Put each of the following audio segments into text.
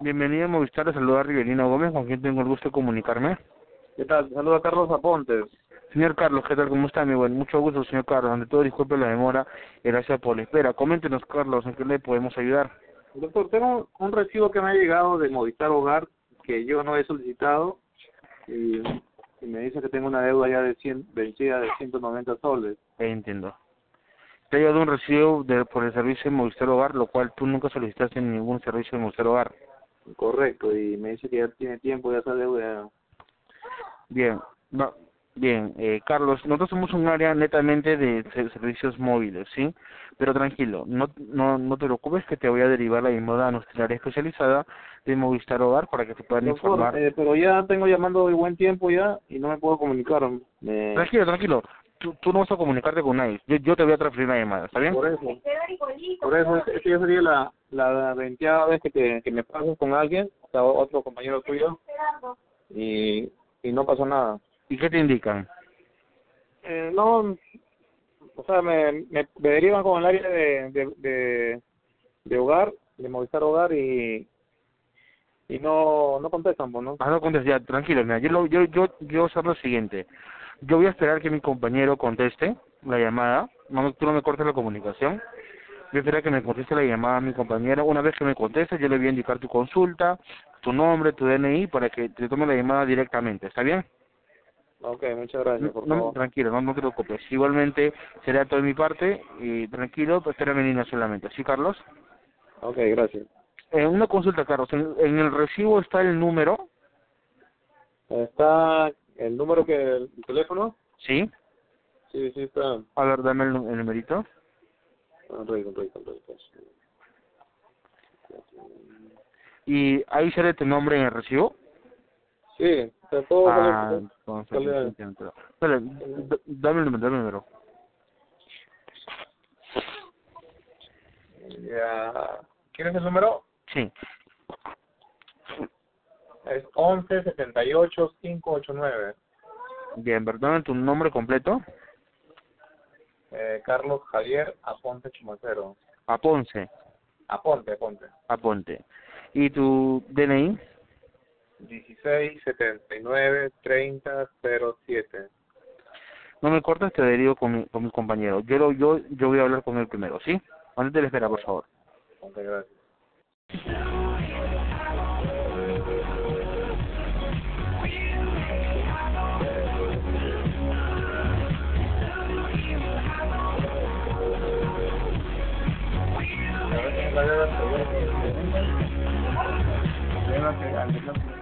Bienvenido a Movistar, le saluda Riverino Gómez, con quien tengo el gusto de comunicarme. ¿Qué tal? Saluda a Carlos Apontes. Señor Carlos, ¿qué tal? ¿Cómo está, mi buen? Mucho gusto, señor Carlos. Ante todo, disculpe la demora gracias por la espera. Coméntenos, Carlos, ¿en qué le podemos ayudar? Doctor, tengo un recibo que me ha llegado de Movistar Hogar que yo no he solicitado y, y me dice que tengo una deuda ya de 100, vencida de 190 soles. Entiendo. Te ha llegado un recibo de, por el servicio de Movistar Hogar, lo cual tú nunca solicitaste en ningún servicio de Movistar Hogar. Correcto, y me dice que ya tiene tiempo ya esa deuda. Bien, bien, eh, Carlos, nosotros somos un área netamente de se- servicios móviles, ¿sí? Pero tranquilo, no, no, no te preocupes que te voy a derivar la llamada a nuestra área especializada de Movistar Hogar para que te puedan Doctor, informar. eh, pero ya tengo llamando de buen tiempo ya y no me puedo comunicar. Me- Tranquilo, tranquilo, tú, tú no vas a comunicarte con nadie, yo, yo te voy a transferir la llamada, ¿está bien? Por eso, por eso, es- esta ya sería la, la veinteava vez que, te, que me pasas con alguien, o sea, otro compañero tuyo, y, y no pasó nada. ¿Y qué te indican? Eh, no, o sea, me, me, me derivan con el área de, de, de, de hogar, de Movistar Hogar, y, y no, no contestan, pues, ¿no? Ah, no contestes ya, tranquilo, mira, yo, lo, yo, yo, yo voy a hacer lo siguiente. Yo voy a esperar que mi compañero conteste la llamada, no, tú no me cortes la comunicación. Voy a esperar que me conteste la llamada a mi compañero. Una vez que me conteste, yo le voy a indicar tu consulta, tu nombre, tu DNI, para que te tome la llamada directamente, ¿está bien? Ok, muchas gracias, por No, favor. tranquilo, no, no te preocupes. Igualmente será todo de mi parte y tranquilo, pues en línea solamente. ¿Sí, Carlos? Ok, gracias. Eh, una consulta, Carlos. En, en el recibo está el número, ¿Está el número que, el teléfono? ¿sí? Sí, sí, está. A ver, dame el, el numerito. Ah. ¿Y ahí sale tu nombre en el recibo? Sí, está todo. Ah, sale- entonces, sale- entiendo. Espera, d- dame el número, dame el número. Ya. ¿Quieres el número? Sí. Es 11 78 589. Bien, perdón, tu nombre completo. Eh, Carlos Javier Aponte Chumacero. Aponce, Aponte, Aponte. Aponte. ¿Y tu DNI? 16 79 30 07. No me cortes, te derivo con mi, con mi compañero. Yo, lo- yo, yo voy a hablar con él primero, ¿sí? Antes de la espera, por favor. Ok, gracias. Thank you.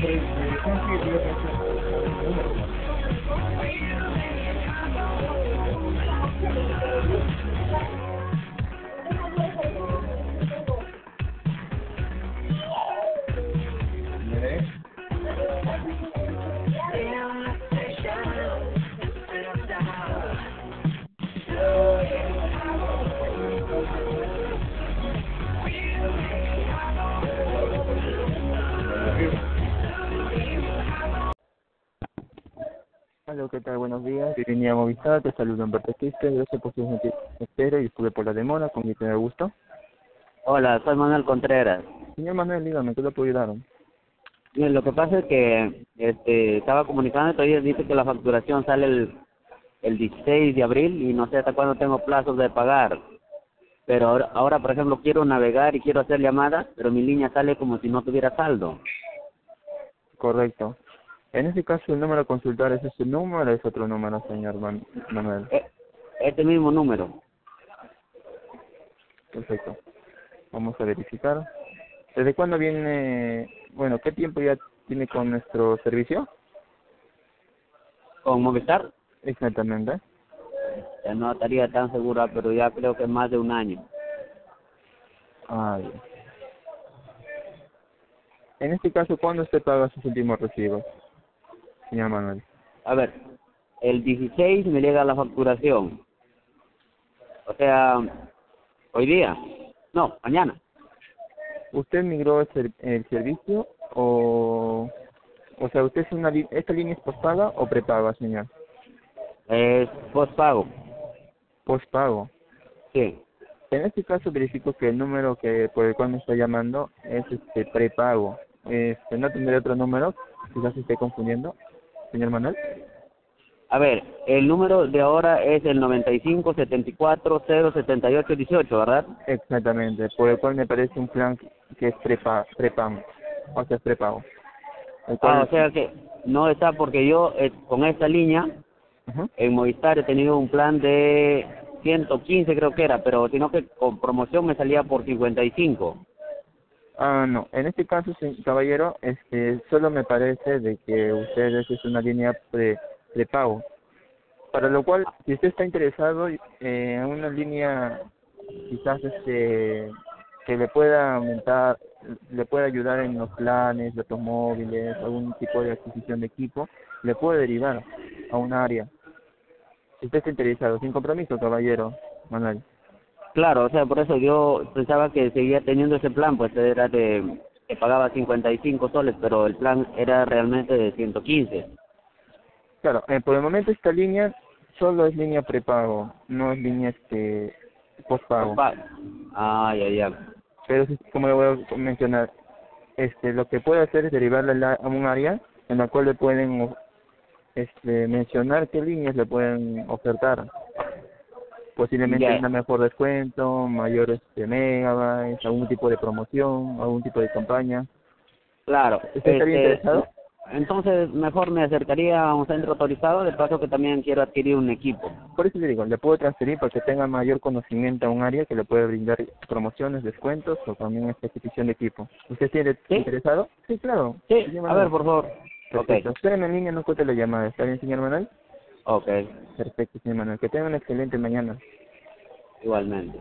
Thank you. Días. Bienvenida a Movistar, te saludo Humberto Quispe, gracias por su espera y estuve por la demora, con quien tener gusto. Hola, soy Manuel Contreras. Señor Manuel, dígame, ¿qué le puedo ayudar? Bien, lo que pasa es que este, estaba comunicando, todavía dice que la facturación sale el, el 16 de abril y no sé hasta cuándo tengo plazos de pagar. Pero ahora, ahora, por ejemplo, quiero navegar y quiero hacer llamadas, pero mi línea sale como si no tuviera saldo. Correcto. En este caso, el número a consultar es ese número o es otro número, señor Man- Manuel. Eh, Este mismo número. Perfecto. Vamos a verificar. ¿Desde cuándo viene, bueno, qué tiempo ya tiene con nuestro servicio? ¿Con Movistar? Exactamente. Ya no estaría tan segura, pero ya creo que más de un año. Bien. En este caso, ¿cuándo usted paga sus últimos recibos, señor Manuel? A ver, el 16 me llega la facturación. O sea, hoy día. No, mañana. ¿Usted migró el, ser- el servicio o, o sea, usted es una, li- esta línea es postpaga o prepaga, señor? Es postpago. Postpago. Sí. En este caso verifico que el número que por el cual me está llamando es este prepago. Este, no tendré otro número, quizás esté confundiendo, señor Manuel. A ver, el número de ahora es el 95 74 0 78 18, ¿verdad? Exactamente, por el cual me parece un plan que es prepa, prepago, o sea, es prepago. Ah, o sea que no está porque yo eh, con esta línea en Movistar he tenido un plan de 115 creo que era, pero sino que con promoción me salía por 55. Ah, no, en este caso, caballero, este, solo me parece de que ustedes es una línea pre, prepago. Para lo cual, si usted está interesado eh, en una línea quizás este que le pueda aumentar, le pueda ayudar en los planes de automóviles, algún tipo de adquisición de equipo, le puede derivar a un área. Si usted está interesado, sin compromiso, caballero, Manuel. Claro, o sea, por eso yo pensaba que seguía teniendo ese plan, pues era de que pagaba 55 soles, pero el plan era realmente de 115. Claro, eh, por el momento esta línea solo es línea prepago, no es línea este postpago. Pa- Ah, ya, ya. Pero como le voy a mencionar, este lo que puede hacer es derivarla a un área en la cual le pueden este mencionar qué líneas le pueden ofertar. Posiblemente Ya. una mejor descuento, mayor este megabytes, algún tipo de promoción, algún tipo de campaña. Claro. ¿Usted estaría este, interesado? Entonces, mejor me acercaría a un centro autorizado, de paso que también quiero adquirir un equipo. Por eso le digo, le puedo transferir para que tenga mayor conocimiento a un área que le puede brindar promociones, descuentos o también adquisición de equipo. ¿Usted tiene Sí. interesado? Sí, claro. Sí, a ver, por favor. Perfecto. Ok, Espérenme en línea, no corte la llamada. ¿Está bien, señor Manuel? Ok, Perfecto, Manuel. Que tenga una excelente mañana. igualmente.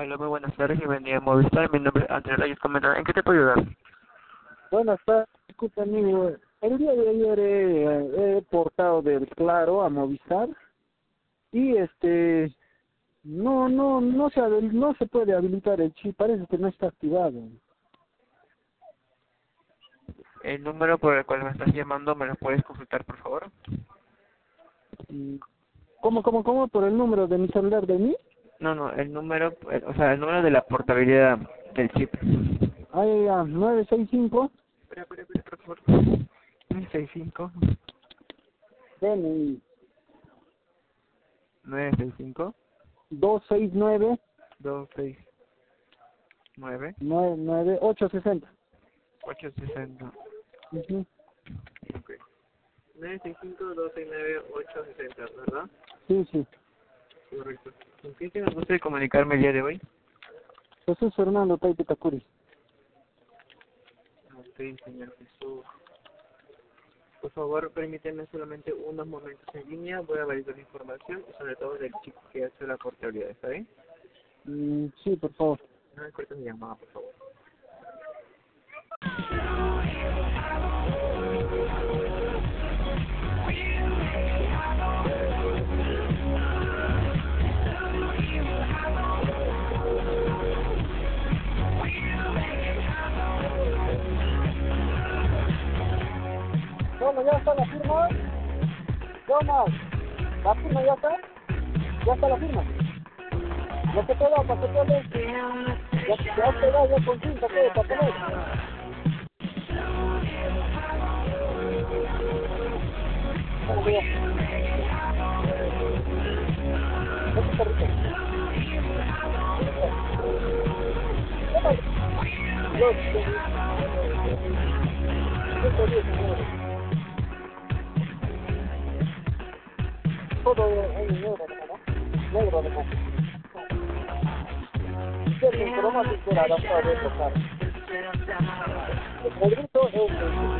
Hola, muy buenas tardes, bienvenido a Movistar. Mi nombre es Andrés Reyes Comentar. ¿En qué te puedo ayudar? Buenas tardes, disculpa amigo. El día de ayer he, he portado del Claro a Movistar y este no no no se no se puede habilitar el chip, parece que no está activado. El número por el cual me estás llamando, ¿me lo puedes consultar, por favor? Y- ¿Cómo cómo cómo por el número de mi celular de mí? No, no, el número, eh, o sea, el número de la portabilidad del chip. Ahí ya 965 Espera, espera, espera, por favor. 965, DNI 965, 269 26, nueve, nueve nueve ocho sesenta. ocho sesenta. Ujú. Ok. Nueve seis cinco dos seis nueve ocho sesenta, ¿verdad? Sí, sí. Correcto. ¿Con quién gusto de comunicarme el día de hoy? Jesús Fernando Taipe Takuri. Ok, señor Jesús. Por favor, permíteme solamente unos momentos en línea. Voy a validar la información, y sobre todo del chico que hace la portabilidad, ¿está bien? Mm, sí, por favor. No me cortes mi llamada, por favor. Bueno, ya está la firma. Jonas, ¿la firma ya está? ¿Ya está la firma? Lo que te da, para que te dé. Ya, ya te da, ya con cinta, todo, para poner. Vamos allá. Vete, perrito. Vete. Dos, dos. Cinco, diez, nueve. todo en negro, ¿no? Negro,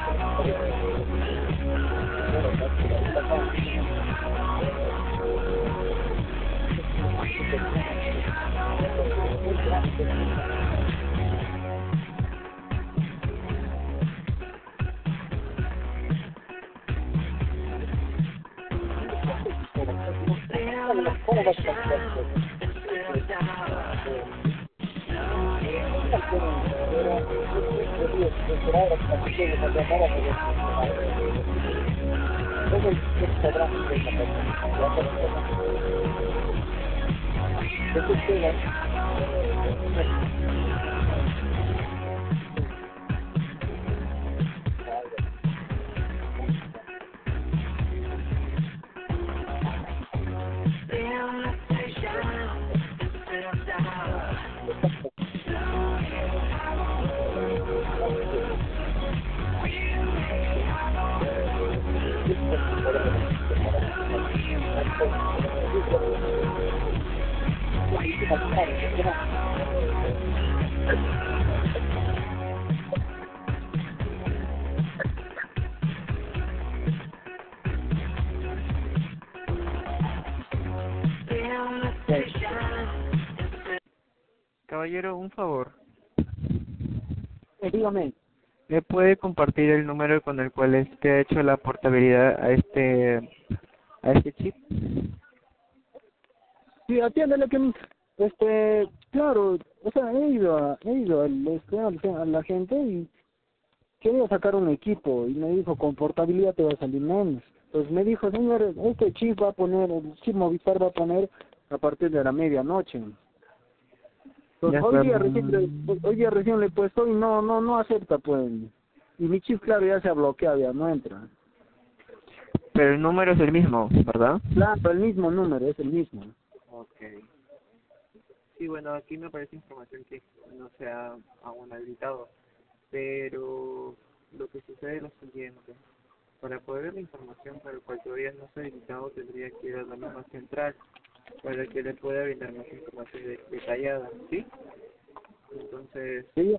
¿no? Cierto, pero más sincera, la otra vez tocar. El negrito es Caballero, un favor. Dígame. ¿Me puede compartir el número con el cual este ha hecho la portabilidad a este a este chip? Sí, atiéndele que este, claro, o sea, he ido a, he ido al, este, al- a la gente y quería sacar un equipo y me dijo con portabilidad te va a salir menos. Pues me dijo, señor, este chip va a poner, el chip Movistar va a poner a partir de la medianoche. Pues hoy día recién le, hoy día recién le he puesto y no, no, no acepta pues. Y mi chip claro ya se ha bloqueado, ya no entra. Pero el número es el mismo, ¿verdad? Claro, el mismo número, es el mismo. Ok. Sí, bueno, aquí me aparece información que no se ha aún habilitado, pero lo que sucede es lo siguiente. Para poder ver la información para el cual todavía no está habilitado, tendría que ir a la misma central para que le pueda brindar más información de- detallada, ¿sí? Entonces, Sí,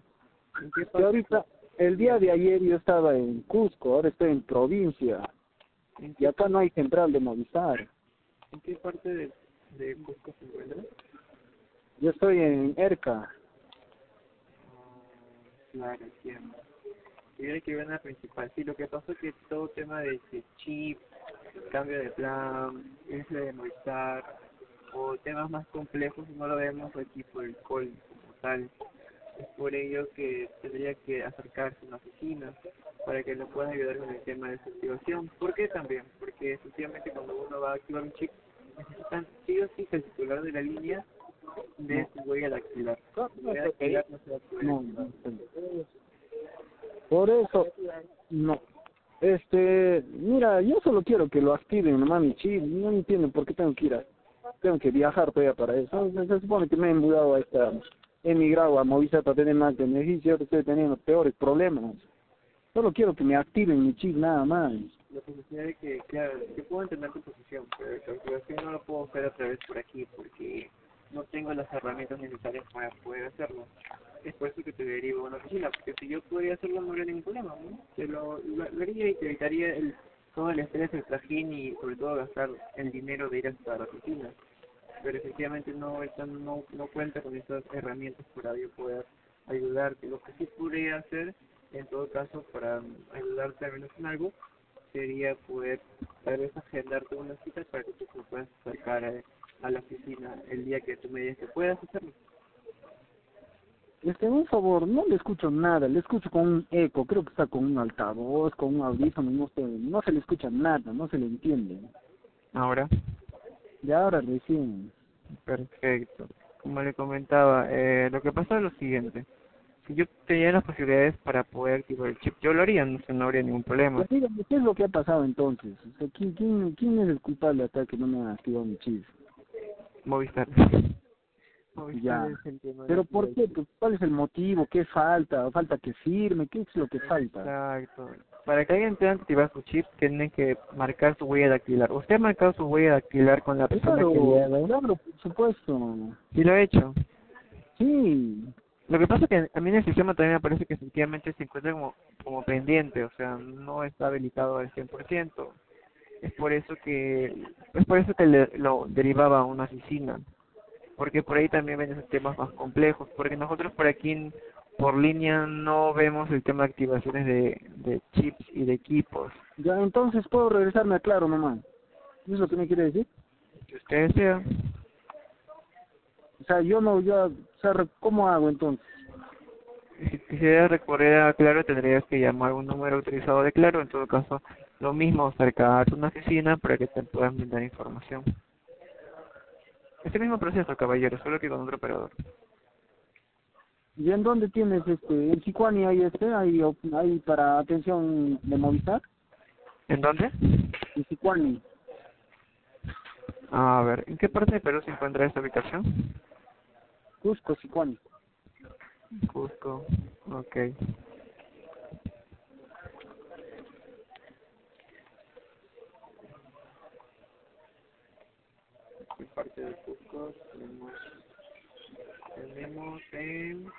¿en qué parte, ahorita, el día de ayer yo estaba en Cusco, ahora estoy en provincia, en y acá no hay central de Movistar. en qué parte de, de Cusco se encuentra? Yo estoy en ERCA. Claro, entiendo. Hay que ver la principal. Sí, lo que pasa es que todo tema de chip cambio de plan, ese de Movistar, o temas más complejos no lo vemos aquí por el call como tal. Es por ello que tendría que acercarse a una oficina para que le puedan ayudar con el tema de su activación. ¿Por qué también? Porque efectivamente cuando uno va a activar un chip, necesitan sí o sí que el titular de la línea de su huella dactilar. Huella dactilar no a No, no, Por eso, no. Este, mira, yo solo quiero que lo activen, nomás mi chip. No entiendo por qué tengo que ir a, tengo que viajar todavía para eso. Se, se supone que me he mudado a esta, he emigrado a Movistar para tener más beneficios, ahora estoy teniendo peores problemas. Solo quiero que me activen mi chip nada más. Que sucede es que, claro, yo puedo entender tu posición, pero la activación no lo puedo hacer otra vez por aquí porque no tengo las herramientas necesarias para poder hacerlo. Es por eso que te derivo a una oficina, porque si yo pudiera hacerlo no habría ningún problema, ¿no? Te lo, lo, haría y te evitaría el, todo el estrés, el trajín y sobre todo gastar el dinero de ir hasta la oficina. Pero efectivamente no, no, no cuenta con estas herramientas para yo poder ayudarte. Lo que sí podría hacer, en todo caso, para ayudarte al menos en algo, sería poder tal vez agendarte una cita para que tú puedas acercar a, a la oficina el día que tú me digas que puedas hacerlo. Este, un favor, no le escucho nada, le escucho con un eco, creo que está con un altavoz, con un audífono, no se, no se le escucha nada, no se le entiende. Ahora. Y ahora recién, Perfecto. Como le comentaba, eh, lo que pasa es lo siguiente. Si yo tenía las posibilidades para poder activar el chip, yo lo haría, no, no habría ningún problema. Pues dígame, ¿qué es lo que ha pasado entonces? O sea, ¿quién, quién, quién es el culpable acá que no me ha activado mi chip? Movistar. Movistar Ya. ¿Pero por qué? Pues, ¿Cuál es el motivo? ¿Qué falta? ¿Falta que firme? ¿Qué es lo que falta? Exacto. Para que alguien pueda activar su chip, tiene que marcar su huella dactilar. ¿Usted ha marcado su huella dactilar con la persona Claro, que le ha claro, por supuesto. Sí lo he hecho. Sí, Lo que pasa es que a mí en el sistema también me parece que efectivamente se encuentra como, como pendiente, o sea, no está habilitado al 100%. Es por eso que es por eso que le, lo derivaba a una oficina, porque por ahí también ven esos temas más complejos, porque nosotros por aquí por línea no vemos el tema de activaciones de, de chips y de equipos. ya entonces puedo regresarme a Claro. ¿Eso es lo que me quiere decir? Si usted desea, O sea, yo no, ya, o sea, ¿cómo hago entonces? si quisieras recorrer a Claro tendrías que llamar un número autorizado de Claro, en todo caso lo mismo, acercarte a una oficina para que te puedan brindar información. Ese mismo proceso, caballero, solo que con otro operador. ¿Y en dónde tienes este? ¿En Chicuani hay este? ¿Hay, hay para atención de Movistar? ¿En dónde? En Chicuani. A ver, ¿en qué parte de Perú se encuentra esta ubicación? Cusco, Chicuani. Cusco, ok. ¿Qué parte de Cusco tenemos? Tenemos en...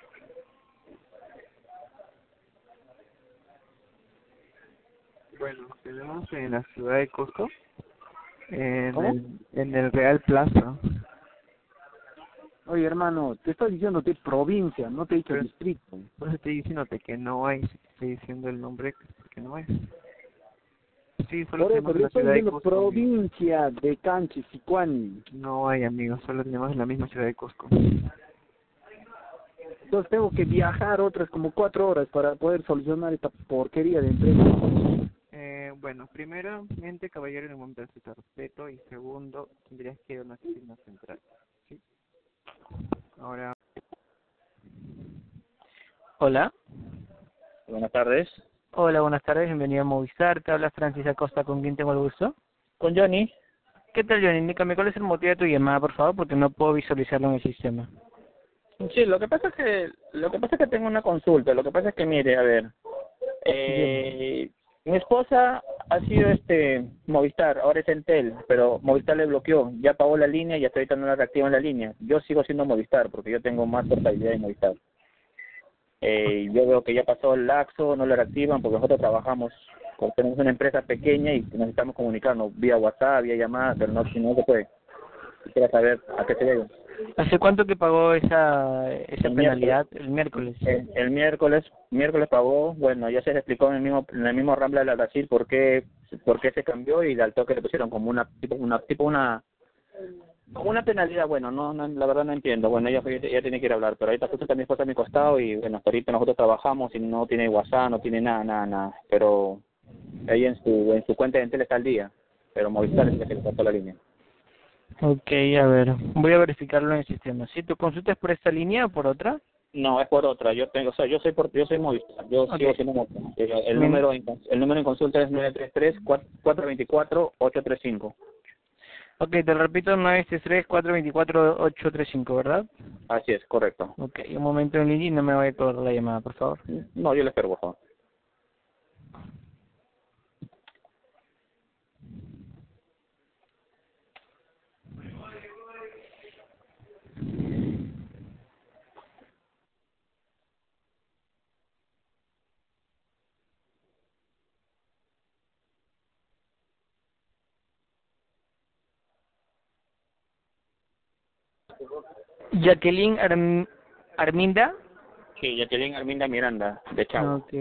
Bueno, tenemos en la ciudad de Cusco, en ¿Cómo? el, en el Real Plaza. Oye, hermano, te estoy es provincia, no te he dicho Pero- distrito. Por eso estoy diciéndote que no hay, estoy diciendo el nombre que no es. Sí, solo Por eso, tenemos yo la ciudad de Cusco. amigo. provincia de Canchi, Sicuani. No hay amigos, solo tenemos la misma ciudad de Cusco. Entonces tengo que viajar otras como cuatro horas para poder solucionar esta porquería de empresa. Eh, bueno, primeramente, caballero, en momento de su respeto, y segundo, tendrías que ir a una oficina central. ¿sí? Ahora, Hola. Buenas tardes. Hola, buenas tardes. Bienvenido a Movistar. Te habla Francis Acosta. ¿Con quién tengo el gusto? Con Johnny. ¿Qué tal, Johnny? Indícame cuál es el motivo de tu llamada, por favor, porque no puedo visualizarlo en el sistema. Sí, lo que pasa es que lo que pasa es que tengo una consulta. Lo que pasa es que mire, a ver, eh, mi esposa ha sido este Movistar, ahora es Entel, pero Movistar le bloqueó, ya pagó la línea y hasta ahorita no la reactivan la línea. Yo sigo siendo Movistar porque yo tengo más portabilidad de Movistar. Eh, yo veo que ya pasó el laxo, no la reactivan porque nosotros trabajamos, como tenemos una empresa pequeña y nos estamos comunicando vía WhatsApp, vía llamada, pero no, si no se puede. Quisiera saber a qué se debe. ¿Hace cuánto que pagó esa esa El penalidad? El miércoles. El, el miércoles, miércoles pagó, bueno, ya se le explicó en el mismo, en el mismo Rambla de la Brasil por qué, por qué se cambió y al toque le pusieron como una, tipo una, tipo una, una penalidad, bueno, no, no, la verdad no entiendo, bueno, ella, ella tiene que ir a hablar, pero ahorita justo está mi esposa a mi costado y bueno, ahorita nosotros trabajamos y no tiene WhatsApp, no tiene nada, nada, nada, pero ella en su, en su cuenta de Entel está al día, pero Movistar es la que le cortó la línea. Ok, a ver, voy a verificarlo en el sistema. ¿Sí? ¿Tu consulta es por esta línea o por otra? No, es por otra. Yo tengo, o sea, yo soy por, yo soy Movistar. Yo sigo siendo Movistar. El, número en, el número en consulta es 933-424-835. Ok, te repito, 963-424-835, ¿verdad? Así es, correcto. Ok, un momento en línea y no me vaya a cortar la llamada, por favor. No, yo le espero, por favor. Jacqueline Arm- Arminda. Sí, Jacqueline Arminda Miranda, de Chavo. Ok.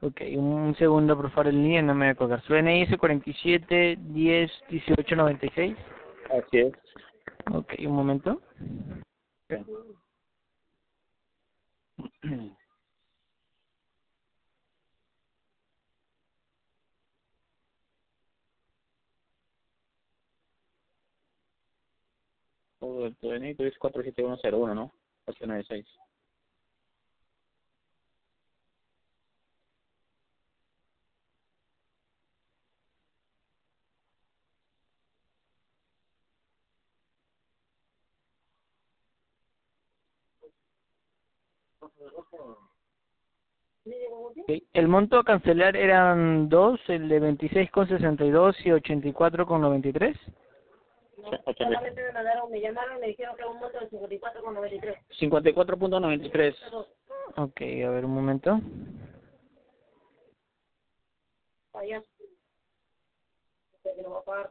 Ok, un segundo, por favor, en línea, no me voy a colgar. Su DNI es 47 10 18 96. Así es. Ok, un momento. Oh, Tu DNI es 47101, ¿no? 896. Ok, El monto a cancelar eran dos, el de 26,62 y 84,93. Solamente me mandaron, me llamaron, me dijeron que era un monto de 54,93. 54.93. Ok, a ver un momento. Allá. Usted que no va a pagar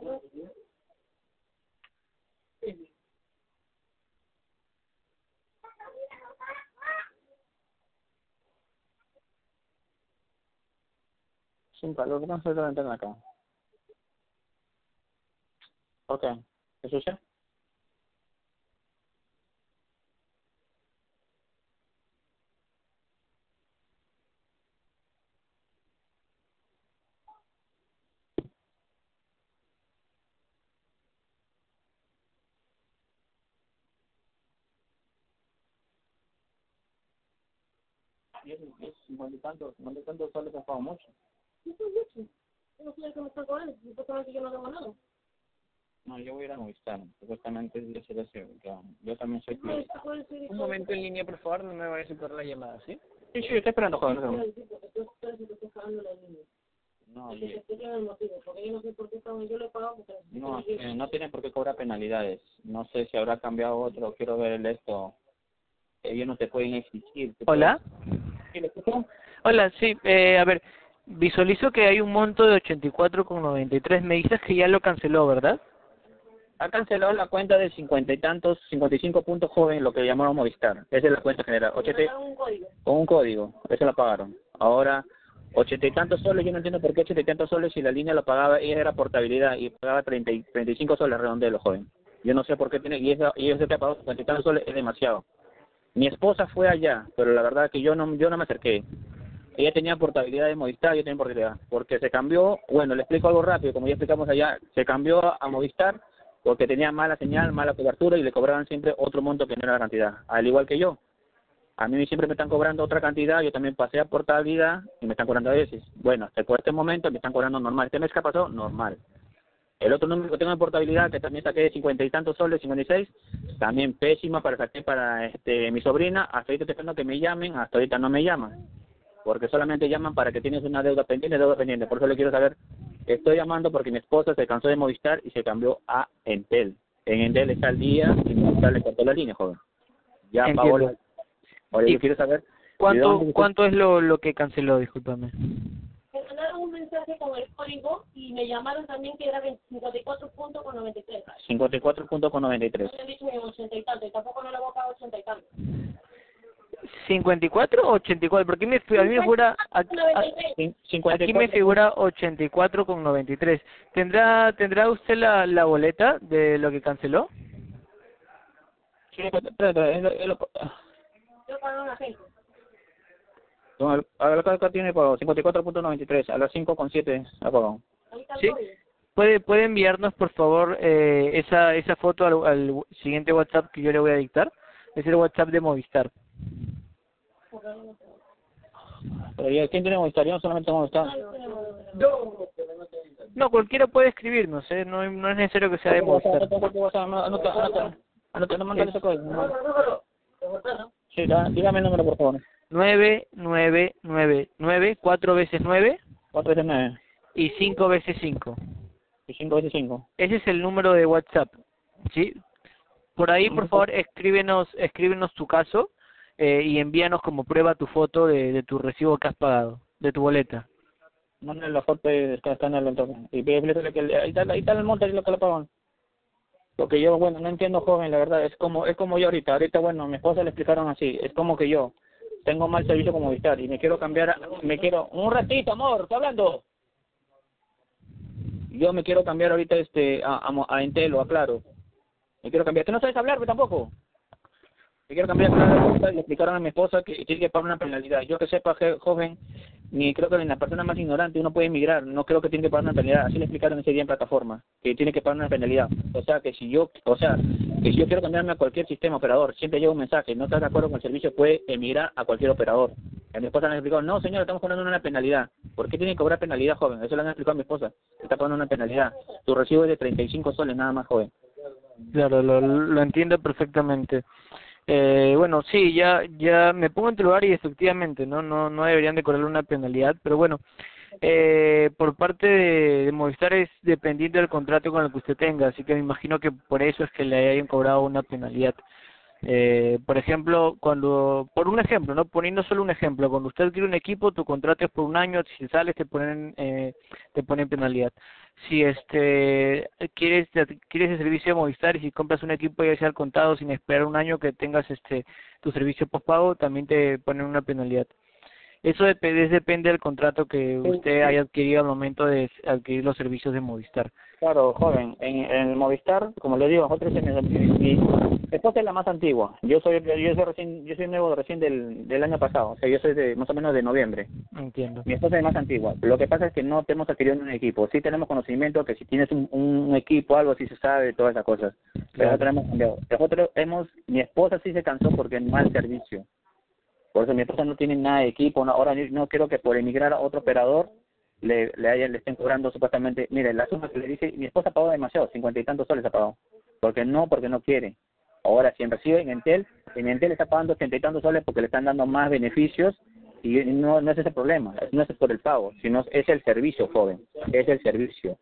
cosas. Sin calor, vamos a hacer la acá. Ok. ¿Eso ya? Y es, es cincuenta y tantos, cincuenta y tantos soles ha mucho. Yo no sé qué me está cobrando, supuestamente yo no tengo nada. No, yo voy a ir a Movistar, supuestamente es de servicio, claro. Yo también soy No, cliente. Un momento en línea, por favor, no me vayas a cortar la llamada, ¿sí? Sí, sí, estoy esperando, joven. no se Yo estoy la línea. No, yo no sé por qué están, yo le he pagado porque no, eh, no tienen por qué cobrar penalidades. No sé si habrá cambiado otro, quiero ver el esto. Ellos no te pueden exigir. Hola. Hola, sí, eh, a ver, visualizo que hay un monto de 84,93. Me dices que ya lo canceló, ¿verdad? Ha cancelado la cuenta de cincuenta y tantos, 55 puntos joven, lo que llamaron Movistar. Esa es la cuenta general. me 80, mandaron un código. con un código, eso la pagaron. Ahora, ochenta y tantos soles, yo no entiendo por qué ochenta y tantos soles si la línea lo pagaba, ella era portabilidad y pagaba treinta y, 35 soles redondeo, joven. Yo no sé por qué tiene, y, esa, y ese que ha pagado 50 y tantos soles es demasiado. Mi esposa fue allá, pero la verdad que yo no, yo no me acerqué. Ella tenía portabilidad de Movistar, yo tenía portabilidad, porque se cambió, bueno, le explico algo rápido, como ya explicamos allá, se cambió a Movistar porque tenía mala señal, mala cobertura y le cobraban siempre otro monto que no era la cantidad, al igual que yo. A mí siempre me están cobrando otra cantidad, yo también pasé a portabilidad y me están cobrando a veces. Bueno, hasta por este momento me están cobrando normal. Este mes que pasado, normal. El otro número que tengo de portabilidad, que también saqué de cincuenta y tantos soles, 56, también pésima para para este mi sobrina. Hasta ahorita estoy esperando que me llamen, hasta ahorita no me llaman. Porque solamente llaman para que tienes una deuda pendiente, deuda pendiente. Por eso le quiero saber, estoy llamando porque mi esposa se cansó de Movistar y se cambió a Entel. En Entel está al día y Movistar le cortó la línea, joven. Ya pagó la... Ahora Y- yo quiero saber... ¿de ¿Cuánto, dónde- cuánto es lo, lo que canceló? Discúlpame. Me mandaron un mensaje con el código y me llamaron también que era 54 puntos con 93. 54 puntos con 93. No me han dicho ni 80 y tanto, y tampoco no le voy a pagar 80 y tanto. ¿54 o 84? Porque a mí me, fi- a mí me figura... a- a- 93. Cin- Aquí 54 me figura 84 con 93. ¿Tendrá tendrá usted la, la boleta de lo que canceló? A la acá tiene pago 54.93, a las 5.7 ha pagado. Sí. ¿Puede puede enviarnos por favor eh, esa esa foto al, al siguiente WhatsApp que yo le voy a dictar? Es el WhatsApp de Movistar. Pero ya, ¿quién tiene Movistar? Yo solamente Movistar. No, cualquiera puede escribirnos, ¿eh? no, no es necesario que sea de Movistar. Anota, anota, anota, anota, no mandan ese código. Sí, dígame el número, por favor. 9999, cuatro veces 9 4 veces 9 y cinco veces 5. y 5 veces 5. Ese es el número de WhatsApp, ¿sí? Por ahí, por favor, escríbenos, escríbenos tu caso eh, y envíanos como prueba tu foto de, de tu recibo que has pagado, de tu boleta. Mándale la foto y está, está en el entorno. Y pídele que ahí está, ahí el monte y lo que le pagan. Porque yo, bueno, no entiendo, joven, la verdad, es como es como yo ahorita. Ahorita, bueno, mi esposa le explicaron así. Es como que yo tengo mal servicio como Movistar y me quiero cambiar, me quiero... Un ratito, amor, ¿está hablando? Yo me quiero cambiar ahorita este a, a, a Entel o a Claro. Me quiero cambiar. ¿Tú no sabes hablar, pues, tampoco? Me quiero cambiar a Claro. Le explicaron a mi esposa que tiene que pagar una penalidad. Yo que sepa, joven, ni creo que en la persona más ignorante uno puede emigrar, no creo que tiene que pagar una penalidad, así le explicaron ese día en plataforma, que tiene que pagar una penalidad. O sea, que si yo, o sea, que si yo quiero cambiarme a cualquier sistema operador, siempre llega un mensaje, no estás de acuerdo con el servicio, puede emigrar a cualquier operador. A mi esposa le han explicado, no señor, estamos cobrando una penalidad. ¿Por qué tiene que cobrar penalidad, joven? Eso le han explicado a mi esposa, está pagando una penalidad. Tu recibo es de 35 soles nada más, joven. Claro, lo entiendo perfectamente. Eh, bueno, sí, ya ya me pongo en tu lugar y efectivamente, no no no deberían de cobrarle una penalidad, pero bueno, eh, por parte de Movistar es dependiente del contrato con el que usted tenga, así que me imagino que por eso es que le hayan cobrado una penalidad. Eh, por ejemplo, cuando, por un ejemplo, no poniendo solo un ejemplo, cuando usted adquiere un equipo, tu contrato es por un año, si sales te ponen, eh, te ponen penalidad. Si este quieres quieres el servicio de Movistar y si compras un equipo ya sea al contado sin esperar un año que tengas este tu servicio postpago, también te ponen una penalidad. Eso depende, depende del contrato que usted haya adquirido al momento de adquirir los servicios de Movistar. Claro, joven, en, en el Movistar, como le digo, nosotros en mi, mi esposa es la más antigua. Yo soy yo soy recién yo soy nuevo recién del, del año pasado, o sea, yo soy de más o menos de noviembre. Entiendo. Mi esposa es más antigua. Lo que pasa es que no tenemos adquirido un equipo. Sí tenemos conocimiento que si tienes un, un equipo, algo sí se sabe, todas esas cosas. Pero nosotros hemos cambiado. Nosotros hemos, mi esposa sí se cansó porque mal servicio. Por eso mi esposa no tiene nada de equipo. No, ahora no quiero que por emigrar a otro operador le, le, hayan, le estén cobrando supuestamente. Mire, la suma que le dice, mi esposa pagó demasiado, cincuenta y tantos soles ha pagado. Porque no, porque no quiere. Ahora, si recibe en Entel, en Entel está pagando ochenta y tantos soles porque le están dando más beneficios y no, no es ese problema, no es por el pago, sino es el servicio, joven, es el servicio.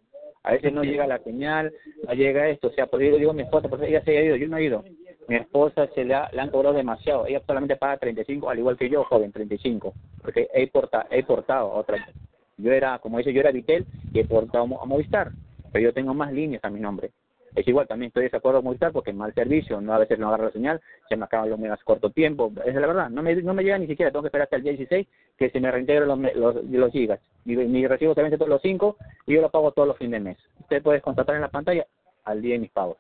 A veces no llega la señal, no llega esto, o sea, por eso digo mi esposa, porque ella se ha ido, yo no he ido. Mi esposa se le, ha, le han cobrado demasiado, ella solamente paga 35, al igual que yo, joven, 35, porque he, porta, he portado a otra. Yo era, como dice, yo era Vitel y he portado a Movistar, pero yo tengo más líneas a mi nombre. Es igual, también estoy de acuerdo con Movistar porque mal servicio, no a veces no agarra la señal, se me acaban los megas corto tiempo, es la verdad, no me, no me llega ni siquiera, tengo que esperar hasta el día 16 que se me reintegren los, los, los gigas. Mi, mi recibo se vence todos los 5 y yo lo pago todos los fines de mes. Usted puede constatar en la pantalla al día de mis pagos.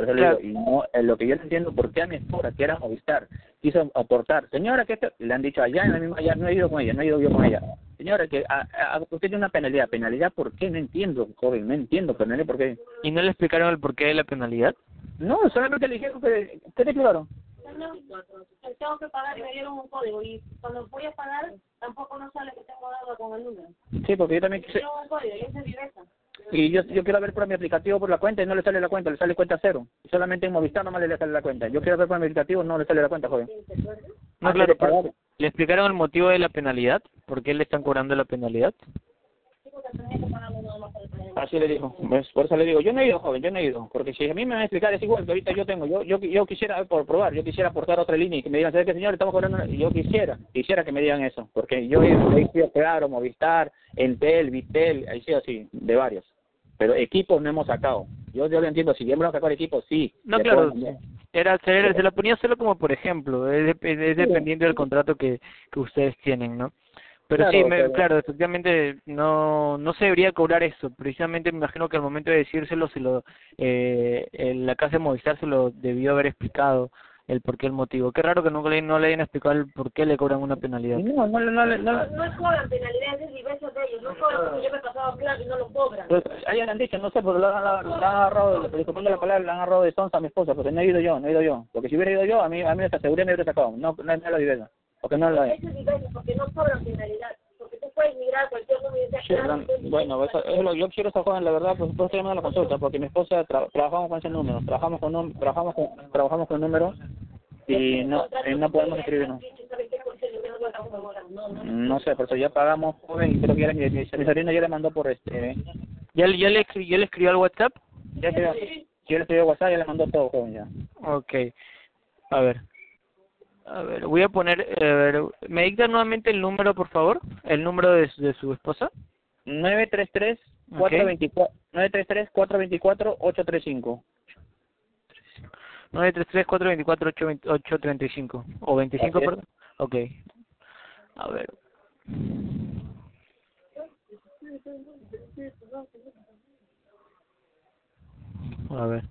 Por eso Claro. le digo, y no, eh, lo que yo no entiendo, ¿por qué a mi esposa, que era Movistar, quiso aportar? Señora, que esto- le han dicho allá en la misma, allá no he ido con ella, no he ido yo con ella. Señora, que a, a- usted tiene una penalidad. ¿Penalidad por qué? No entiendo, joven, no entiendo, penalidad por qué. ¿Y no le explicaron el porqué de la penalidad? No, solamente le dijeron que, ¿qué te explicaron? Tengo que pagar y me dieron un código y cuando voy a pagar tampoco no sale que tengo deuda con el número. Sí, porque yo también Me quise, dieron un código y ese es directo. Y yo, yo quiero ver por mi aplicativo por la cuenta y no le sale la cuenta, le sale cuenta cero. Solamente en Movistar nomás le sale la cuenta. Yo quiero ver por mi aplicativo, no le sale la cuenta, joven. No, Ah, claro, pero ¿le explicaron el motivo de la penalidad? ¿Por qué le están cobrando la penalidad? Así le dijo. ¿Ves? Por eso le digo, yo no he ido, joven, yo no he ido. Porque si a mí me van a explicar, es igual que ahorita yo tengo. Yo yo, yo quisiera, por probar, yo quisiera aportar otra línea y que me digan, ¿sabes qué, señor? Estamos cobrando. una-". Yo quisiera, quisiera que me digan eso. Porque yo he sido claro, Movistar, Entel, Vitel, he sido así, de varios. Pero equipos no hemos sacado. Yo, yo lo entiendo, si ya hemos sacado equipos, sí. No, claro, era, se, se la ponía solo como por ejemplo, es, es dependiendo del contrato que, que ustedes tienen, ¿no? Pero Claro, sí, me- pero- claro, efectivamente no no se debería cobrar eso. Precisamente me imagino que al momento de decírselo, se lo, eh, en la casa de Movistar se lo debió haber explicado el por qué, el motivo. Qué raro que no le, no le hayan explicado el por qué le cobran una penalidad. No, no, no, no, no, No, no cobran penalidades, es diversos de ellos. No cobran porque yo me he pasado claro y no lo cobran. Pues, ahí le han dicho, no sé, pero le han, agarrado, disculpando la palabra, le han agarrado de sonsa a mi esposa, porque no he ido yo, no he ido yo. Porque si hubiera ido yo, a mí, a mí esa seguridad me hubiera sacado. No, no, no la vivienda. Porque no la Eso es diverso porque no cobran penalidad. Cualquier Sí, bueno, eso, eso es lo, yo quiero esa joven, la verdad, pues por eso estoy llamando a la consulta, porque mi esposa tra- trabajamos con ese número, trabajamos con trabajamos con trabajamos con números y no y no podemos escribirnos. No sé, por eso ya pagamos, joven, y creo que ya mi, mi, sobrino ya le mandó por este, ¿Ya, ya, le, escri- ¿Ya le escribió al WhatsApp? ya se yo le escribí a WhatsApp, ya le mandó todo, joven, ya. Ok. A ver. A ver, voy a poner... a ver, ¿Me dicta nuevamente el número, por favor? El número de, su- de su esposa. 933 424 933 424 835 933-424-835. O 25, Así es. perdón. Ok. A ver. A ver.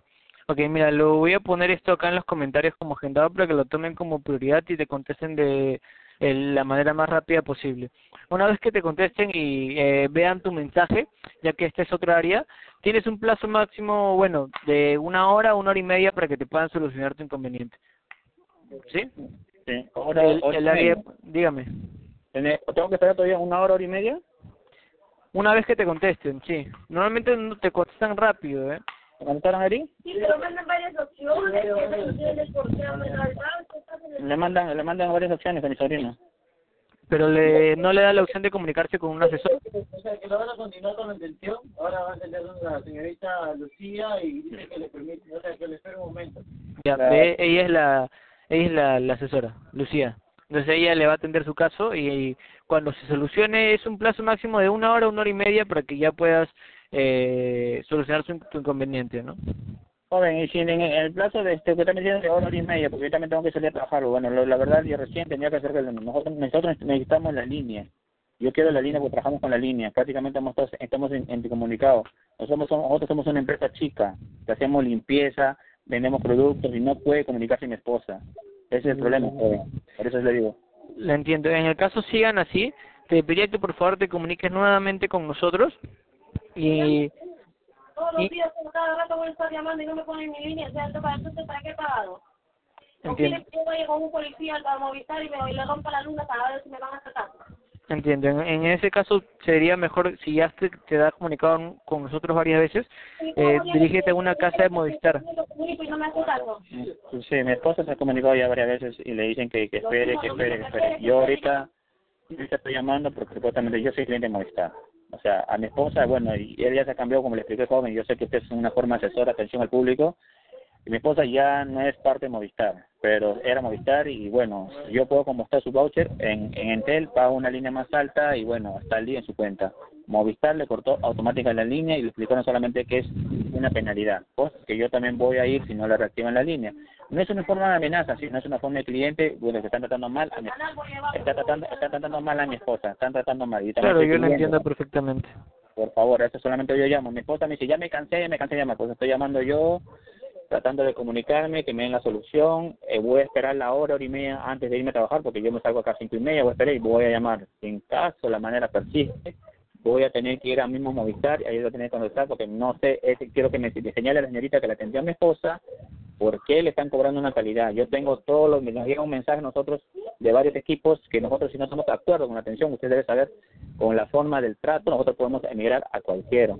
Ok, mira, lo voy a poner esto acá en los comentarios como agendado para que lo tomen como prioridad y te contesten de eh, la manera más rápida posible. Una vez que te contesten y eh, vean tu mensaje, ya que esta es otra área, tienes un plazo máximo, bueno, de una hora, una hora y media para que te puedan solucionar tu inconveniente. ¿Sí? Sí, ahora, El, el área, dígame. ¿Tengo que esperar todavía una hora, hora y media? Una vez que te contesten, sí. Normalmente no te contestan rápido, ¿eh? ¿Me contestaron ahí? Sí, pero mandan varias opciones, que no tienes por qué hablar al banco, estás en el Le mandan, le mandan varias opciones a mi sobrino. Pero le, no le da la opción de comunicarse con un asesor. O sea, que lo van a continuar con la intención. Ahora va a tener la señorita Lucía y dice que le permite, o sea, que le espere un momento. Ya, ve, ella es la ella es la, la asesora, Lucía. Entonces ella le va a atender su caso y, y cuando se solucione es un plazo máximo de una hora, una hora y media para que ya puedas eh, solucionar su, tu inconveniente, ¿no? Joven, y si en, el plazo de este que también tiene de hora, hora y media, porque yo también tengo que salir a trabajar. Bueno, lo- la verdad, yo recién tenía que hacer que nosotros, nosotros necesitamos la línea. Yo quiero la línea porque trabajamos con la línea. Prácticamente estamos, todos- estamos en, en comunicado. Nosotros somos, nosotros somos una empresa chica, que hacemos limpieza, vendemos productos y no puede comunicarse mi esposa. Ese es el problema, joven. Por eso le digo. La entiendo. En el caso sigan así, te pediría que por favor te comuniques nuevamente con nosotros y Todos los días, como cada rato voy a estar llamando y no me ponen mi línea, o sea, entonces, ¿para, entonces, ¿para qué he pagado? ¿O entiendo. quieres que yo vaya con un policía al Movistar y me y le rompa la luna para ver si me van a sacar? Entiendo. En, en ese caso sería mejor si ya te, te has comunicado con nosotros varias veces, eh, dirígete a una casa de Movistar. Sí, mi esposa se ha comunicado ya varias veces y le dicen que, que espere, que espere, que espere. Yo ahorita, ahorita estoy llamando porque supuestamente yo soy cliente de Movistar. O sea, a mi esposa, bueno, y él ya se cambió, como le expliqué joven, yo sé que usted es una forma asesora, atención al público, y mi esposa ya no es parte de Movistar, pero era Movistar y bueno, yo puedo como está su voucher, en, en Entel pago una línea más alta y bueno, está al día en su cuenta. Movistar le cortó automática la línea y le explicaron solamente que es una penalidad, cosa que yo también voy a ir si no le reactivan la línea. No es una forma de amenaza, sino es una forma de cliente, bueno, que están tratando mal a mi, está tratando, está tratando mal a mi esposa, están tratando mal. Y Claro, yo lo entiendo perfectamente. Por favor, eso solamente yo llamo. Mi esposa me dice, ya me cansé, ya me cansé de llamar, pues estoy llamando yo tratando de comunicarme, que me den la solución. Eh, voy a esperar la hora, hora y media antes de irme a trabajar, porque yo me salgo acá a cinco y media, voy a esperar y voy a llamar. En caso la manera persiste, voy a tener que ir al mismo Movistar y ahí voy a tener que contestar, porque no sé, es, quiero que me, me señale a la señorita que la atendió a mi esposa, por qué le están cobrando una calidad. Yo tengo todos los, nos llega un mensaje a nosotros de varios equipos que nosotros si no estamos de acuerdo con la atención, usted debe saber, con la forma del trato, nosotros podemos emigrar a cualquiera.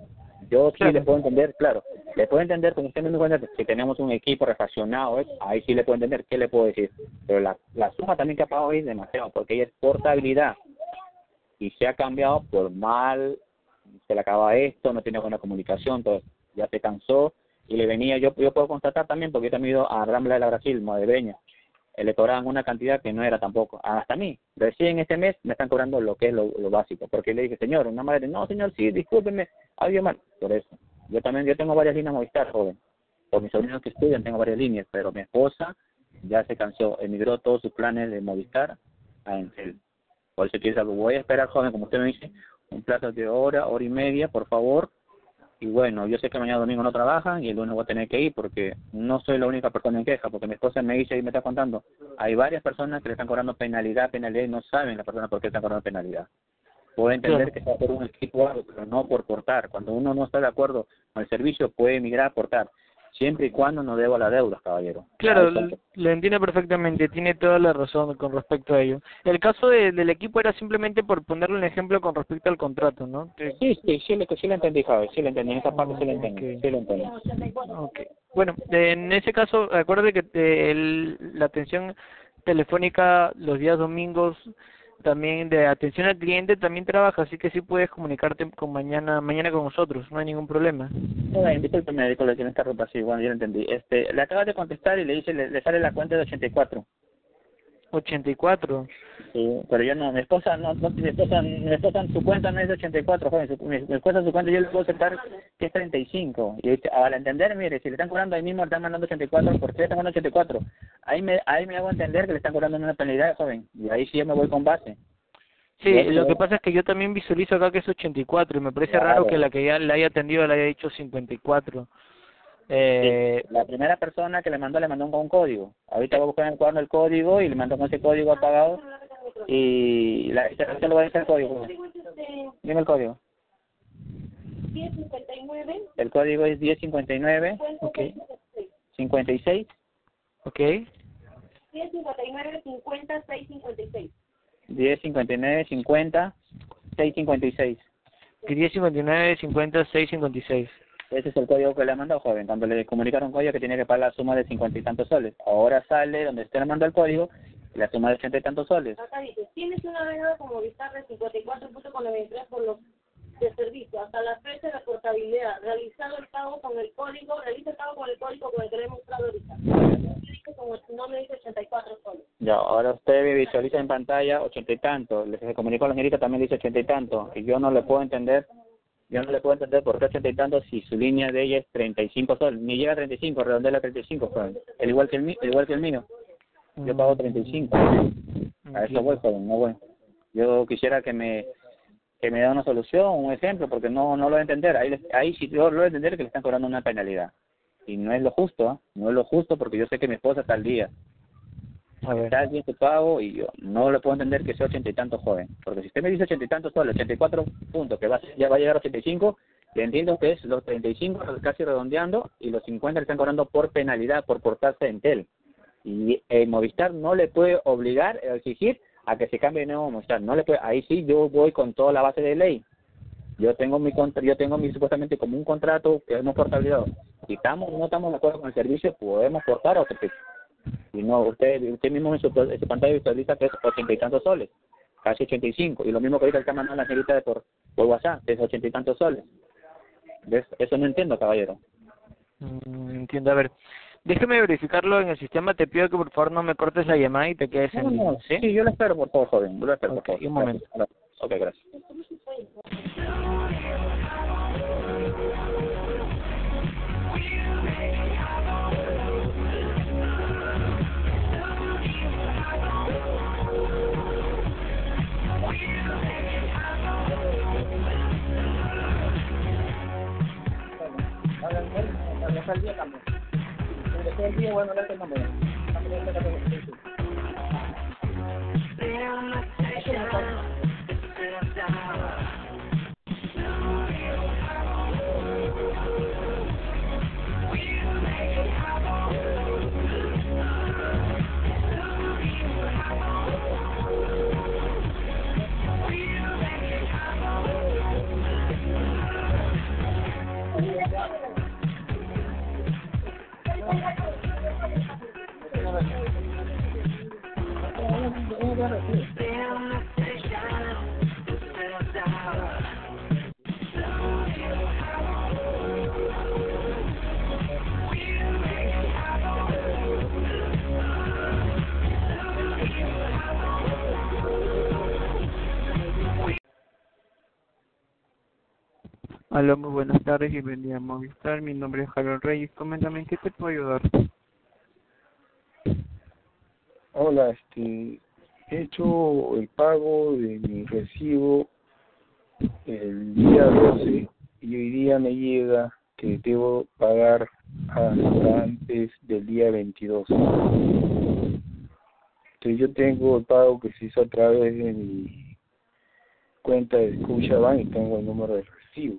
Yo sí le puedo entender, claro, le puedo entender, como usted me si tenemos un equipo refaccionado, ¿eh? ahí sí le puedo entender, ¿qué le puedo decir? Pero la, la suma también que ha pagado hoy es demasiado, porque ella es portabilidad y se ha cambiado por mal, se le acaba esto, no tiene buena comunicación, entonces ya se cansó y le venía, yo yo puedo constatar también, porque yo también he ido a Rambla de la Brasil, Modebreña, eh, le cobraban una cantidad que no era tampoco. Hasta a mí, recién este mes me están cobrando lo que es lo, lo básico, porque le dije, señor, una madre, no, señor, sí, discúlpeme, había mal, por eso. Yo también, yo tengo varias líneas Movistar, joven. Por mis sobrinos que estudian tengo varias líneas, pero mi esposa ya se cansó, emigró todos sus planes de Movistar a Entel. Por eso saber, voy a esperar, joven, como usted me dice, un plazo de hora, hora y media, por favor, y bueno, yo sé que mañana domingo no trabajan y el lunes voy a tener que ir porque no soy la única persona en queja, porque mi esposa me dice y me está contando, hay varias personas que le están cobrando penalidad, penalidad y no saben la persona por qué están cobrando penalidad. Puedo entender que sea por un equipo algo, pero no por portar. Cuando uno no está de acuerdo con el servicio, puede emigrar a portar siempre y cuando no deba la deuda, caballero. Claro, lo entiendo perfectamente, tiene toda la razón con respecto a ello. El caso de, del equipo era simplemente por ponerle un ejemplo con respecto al contrato, ¿no? Sí, sí, sí, sí lo entendí, Javi, sí lo entendí, en esa parte sí lo entendí, sí lo entendí. Okay. Bueno, en ese caso, acuérdate que te, el, la atención telefónica los días domingos también de atención al cliente también trabaja, así que sí puedes comunicarte con mañana mañana con nosotros, no hay ningún problema. No, disculpe, le tiene esta ropa así, bueno, yo lo entendí. Este, le acabas de contestar y le dice, le, le sale la cuenta de 84. 84. Sí, pero yo no, mi esposa no, no mi esposa, mi esposa su cuenta no es de 84, joven, su, mi, mi esposa su cuenta yo le puedo aceptar que es 35. Y al entender, mire, si le están cobrando ahí mismo, le están mandando 84, ¿por qué le están mandando 84? Ahí me, ahí me hago entender que le están cobrando una penalidad, joven, y ahí sí yo me voy con base. Sí, lo que pasa es que yo también visualizo acá que es 84 y me parece Claro. raro que la que ya le haya atendido le haya dicho 54. Eh, La primera persona que le mandó, le mandó un, un código. Ahorita voy a buscar en el cuaderno el código y le mandó con ese código apagado. Y la, se, se lo voy a decir el código. Dime el código. 1059 El código es 1059 ok, 56 ok. 1059 50 656 1059 50 656. 1059 50 656. Ese es el código que le mandó, joven. Cuando le comunicaron código que tiene que pagar la suma de cincuenta y tantos soles. Ahora sale donde usted le mandó el código la suma de ochenta y tantos soles. Acá dice, tienes una deuda como Movistar de 54.93 por los de servicio. Hasta la fecha de la portabilidad. Realizado el pago con el código, realiza el pago con el código con el que le he mostrado ahorita. No me dice 84 soles. Ya, ahora usted visualiza en pantalla ochenta y tanto. Le se comunicó a la señorita también dice ochenta y tanto. Y yo no le puedo entender, yo no le puedo entender por qué ochenta y tanto si su línea de ella es treinta y cinco soles. Ni llega a treinta y cinco, redondea a treinta y cinco, joven. El igual que el, el igual que el mío. Yo pago treinta y cinco. A eso voy, joven, no voy. Yo quisiera que me que me da una solución, un ejemplo, porque no no lo voy a entender. Ahí, ahí sí yo lo voy a entender que le están cobrando una penalidad. Y no es lo justo, ¿ah? no es lo justo porque yo sé que mi esposa está al día. Está bien pago y yo no le puedo entender que sea ochenta y tantos joven. Porque si usted me dice ochenta y tantos y cuatro puntos, que va, ya va a llegar a ochenta y cinco, le entiendo que es los treinta y cinco casi redondeando y los cincuenta le están cobrando por penalidad, por portarse en tel. Y el Movistar no le puede obligar a exigir a que se cambie de nuevo Movistar. No le puede, ahí sí yo voy con toda la base de ley. Yo tengo mi contra, yo tengo mi supuestamente como un contrato que hemos portabilidad. Si estamos no estamos de acuerdo con el servicio, podemos portar a otro precio. Y no, usted usted mismo en su, en su pantalla visualiza que es ochenta y tantos soles, casi ochenta y cinco. Y lo mismo que ahorita está mandando la señorita de por, por WhatsApp, es ochenta y tantos soles. ¿Ves? Eso no entiendo, caballero. Mm, entiendo, a ver. Déjeme verificarlo en el sistema, te pido que por favor no me cortes la llamada y te quedes en No, línea, no, ¿sí? sí, yo lo espero, por favor, joven. Yo lo espero, Ok, por favor. un momento. Gracias. Ok, gracias. el día también. El día, bueno, no tengo menos. También tengo que Hola, muy buenas tardes, bienvenida a Movistar. Mi nombre es Harold Reyes. Coméntame, ¿en qué te puedo ayudar? Hola, este, he hecho el pago de mi recibo el día 12 y hoy día me llega que debo pagar antes del día 22. Entonces yo tengo el pago que se hizo a través de mi cuenta de Scotiabank y tengo el número de recibo,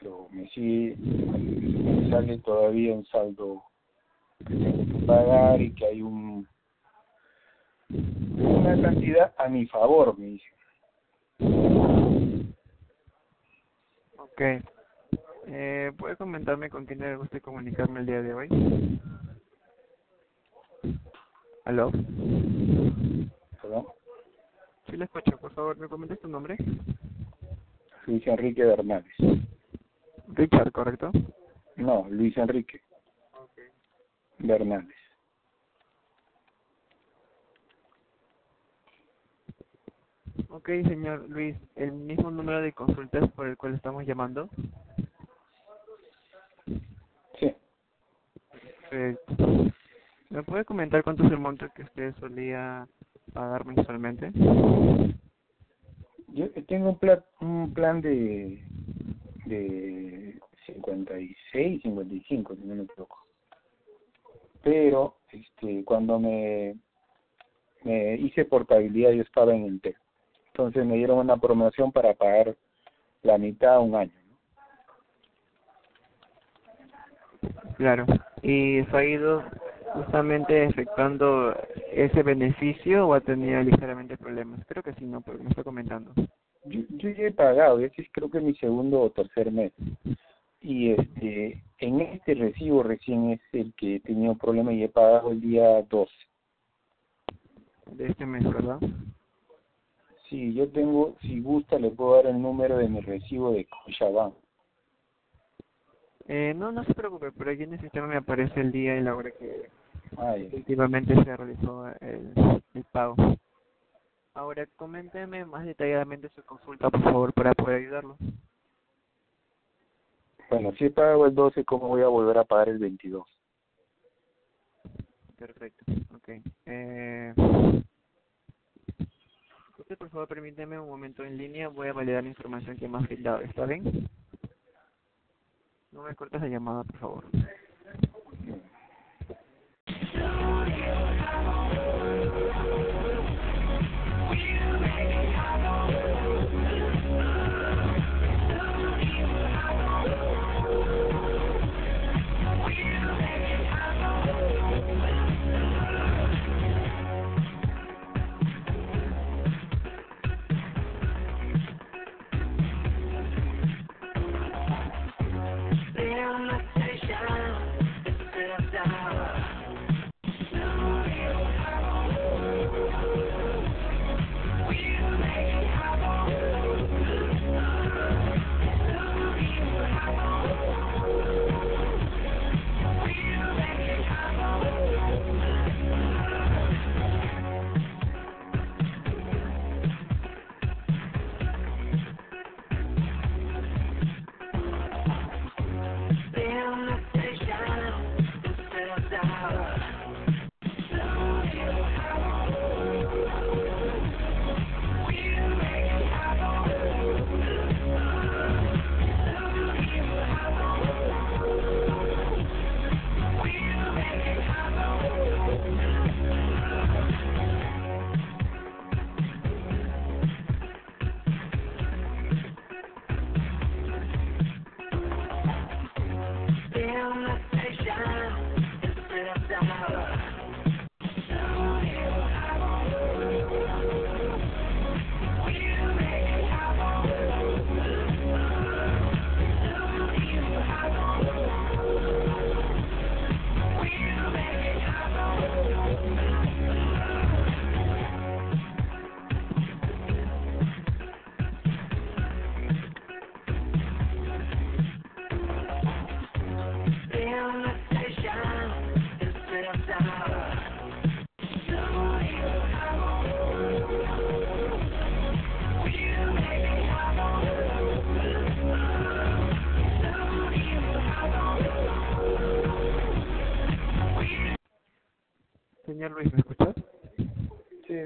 pero me sigue, me sale todavía un saldo que tengo que pagar y que hay un una cantidad a mi favor, me dice. Ok. Eh, ¿Puede comentarme con quién le gusta comunicarme el día de hoy? ¿Aló? ¿Perdón? Sí, le escucho. Por favor, ¿me comentas tu nombre? Luis Enrique Bernales. Richard, ¿correcto? No, Luis Enrique Bernales. Ok, señor Luis, ¿el mismo número de consultas por el cual estamos llamando? Sí. Perfecto. ¿Me puede comentar cuánto es el monto que usted solía pagar mensualmente? Yo tengo un plan, un plan de de 56, 55, si no me equivoco. Pero este cuando me me hice portabilidad yo estaba en Entel. Entonces me dieron una promoción para pagar la mitad un año. Claro. ¿Y se ha ido justamente efectuando ese beneficio o ha tenido ligeramente problemas? Creo que sí, no, porque me está comentando. Yo, yo ya he pagado, este es creo que mi segundo o tercer mes. Y este en este recibo recién es el que he tenido problemas y he pagado el día 12. De este mes, ¿verdad? Sí, yo tengo, si gusta, le puedo dar el número de mi recibo de Cochabamba. Eh, no, no se preocupe, pero aquí en el sistema me aparece el día y la hora que Ah, efectivamente se realizó el, el pago. Ahora, coménteme más detalladamente su consulta, por favor, para poder ayudarlo. Bueno, si he pagado el 12, ¿cómo voy a volver a pagar el 22? Perfecto, ok. Eh, por favor, permíteme un momento en línea, voy a validar la información que me ha brindado, ¿está bien? No me cortes la llamada, por favor.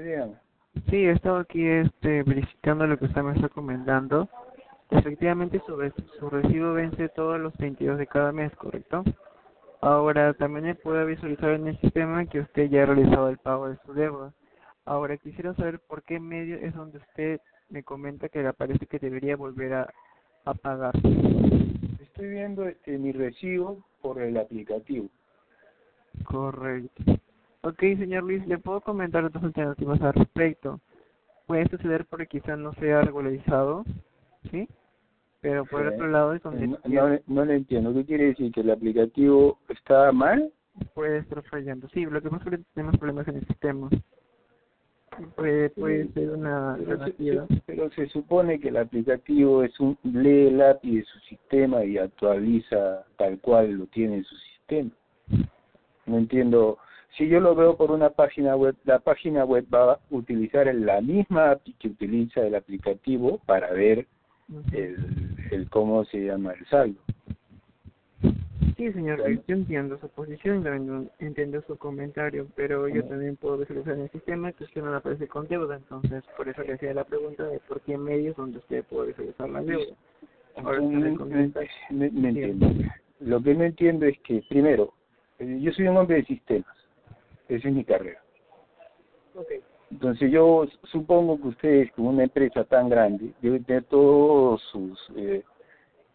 Dígame. Sí, he estado aquí este, verificando lo que usted me está comentando. Efectivamente, su, su recibo vence todos los 22 de cada mes, ¿correcto? Ahora, también he puede visualizar en el sistema que usted ya ha realizado el pago de su deuda. Ahora, quisiera saber por qué medio es donde usted me comenta que le parece que debería volver a, a pagar. Estoy viendo este mi recibo por el aplicativo. Correcto. Ok, señor Luis, ¿le puedo comentar otras alternativas al respecto? Puede suceder porque quizá no sea regularizado, ¿sí? Pero por el Sí. otro lado es donde No, no, no le entiendo. ¿Qué quiere decir? ¿Que el aplicativo está mal? puede estar fallando. Sí, lo que pasa es que tenemos problemas en el sistema. Puede, puede ser una se- pero se supone que el aplicativo es un lee el API de su sistema y actualiza tal cual lo tiene en su sistema. No entiendo. Si yo lo veo por una página web, la página web va a utilizar la misma API que utiliza el aplicativo para ver el, el cómo se llama el saldo. Sí, señor yo entiendo su posición también entiendo su comentario, pero yo también puedo visualizar en el sistema que usted no aparece con deuda, entonces por eso le hacía la pregunta de por qué medios donde usted puede visualizar la deuda. Ahora No, comenta. no- entiendo. Lo que no entiendo es que, primero, eh, yo soy un hombre de sistemas. Esa es mi carrera. Entonces yo supongo que ustedes, como una empresa tan grande, deben tener todos sus eh,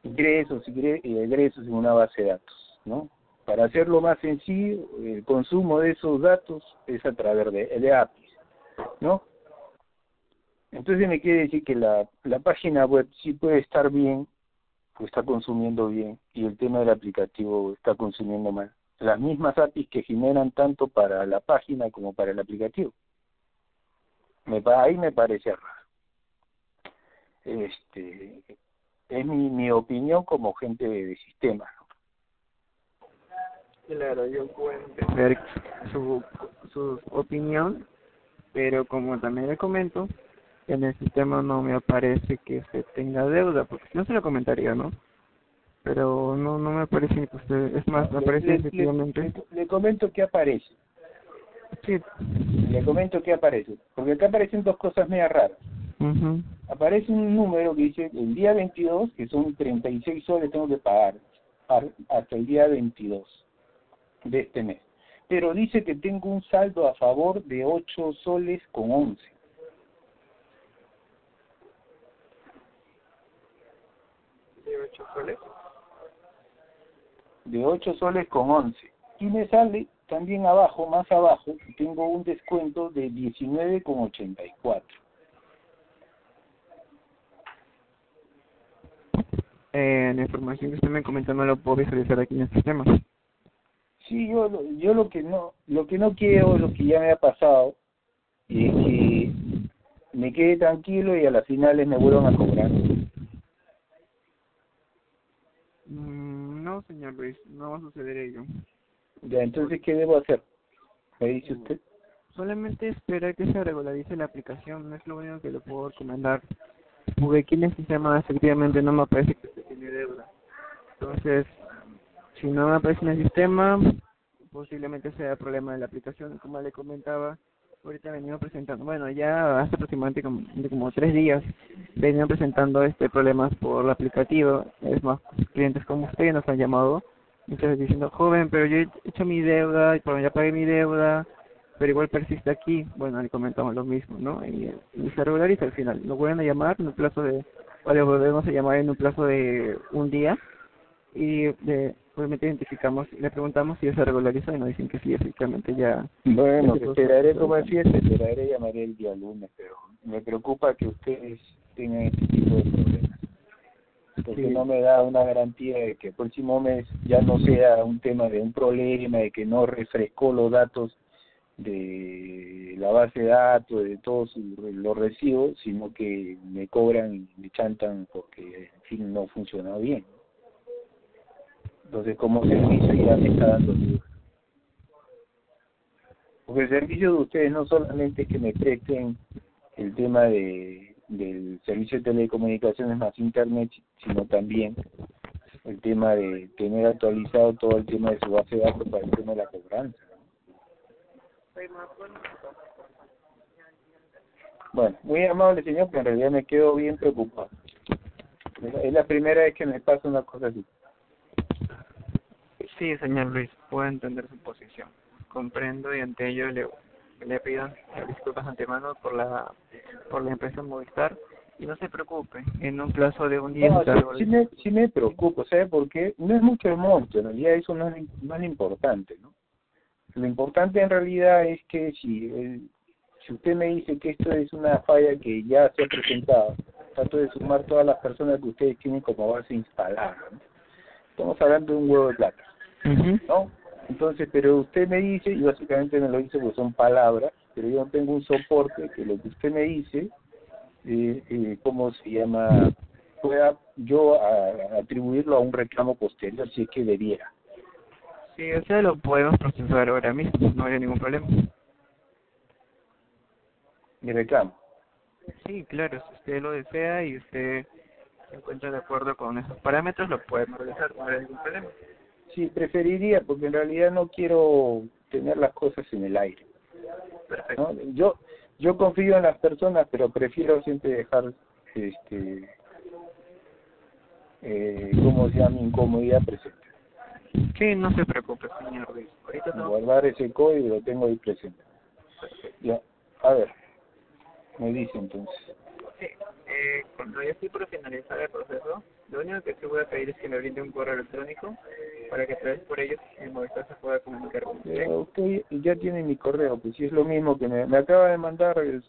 ingresos y egresos en una base de datos, ¿no? Para hacerlo más sencillo, el consumo de esos datos es a través de, de APIs, ¿no? Entonces me quiere decir que la, la página web sí puede estar bien, pues está consumiendo bien, y el tema del aplicativo está consumiendo mal. Las mismas APIs que generan tanto para la página como para el aplicativo. Me, ahí me parece raro. Este, es mi, mi opinión como gente de, de sistemas. Claro, yo puedo entender su, su opinión, pero como también le comento, en el sistema no me aparece que usted tenga deuda, porque no se lo comentaría, ¿no? Pero no no me parece que usted, es más, me Le- efectivamente. Le, le comento qué aparece. Sí. Le comento qué aparece. Porque acá aparecen dos cosas medio raras. Ujú. Aparece un número que dice el día 22, que son 36 soles tengo que pagar ar- hasta el día 22 de este mes. Pero dice que tengo un saldo a favor de 8 soles con 11. de 8 soles con 11. Y me sale también abajo, más abajo, tengo un descuento de 19 con 84. Eh, la información que usted me comentó no lo puedo visualizar aquí en el sistema. Sí, yo, lo- yo lo que no lo que no quiero, lo que ya me ha pasado, es que me quede tranquilo y a las finales me vuelvan a cobrar. Mm, no, señor Luis, no va a suceder ello. Ya, entonces, ¿qué debo hacer? ¿Me dice usted? Solamente esperar que se regularice la aplicación, no es lo único que le puedo recomendar. Porque aquí en el sistema efectivamente no me aparece que usted tiene deuda. Entonces, si no me aparece en el sistema, posiblemente sea problema de la aplicación, como le comentaba. Ahorita venimos presentando, bueno, ya hace aproximadamente como, como tres días venían presentando este problemas por el aplicativo. Es más, clientes como usted nos han llamado muchas diciendo, joven, pero yo he hecho mi deuda, y bueno, ya pagué mi deuda, pero igual persiste aquí. Bueno, le comentamos lo mismo, ¿no? Y, y se regulariza al final. Nos vuelven a llamar en un plazo de, o le volvemos a llamar en un plazo de un día y de, obviamente identificamos, le preguntamos si ya se regulariza y nos dicen que sí, efectivamente ya. Bueno, esperaré como fiesta, esperaré, llamaré el día lunes, pero me preocupa que ustedes tengan este tipo de problemas. Porque Sí. no me da una garantía de que el próximo mes ya no sea un tema de un problema, de que no refrescó los datos de la base de datos, de todos los recibos, sino que me cobran y me chantan porque, en fin, no funciona bien. Entonces, como servicio ya me está dando dudas. Porque el servicio de ustedes no solamente es que me presten el tema de del servicio de telecomunicaciones más internet, sino también el tema de tener actualizado todo el tema de su base de datos para el tema de la cobranza. bueno. Muy amable señor, pero en realidad me quedo bien preocupado. Es la primera vez que me pasa una cosa así. Sí, señor Luis, puedo entender su posición. Comprendo y ante ello le, le pido disculpas antemano por la por la empresa Movistar y no se preocupe, en un plazo de un día No, sí, sí me, sí me preocupo, ¿sabe por qué? No es mucho el monto, en realidad eso no es, no es lo importante, ¿no? Lo importante en realidad es que si, el- si usted me dice que esto es una falla que ya se ha presentado, trato de sumar todas las personas que ustedes tienen como base instalada, ¿no? Estamos hablando de un huevo de plata, ¿no? Entonces, pero usted me dice, y básicamente me lo dice porque son palabras, pero yo no tengo un soporte que lo que usted me dice, eh, eh, ¿cómo se llama? Pueda yo a- atribuirlo a un reclamo posterior si es que debiera. Sí, o sea, lo podemos procesar ahora mismo, no hay ningún problema. Mi reclamo. Sí, claro, si usted lo desea y usted se encuentra de acuerdo con esos parámetros, lo podemos realizar, no hay ningún problema. Sí, preferiría, porque en realidad no quiero tener las cosas en el aire. ¿no? Yo yo confío en las personas, pero prefiero siempre dejar, este, eh, ¿cómo se llama? Mi incomodidad presente. Sí, no se preocupe, señor Luis. Ahorita no. Guardar ese código lo tengo ahí presente. Ya, a ver, me dice entonces. Sí, eh, cuando ya estoy por finalizar el proceso, lo único que te voy a pedir es que me brinde un correo electrónico para que a través por ellos el Movistar se pueda comunicar con usted. Eh, ya tiene mi correo, pues si es lo mismo que me, acaba de mandar el,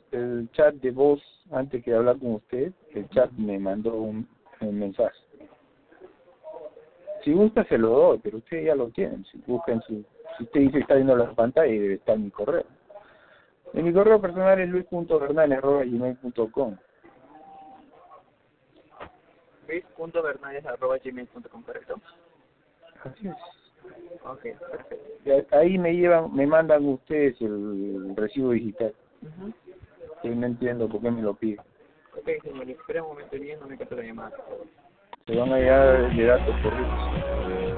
chat de voz antes que hablar con usted, el chat me mandó un, mensaje. Si gusta se lo doy, pero usted ya lo tiene. Si en su, si usted dice que está viendo la pantalla debe estar mi correo. Mi correo personal es luis.bernal.gmail.com luis.bernales.gmail.com, ¿correcto? Así es. Ok, perfecto. Ahí me llevan, me mandan ustedes el recibo digital. Que no entiendo por qué me lo piden. Ok, señor, espera un momento bien, no me corte la llamada. Se van a llegar de datos por Thank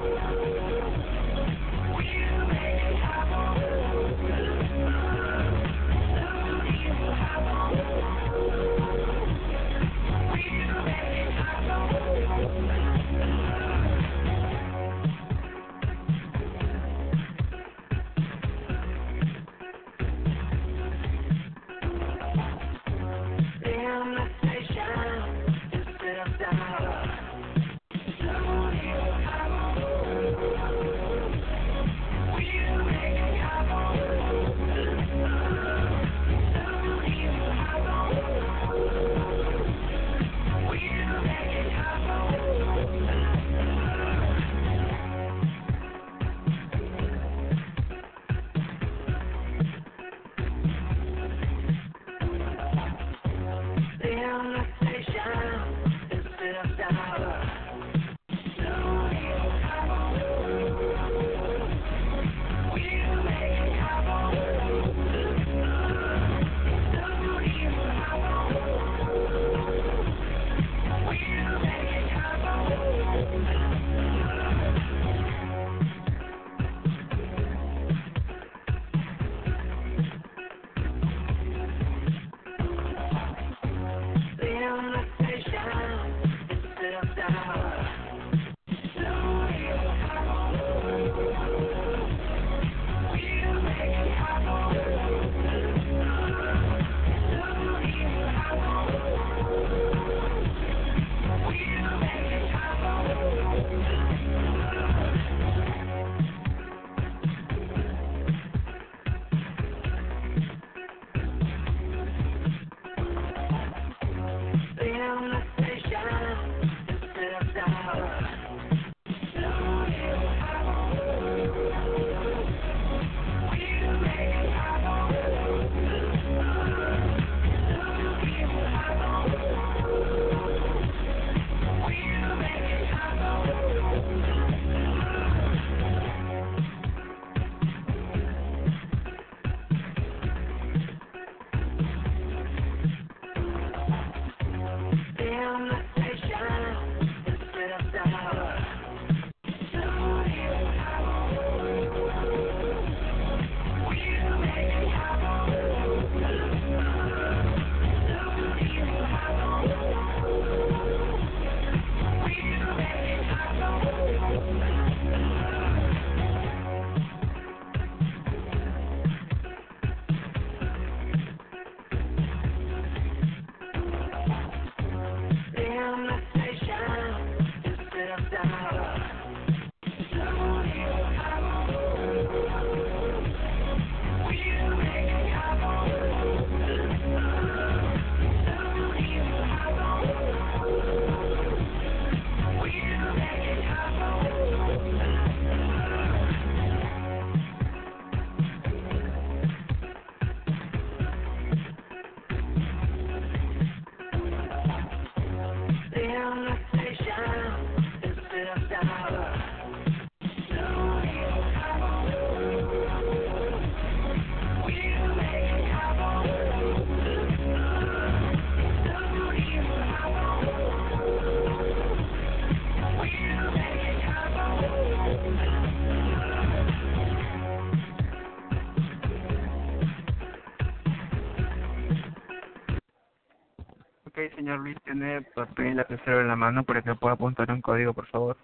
papel y lapicero en la mano para que pueda apuntar un código, por favor?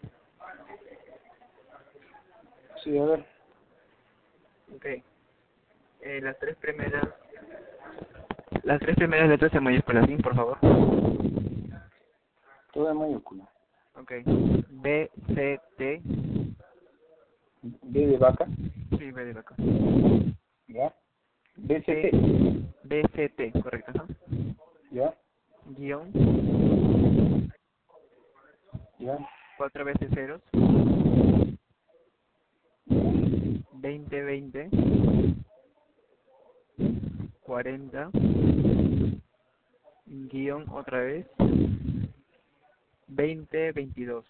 Sí, a ver. Ok. Eh, las tres primeras... Las tres primeras letras en mayúsculas, ¿sí? Por favor. Todo en mayúscula. Ok. B, C, T. B de vaca. Sí, B de vaca. ¿Ya? BCT. B, C, T, correcto, ¿no? ¿Ya? Guión, ¿Ya? cuatro veces ceros. 20, 20. 40. Guión otra vez. 20, 22.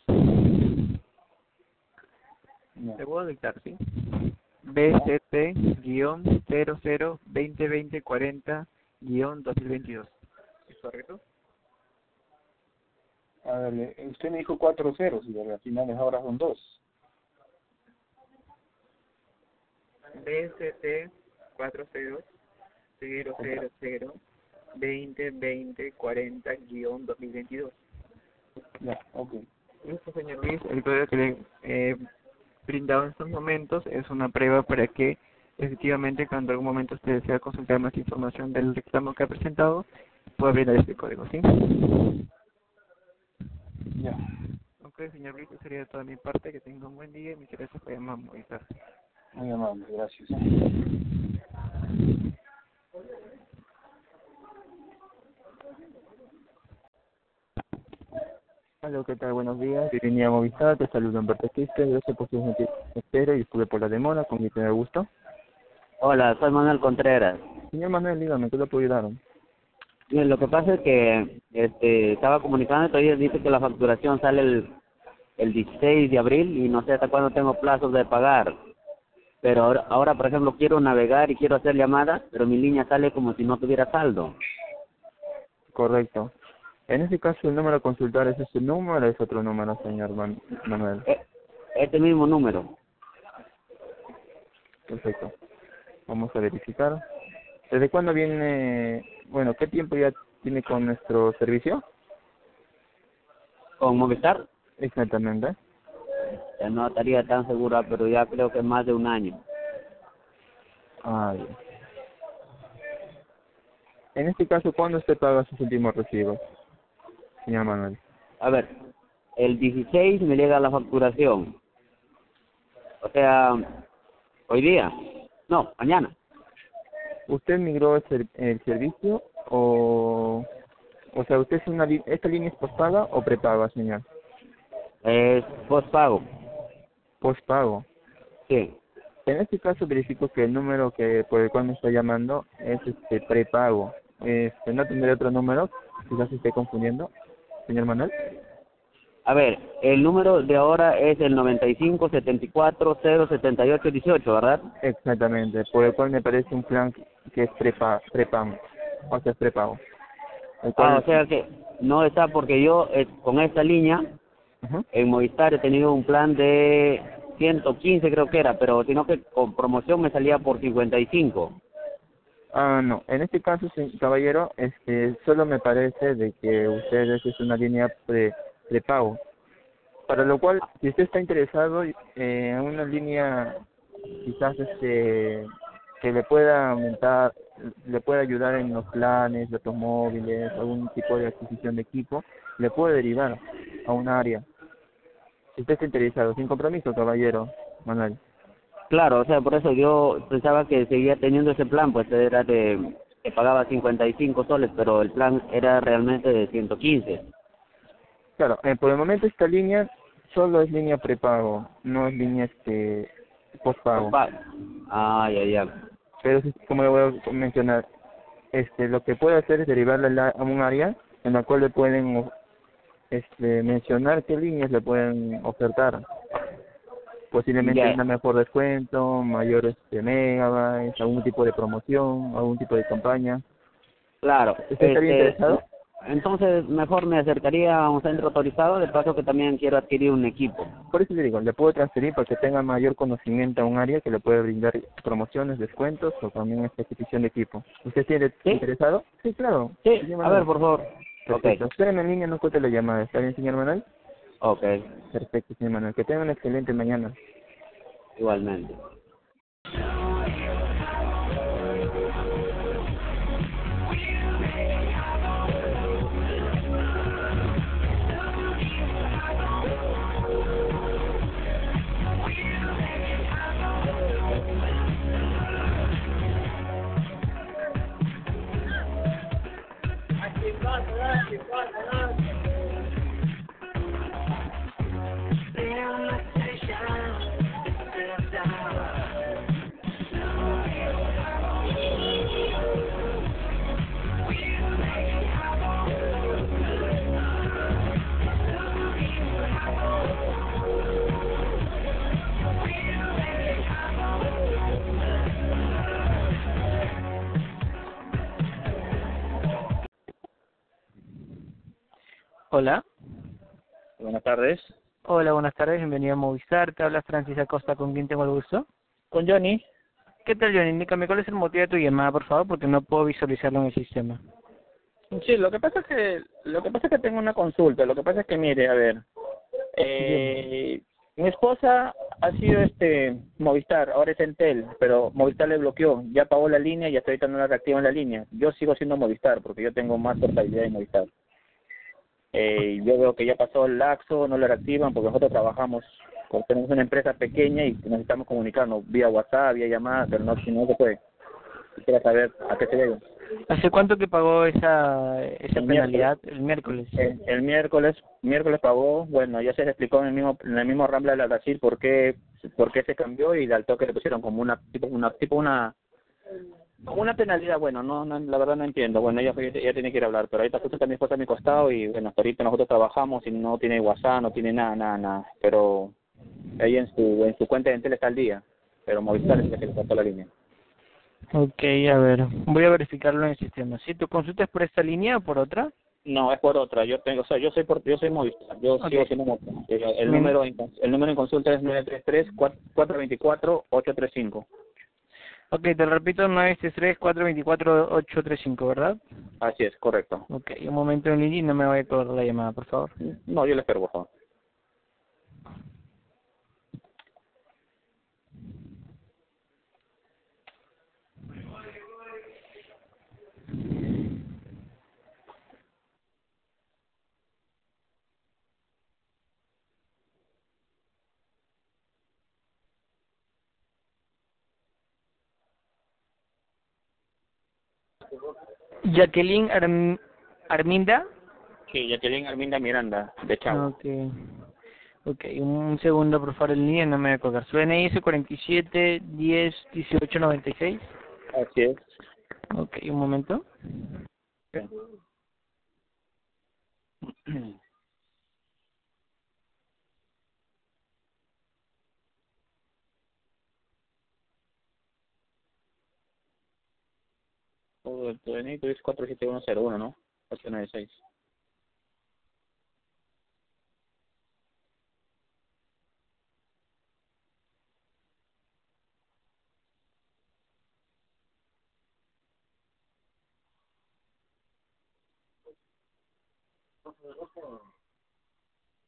Ya. Te puedo dictar, ¿sí? BCT guion 00 2020 40 guion 2022. ¿Es correcto? A ver, usted me dijo cuatro ceros y al final ahora son dos. BCT 40 000 20 20 40 guion 2022. Ya, ok. Listo, señor Luis. El código que le he brindado en estos momentos es una prueba para que efectivamente cuando en algún momento usted desea consultar más información del reclamo que ha presentado, pueda brindar este código, ¿sí? Ya. Ok, señor Luis, eso sería de toda mi parte. Que tenga un buen día y muchas gracias por llamar a Movistar. Muy amable, gracias. Hola, ¿qué tal? Buenos días. Bienvenida a Movistar, te saludo Humberto Quispe, gracias por su gentil espera y disculpe por la demora, con quien tener gusto. Hola, soy Manuel Contreras. Señor Manuel, dígame, ¿qué le puedo ayudar? Lo que pasa es que este, estaba comunicando y todavía dice que la facturación sale el, el 16 de abril y no sé hasta cuándo tengo plazos de pagar. Pero ahora, ahora, por ejemplo, quiero navegar y quiero hacer llamadas, pero mi línea sale como si no tuviera saldo. Correcto. En este caso, el número a consultar es ese número o es otro número, señor Man- Manuel. Eh, Este mismo número. Perfecto. Vamos a verificar. ¿Desde cuándo viene, bueno, qué tiempo ya tiene con nuestro servicio? ¿Con Movistar? Exactamente. Eh, No estaría tan segura, pero ya creo que más de un año. Bien. En este caso, ¿cuándo usted paga sus últimos recibos, señor Manuel? A ver, el 16 me llega la facturación. O sea, hoy día. No, mañana. ¿Usted migró el, ser- el servicio o, o sea, usted es una, li- esta línea es postpaga o prepaga, señor? Es postpago. Postpago. Sí. En este caso verifico que el número que por el cual me está llamando es este prepago. Este, no tendré otro número, quizás se esté confundiendo, señor Manuel. A ver, el número de ahora es el 95 74 078 18, ¿verdad? Exactamente, por el cual me parece un plan que es prepa, prepago, o sea, es prepago. Ah, o sea que no está porque yo eh, con esta línea en Movistar he tenido un plan de 115 creo que era, pero sino que con promoción me salía por 55. Ah, no, en este caso, caballero, este, solo me parece de que ustedes es una línea pre, prepago. Para lo cual, si usted está interesado eh, en una línea quizás este que le pueda aumentar, le pueda ayudar en los planes, datos móviles, algún tipo de adquisición de equipo, le puede derivar a un área. Si usted está interesado, sin compromiso, caballero, Manuel. Claro, o sea, por eso yo pensaba que seguía teniendo ese plan, pues era de que pagaba 55 soles, pero el plan era realmente de 115. Claro, eh, por el momento esta línea solo es línea prepago, no es línea este postpago. Ah, ya, ya. Pero como le voy a mencionar, este, lo que puede hacer es derivarle a un área en la cual le pueden este, mencionar qué líneas le pueden ofertar. Posiblemente Ya. una mejor descuento, mayor este, megabytes, algún tipo de promoción, algún tipo de campaña. Claro. ¿Usted estaría este, interesado? Entonces, mejor me acercaría a un centro autorizado, de paso que también quiero adquirir un equipo. Por eso le digo, le puedo transferir para que tenga mayor conocimiento a un área que le puede brindar promociones, descuentos o también adquisición de equipo. ¿Usted tiene interesado? Sí, claro. Sí, a ver, por favor. Perfecto. Espérenme en línea, no corte la llamada. ¿Está bien, señor Manuel? Ok, Perfecto, señor Manuel. Que tenga una excelente mañana. igualmente. Hola. Buenas tardes. Hola, buenas tardes. Bienvenido a Movistar. Te habla Francis Acosta. ¿Con quién tengo el gusto? Con Johnny. ¿Qué tal, Johnny? Indícame cuál es el motivo de tu llamada, por favor, porque no puedo visualizarlo en el sistema. Sí, lo que pasa es que lo que pasa es que tengo una consulta. Lo que pasa es que mire, a ver, eh, mi esposa ha sido este Movistar, ahora es Entel, pero Movistar le bloqueó, ya pagó la línea y hasta ahorita no la reactiva en la línea. Yo sigo siendo Movistar porque yo tengo más portabilidad de Movistar. Eh, yo veo que ya pasó el laxo, no lo reactivan porque nosotros trabajamos, como tenemos una empresa pequeña y necesitamos comunicarnos vía WhatsApp, vía llamada, pero no, si no se puede. Quisiera saber a qué se debe. ¿Hace cuánto que pagó esa esa El penalidad? El miércoles. El, el miércoles miércoles pagó, bueno, ya se le explicó en el mismo en el mismo Rambla de la Brasil por qué por qué se cambió y al toque le pusieron como una tipo una tipo una una penalidad, bueno, no, no la verdad no entiendo. Bueno, ella, ella tiene que ir a hablar, pero ahorita justo está mi esposa a mi costado y bueno, ahorita nosotros trabajamos y no tiene WhatsApp, no tiene nada, nada, nada, pero ahí en su en su cuenta de Entel está al día, pero Movistar es la que le cortó la línea. Ok, a ver. Voy a verificarlo en el sistema. ¿Sí? ¿Tu consulta es por esta línea o por otra? No, es por otra. Yo tengo, o sea, yo soy por, yo soy Movistar. Yo sigo siendo Movistar. El, el Mm. número en, el número en consulta es 933 424 835. Ok, te lo repito, 963-424-835, ¿verdad? Así es, correcto. Ok, un momento en línea y no me vaya a cortar la llamada, por favor. No, yo le espero, por favor. Jacqueline Arm- Arminda. Sí, Jacqueline Arminda Miranda, de Chavo. Ok. Ok, un segundo, por favor, en línea, no me voy a colgar. Su DNI es 47 10 18 96. Así es. Ok, un momento. Oh, el DNI es 47101, ¿no? 896.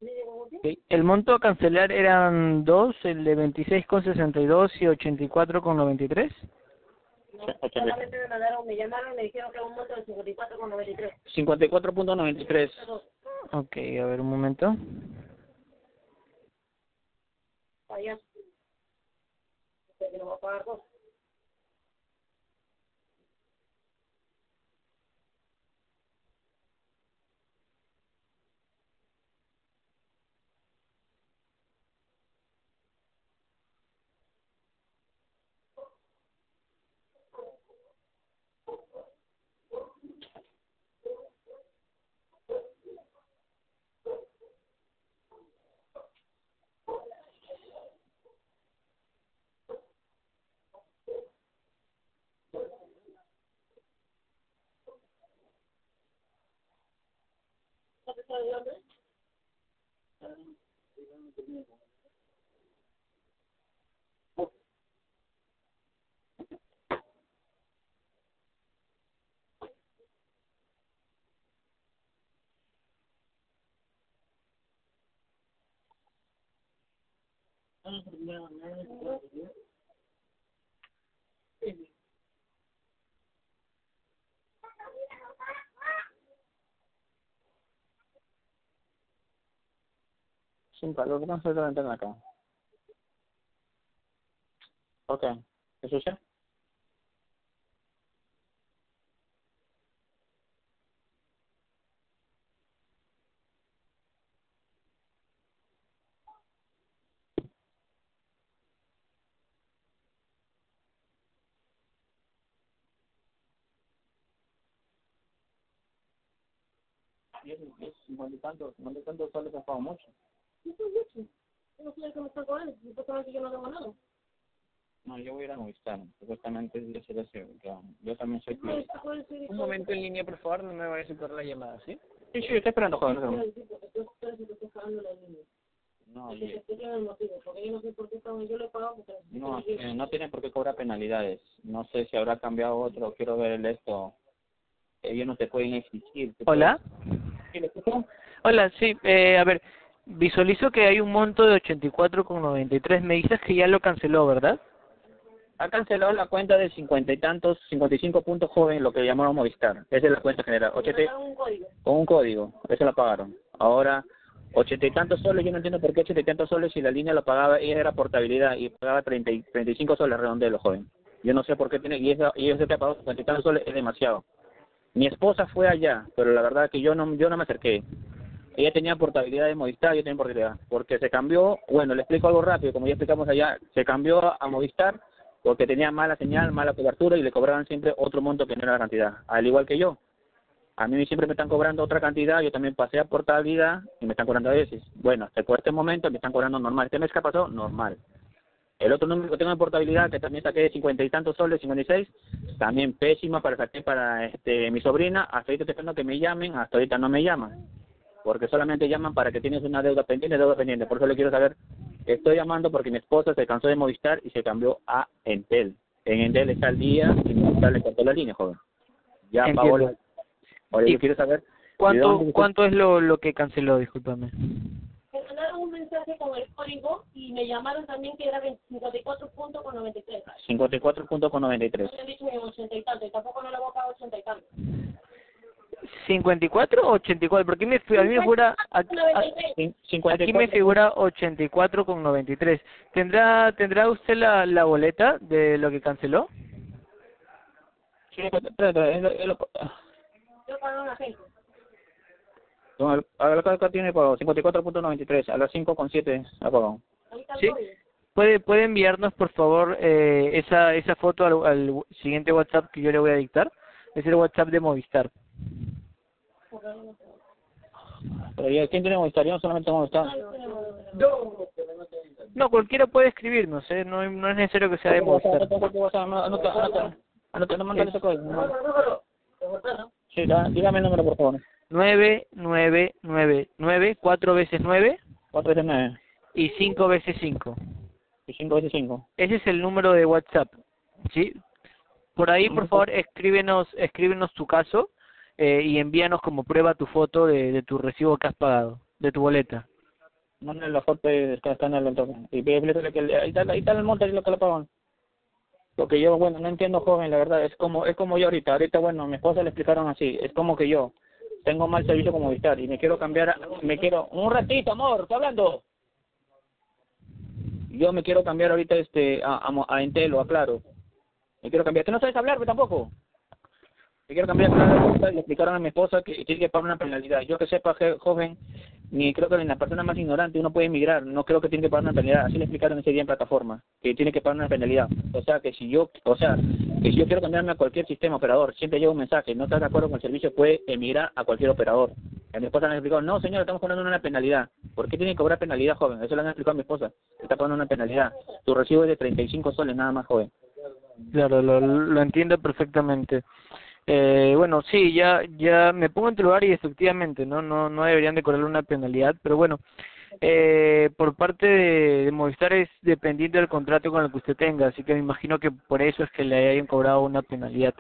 Ok, El monto a cancelar eran dos, el de 26,62 y 84,93. Solamente me mandaron, me llamaron y me dijeron que era un monto de 54,93. 54.93. Ok, a ver un momento. Allá. Que no va a pagar dos. I don't know. Sin calor, vamos a la ventana acá. Ok, ¿eso ya? Y es, es cincuenta y tantos, cincuenta y tantos soles ha pagado mucho. Yo no soy el que me está cobrando, supuestamente yo no nada. No, yo voy a ir a Movistar, supuestamente es de ser así, claro. Yo también soy No, cliente. Un momento en línea, por favor, no me vayas a cortar la llamada, ¿sí? Sí, sí, estoy esperando, joven. no se. No, yo no sé por qué están, yo le he pagado porque no, eh, no tienen por qué cobrar penalidades. No sé si habrá cambiado otro, quiero ver el esto. Ellos no te pueden exigir. Hola. Hola, sí, eh, a ver, visualizo que hay un monto de 84,93. Me dices que ya lo canceló, ¿verdad? Ha cancelado la cuenta de cincuenta y tantos, 55 puntos joven, lo que llamaron Movistar. Esa es la cuenta general. me 80, dan un código. con un código, eso la pagaron. Ahora, ochenta y tantos soles, yo no entiendo por qué ochenta y tantos soles si la línea lo pagaba, ella era portabilidad y pagaba treinta y, 35 soles redondelo, joven. Yo no sé por qué tiene, y, esa, y eso que ha pagado cincuenta y tantos soles es demasiado. Mi esposa fue allá, pero la verdad que yo no, yo no me acerqué. Ella tenía portabilidad de Movistar, yo tenía portabilidad, porque se cambió, bueno, le explico algo rápido, como ya explicamos allá, se cambió a Movistar porque tenía mala señal, mala cobertura y le cobraban siempre otro monto que no era la cantidad, al igual que yo. A mí siempre me están cobrando otra cantidad, yo también pasé a portabilidad y me están cobrando a veces. Bueno, hasta por este momento me están cobrando normal. Este mes que pasado, normal. El otro número que tengo de portabilidad, que también saqué de cincuenta y tantos soles, 56, también pésima para saqué para este mi sobrina. Hasta ahorita estoy esperando que me llamen, hasta ahorita no me llaman. Porque solamente llaman para que tienes una deuda pendiente, deuda pendiente. Por eso le quiero saber, estoy llamando porque mi esposa se cansó de Movistar y se cambió a Entel. En Entel está al día y Movistar le cortó la línea, joven. Ya. Entiendo. Ahora Y- yo quiero saber... ¿de ¿Cuánto, dónde- cuánto es lo, lo que canceló? Discúlpame. Me mandaron un mensaje con el código y me llamaron también que era 54 puntos con 93. 54 puntos con 93. No me han dicho ni 80 y tanto, y tampoco no le voy a pagar 80 y tanto. ¿54 o 84? Porque me, a mí me figura... Aquí, aquí 54. me figura 84 con 93. ¿Tendrá, ¿Tendrá usted la, la boleta de lo que canceló? Sí, acá tiene pago 54.93, a las 5.7 ha pagado. Sí. ¿Puede, puede enviarnos, por favor, eh, esa, esa foto al, al siguiente WhatsApp que yo le voy a dictar? Es el WhatsApp de Movistar. Pero ya, ¿quién tiene Movistar? Yo solamente Movistar. No, cualquiera puede escribirnos, ¿eh? no, no es necesario que sea de Movistar. Anota, anota, anota, anota, no ese código. Sí, dígame el número, por favor. 9999, cuatro veces 9 4 veces 9 y cinco veces 5. y 5 veces 5. Ese es el número de WhatsApp, ¿sí? Por ahí, por favor, escríbenos, escríbenos tu caso eh, y envíanos como prueba tu foto de, de tu recibo que has pagado, de tu boleta. Mándale la foto y está, el entorno. Y que ahí está, ahí está el monte lo que le pagan. Porque yo, bueno, no entiendo, joven, la verdad, es como es como yo ahorita. Ahorita, bueno, mi esposa le explicaron así. Es como que yo tengo mal servicio como Movistar y me quiero cambiar, me quiero... Un ratito, amor, ¿está hablando? Yo me quiero cambiar ahorita este a, a, a Entel o a Claro. Me quiero cambiar. ¿Tú no sabes hablar, pues, tampoco? Me quiero cambiar a Claro. Le explicaron a mi esposa que tiene que pagar una penalidad. Yo que sepa, joven, ni creo que en la persona más ignorante uno puede emigrar, no creo que tiene que pagar una penalidad, así le explicaron ese día en plataforma, que tiene que pagar una penalidad, o sea que si yo, o sea, que si yo quiero cambiarme a cualquier sistema operador, siempre llega un mensaje, no estás de acuerdo con el servicio, puede emigrar a cualquier operador. A mi esposa le explicó, no señor, estamos cobrando una penalidad, ¿por qué tiene que cobrar penalidad, joven? Eso le han explicado a mi esposa, está pagando una penalidad, tu recibo es de 35 soles nada más, joven. Claro, lo entiendo perfectamente. Eh, bueno, sí, ya ya me pongo en tu lugar y efectivamente, no no no deberían de cobrarle una penalidad, pero bueno, eh, por parte de, de Movistar es dependiente del contrato con el que usted tenga, así que me imagino que por eso es que le hayan cobrado una penalidad.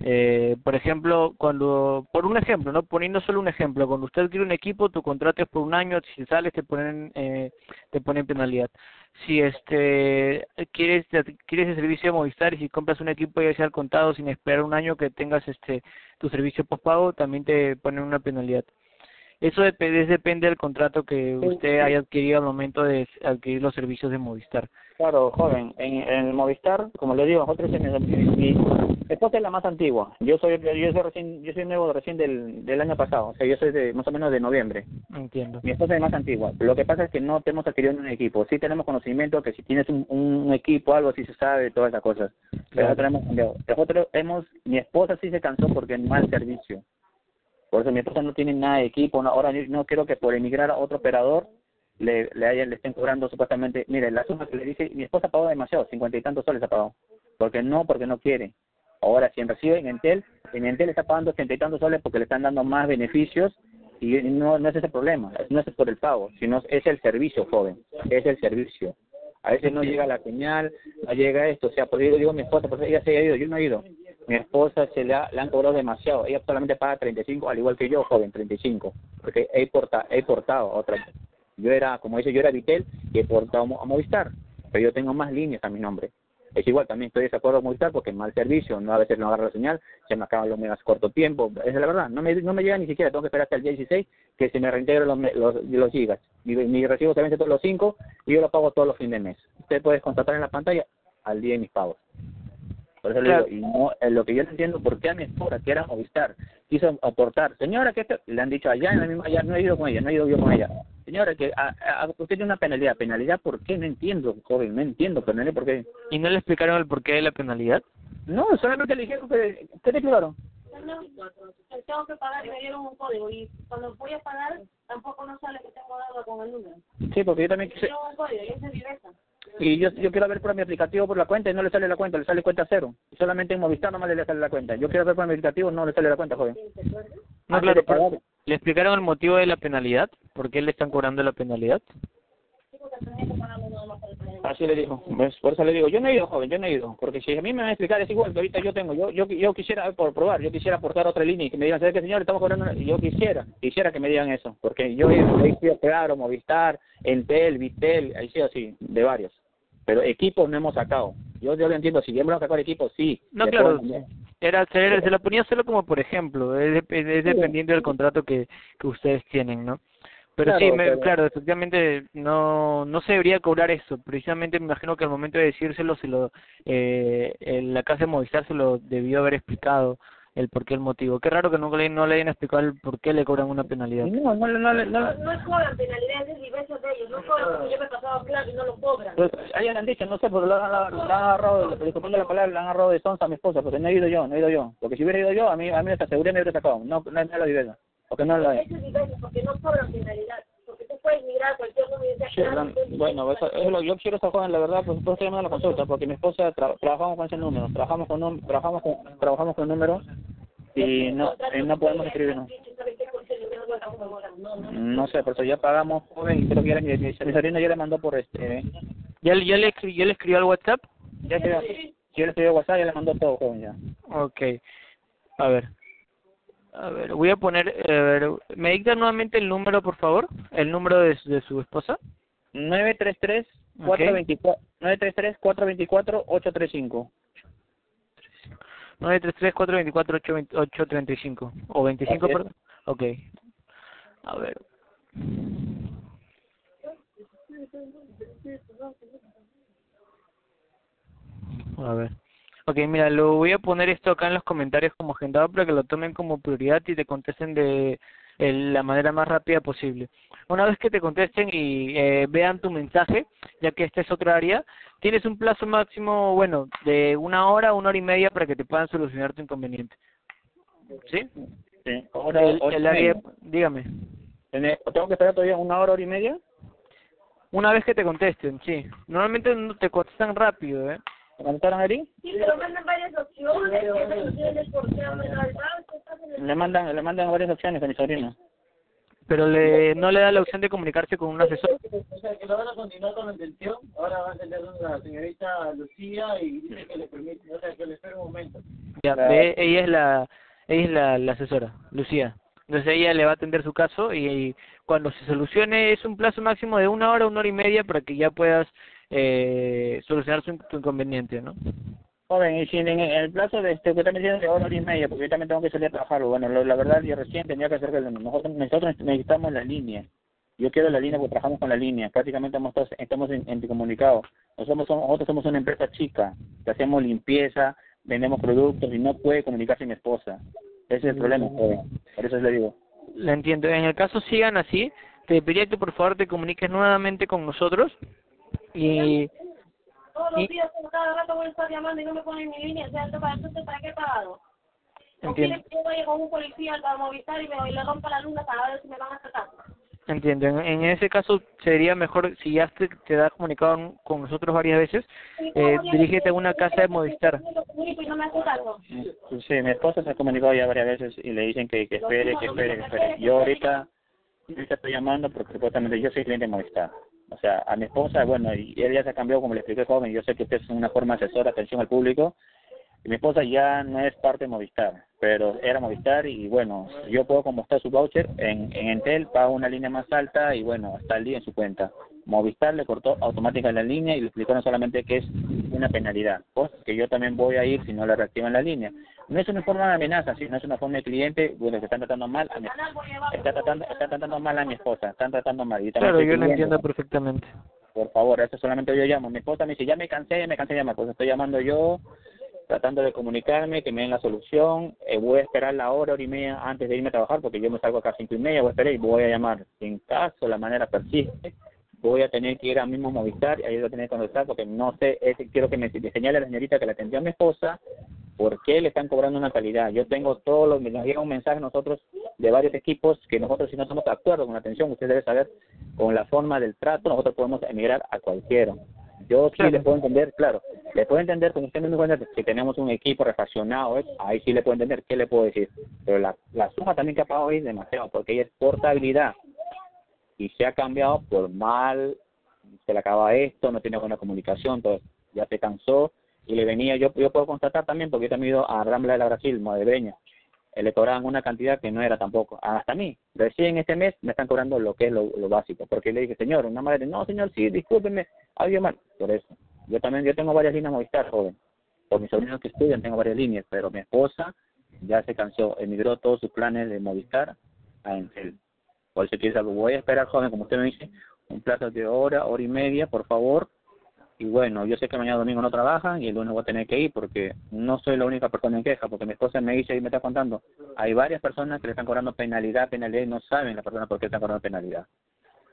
Eh, por ejemplo, cuando, por un ejemplo, no poniendo solo un ejemplo, cuando usted quiere un equipo, tu contrato es por un año, si sales te ponen, eh, te ponen penalidad. Si este quieres quieres el servicio de Movistar y si compras un equipo ya sea al contado sin esperar un año que tengas este tu servicio postpago, también te ponen una penalidad. Eso depende, depende del contrato que usted haya adquirido al momento de adquirir los servicios de Movistar. Claro, joven, en, en el Movistar, como le digo, nosotros mi, mi esposa es la más antigua. Yo soy yo soy recién yo soy nuevo recién del, del año pasado, o sea, yo soy de más o menos de noviembre. Entiendo. Mi esposa es más antigua. Lo que pasa es que no tenemos adquirido un equipo. Sí tenemos conocimiento que si tienes un, un equipo, algo sí se sabe, todas esas cosas. Pero nosotros hemos cambiado. Nosotros hemos, mi esposa sí se cansó porque mal servicio. Por eso mi esposa no tiene nada de equipo. No, ahora no quiero que por emigrar a otro operador le, le, hayan, le estén cobrando supuestamente. Mire, la suma que le dice, mi esposa pagó demasiado, cincuenta y tantos soles ha pagado. Porque no, porque no quiere. Ahora, si recibe en Entel, en Entel está pagando ochenta y tantos soles porque le están dando más beneficios y no, no es ese problema, no es por el pago, sino es el servicio, joven, es el servicio. A veces no llega la señal, no llega esto, o sea, por eso digo mi esposa, porque ella se ha ido, yo no he ido. Mi esposa se le, ha, le han cobrado demasiado, ella solamente paga 35, al igual que yo, joven, 35, porque he, porta, he portado otra. Yo era, como dice, yo era Vitel y he portado a Movistar, pero yo tengo más líneas a mi nombre. Es igual, también estoy de acuerdo con Movistar porque mal servicio, no a veces no agarra la señal, se me acaban los megas corto tiempo, es la verdad, no me, no me llega ni siquiera, tengo que esperar hasta el día 16 que se me reintegren los, los, los gigas. Mi, mi recibo se vence todos los 5 y yo lo pago todos los fines de mes. Usted puede constatar en la pantalla al día de mis pagos. Por eso le digo, y no, eh, lo que yo no entiendo, ¿por qué a mi esposa, que era Movistar, quiso aportar? Señora, que le han dicho allá en la misma, allá, no he ido con ella, no he ido yo con ella. Señora, que a, a, usted tiene una penalidad. ¿Penalidad por qué? No entiendo, joven, no entiendo, penalidad por qué. ¿Y no le explicaron el porqué de la penalidad? No, solamente le dijeron que... ¿Qué te explicaron? tengo que pagar y me dieron un código y cuando voy a pagar tampoco no sale que tengo deuda con el número. Sí, porque yo también quise... un código y ese directo. Y yo, yo quiero ver por mi aplicativo por la cuenta y no le sale la cuenta, le sale cuenta cero. Y solamente en Movistar nomás le sale la cuenta. Yo quiero ver por mi aplicativo, no le sale la cuenta, joven. No, claro, pero ¿le explicaron el motivo de la penalidad? ¿Por qué le están cobrando la penalidad? Así le dijo, ¿ves? por eso le digo, yo no he ido, joven, yo no he ido, porque si a mí me van a explicar, es igual que ahorita yo tengo, yo yo, yo quisiera, por probar, yo quisiera aportar otra línea y que me digan, ¿sabes qué, señor? Estamos cobrando, yo quisiera, quisiera que me digan eso, porque yo he sido claro, Movistar, Entel, Vitel, he sido así, de varios, pero equipos no hemos sacado. Yo, yo lo entiendo, si hemos sacado equipos, sí. No, claro, era, se, se lo ponía solo como por ejemplo, es, es dependiendo del contrato que, que ustedes tienen, ¿no? Pero sí, me, claro, efectivamente no no se debería cobrar eso. Precisamente me imagino que al momento de decírselo, se lo eh, la casa de Movistar se lo debió haber explicado el por qué, el motivo. Qué raro que no le, no le hayan explicado el por qué le cobran una penalidad. No, no, no, no, no, no cobran penalidades, es diversos de ellos. No cobran porque yo me he pasado claro y no lo cobran. Pues, ahí han dicho, no sé, porque lo han, lo, han agarrado, disculpando la palabra, le han agarrado de sonsa a mi esposa, porque no he ido yo, no he ido yo. Porque si hubiera ido yo, a mí, a mí esta seguridad me hubiera sacado. No, no, no lo diverso. Porque no lo es. Eso es diverso, porque no cobran penalidad puedes mirar cualquier número y decir, bueno, eso, es lo, yo quiero esa joven, la verdad, pues por estoy llamando a la consulta, porque mi esposa tra trabajamos con ese número, trabajamos con un, trabajamos con, trabajamos con número y no, y no podemos escribir no. Sé, por eso ya pagamos, joven, y creo que ya, mi, mi sobrino ya le mandó por este... ¿Ya, ya, le, ya le escribió al WhatsApp? Ya se, yo le escribió WhatsApp, ya le mandó todo, joven, ya. Ok, a ver. A ver, voy a poner, a ver, ¿me dicta nuevamente el número, por favor? El número de, de su esposa. 933 424 933 424 835 933 424 835 o 25, perdón. Ok. A ver. A ver. Ok, mira, lo voy a poner esto acá en los comentarios como agendado para que lo tomen como prioridad y te contesten de la manera más rápida posible. Una vez que te contesten y eh, vean tu mensaje, ya que esta es otra área, tienes un plazo máximo, bueno, de una hora, una hora y media para que te puedan solucionar tu inconveniente. ¿Sí? Sí. Ahora, el, el área, dígame. ¿Tengo que esperar todavía una hora, hora y media? Una vez que te contesten, sí. Normalmente no te contestan rápido, ¿eh? ¿Comentaron ahí? Sí, pero mandan varias opciones, opciones por qué Le mandan, le mandan varias opciones a mi sobrino. pero le no le da la opción de comunicarse con un asesor. O sea, que lo van a continuar con la intención. Ahora va a tener una señorita Lucía y dice que le permite, o sea, que le espere un momento. Ya, ve, ella es la ella es la, la asesora, Lucía. Entonces ella le va a atender su caso y, y cuando se solucione es un plazo máximo de una hora, una hora y media para que ya puedas eh, solucionar su, tu inconveniente, ¿no? Joven, y si en, el plazo de este, que también tiene de hora, y media, porque yo también tengo que salir a trabajar, bueno, lo- la verdad yo recién tenía que hacer que nosotros, nosotros necesitamos la línea. Yo quiero la línea porque trabajamos con la línea, prácticamente estamos, todos- estamos en, en comunicado. Nosotros somos, nosotros somos una empresa chica, que hacemos limpieza, vendemos productos y no puede comunicarse mi esposa. Ese es el problema, joven. Por eso le digo. La entiendo. En el caso sigan así, te pediría que por favor te comuniques nuevamente con nosotros y Todos los días, como cada rato voy a estar llamando y no me ponen mi línea. O sea, ¿esto para, entonces, ¿para qué he pagado? ¿O entiendo. quieren que yo vaya con un policía al Movistar y me y le rompa la luna para ver si me van a sacar? Entiendo. En, en ese caso sería mejor, si ya te, te has comunicado con nosotros varias veces, eh, dirígete a una casa de Movistar. Yo comunico y no me hace caso. Sí, mi esposa se ha comunicado ya varias veces y le dicen que, que espere, que espere, que espere. Yo ahorita, ahorita estoy llamando porque supuestamente yo soy cliente de Movistar. O sea, a mi esposa, bueno, y él ya se ha cambiado, como le expliqué joven, yo sé que usted es una forma asesora, atención al público, y mi esposa ya no es parte de Movistar, pero era Movistar y bueno, yo puedo como está su voucher, en, en Entel pago una línea más alta y bueno, está al día en su cuenta. Movistar le cortó automática la línea y le explicó no solamente que es una penalidad, cosa que yo también voy a ir si no le reactivan la línea. No es una forma de amenaza, sino es una forma de cliente, bueno, que están tratando mal a mi, está tratando, está tratando mal a mi esposa, están tratando mal. Y Claro, yo lo entiendo perfectamente. Por favor, eso solamente yo llamo. Mi esposa me dice, ya me cansé, ya me cansé de llamar. Pues estoy llamando yo, tratando de comunicarme, que me den la solución. Eh, voy a esperar la hora, hora y media antes de irme a trabajar, porque yo me salgo acá a cinco y media, voy a esperar y voy a llamar. Si en caso la manera persiste, voy a tener que ir al mismo Movistar y ahí voy a tener que conversar, porque no sé, es, quiero que me, me señale a la señorita que le atendió a mi esposa, por qué le están cobrando una calidad. Yo tengo todos los, nos llega un mensaje a nosotros de varios equipos que nosotros si no estamos de acuerdo con la atención, usted debe saber, con la forma del trato, nosotros podemos emigrar a cualquiera. Yo sí le puedo entender, claro, le puedo entender, como usted me cuenta, que tenemos un equipo refaccionado, ¿eh? ahí sí le puedo entender, ¿qué le puedo decir? Pero la, la suma también que ha pagado hoy es demasiado, porque ella es portabilidad y se ha cambiado por mal, se le acaba esto, no tiene buena comunicación, entonces ya se cansó. Y le venía, yo yo puedo constatar también, porque yo también he ido a Rambla de la Brasil, Modebreña, eh, le cobraban una cantidad que no era tampoco, hasta a mí, recién este mes me están cobrando lo que es lo, lo básico, porque le dije, señor, una madre, no señor, sí, discúlpeme, había mal, por eso, yo también, yo tengo varias líneas Movistar, joven, por mis sobrinos que estudian tengo varias líneas, pero mi esposa ya se cansó, emigró todos sus planes de Movistar a Entel. Por eso algo. Voy a esperar, joven, como usted me dice, un plazo de hora, hora y media, por favor. Y bueno, yo sé que mañana domingo no trabajan y el lunes voy a tener que ir porque no soy la única persona en queja, porque mi esposa me dice y me está contando, hay varias personas que le están cobrando penalidad, penalidad y no saben las personas por qué están cobrando penalidad.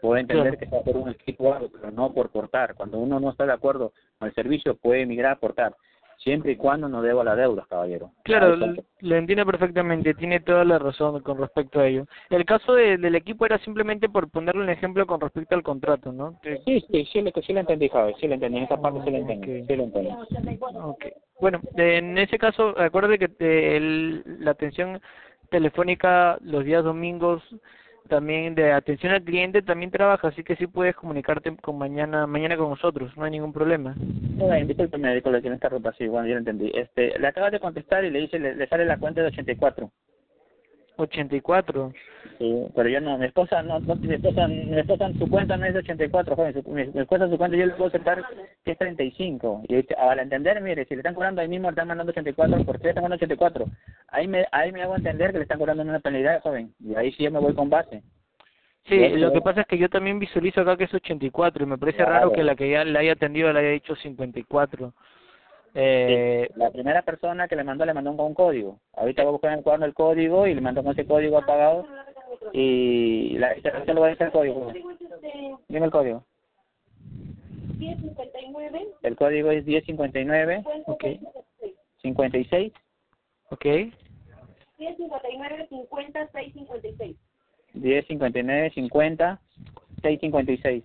Puedo entender que sea por un equipo algo, pero no por portar. Cuando uno no está de acuerdo con el servicio, puede emigrar a portar, siempre y cuando no deba las deudas, caballero. Claro, lo entiendo perfectamente, tiene toda la razón con respecto a ello. El caso de- del equipo era simplemente por ponerle un ejemplo con respecto al contrato, ¿no? Que- Sí, sí, sí, le, sí le entendí, joven, sí le entendí, en esa parte sí le entendí, sí le entendí. Ok. Bueno, en ese caso, acuérdate que te- el- la atención telefónica los días domingos también de atención al cliente también trabaja, así que sí puedes comunicarte con mañana mañana con nosotros, no hay ningún problema. Joven, discúlpeme, discúlpeme, que me interrumpa, sí, bueno, yo lo entendí. Este, le acabas de contestar y le dice, le, le sale la cuenta de 84. 84. Sí, pero yo no, mi esposa no, no mi esposa, mi esposa su cuenta no es de 84, joven, su, mi, mi esposa su cuenta yo le puedo aceptar que es 35. Y al entender, mire, si le están cobrando ahí mismo, le están mandando 84, ¿por qué le están mandando 84? Ahí me, ahí me hago entender que le están cobrando una penalidad, joven, y ahí sí yo me voy con base. Sí, lo que pasa es que yo también visualizo acá que es 84 y me parece Claro. raro que la que ya le haya atendido le haya dicho 54. Eh, La primera persona que le mandó, le mandó un, un código. Ahorita voy a buscar en el cuaderno el código y le mandó con ese código apagado. Y la, se lo voy a decir el código. Dime el código. 1059, El código es 1059 ok, 56 ok. 1059, 50, 656. 1059 50 656.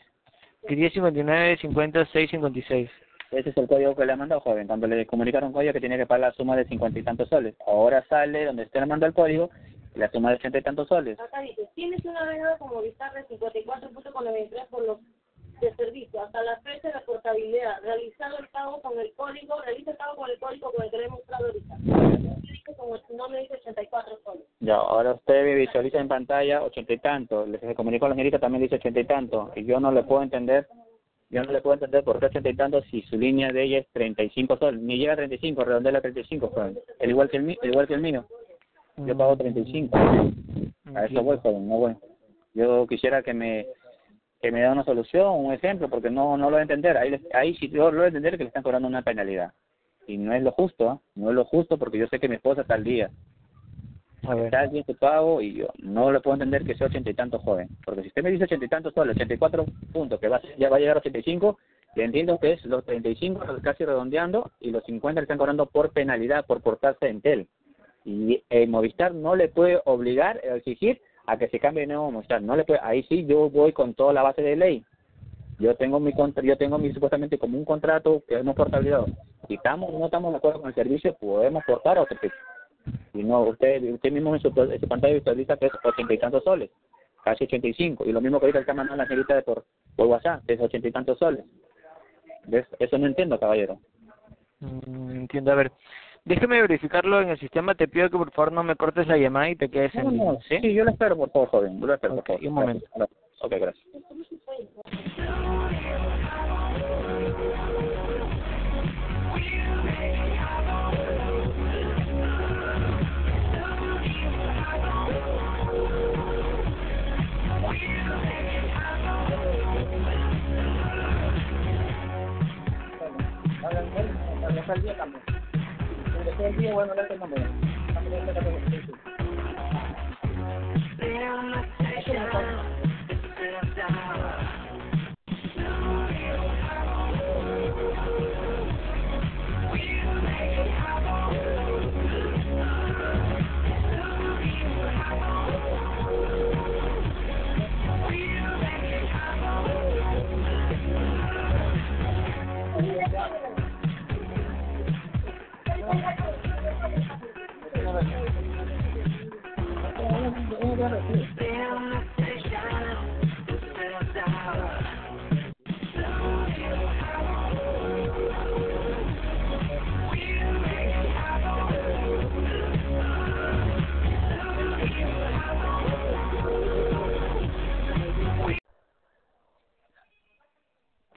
1059 50 656. Ese es el código que le mandó, joven. Cuando le comunicaron un código que tiene que pagar la suma de cincuenta y tantos soles. Ahora sale donde usted le mandó el código la suma de ochenta y tantos soles. Acá dice, tienes una deuda con Movistar de 54.93 por los de servicio. Hasta la fecha de la portabilidad. Realizado el pago con el código, realiza el pago con el código con el que le he mostrado ahorita. Como su nombre dice 84 soles. Ya, ahora usted me visualiza en pantalla ochenta y tanto, le se comunicó a la señorita también dice ochenta y tanto, y yo no le puedo entender, yo no le puedo entender por qué ochenta y tanto si su línea de ella es treinta y cinco soles, ni llega a treinta y cinco, redondea a treinta y cinco soles, el igual que el, igual que el mío, yo pago treinta y cinco, a eso voy, joven, no voy. Yo quisiera que me que me da una solución, un ejemplo, porque no no lo voy a entender, ahí, ahí sí yo lo voy a entender que le están cobrando una penalidad, y no es lo justo, ¿ah? no es lo justo porque yo sé que mi esposa está al día, Está bien pago y yo no le puedo entender que sea ochenta y tantos joven. Porque si usted me dice ochenta y tantos y cuatro puntos, que va, ya va a llegar a ochenta y cinco, le entiendo que es los treinta y cinco casi redondeando y los cincuenta le están cobrando por penalidad, por portarse en tel. Y el Movistar no le puede obligar, exigir a que se cambie de nuevo Movistar. No le puede, ahí sí yo voy con toda la base de ley. Yo tengo mi contra, yo tengo mi supuestamente como un contrato que hemos portabilidad. Si estamos no estamos de acuerdo con el servicio, podemos portar a otro precio. Y no, usted, usted mismo en su, en su pantalla visualiza que es ochenta y tantos soles, casi ochenta y cinco. Y lo mismo que ahorita está mandando la señorita de por, por WhatsApp, que es ochenta y tantos soles. ¿Ves? Eso no entiendo, caballero. Mm, entiendo, a ver. Déjeme verificarlo en el sistema, te pido que por favor no me cortes la llamada y te quedes No, ¿sí? sí, yo lo espero, por favor, joven. Yo lo espero, Ok, por favor. un momento. Gracias. Ok, gracias. el día también. El día, bueno, no tengo menos. También tengo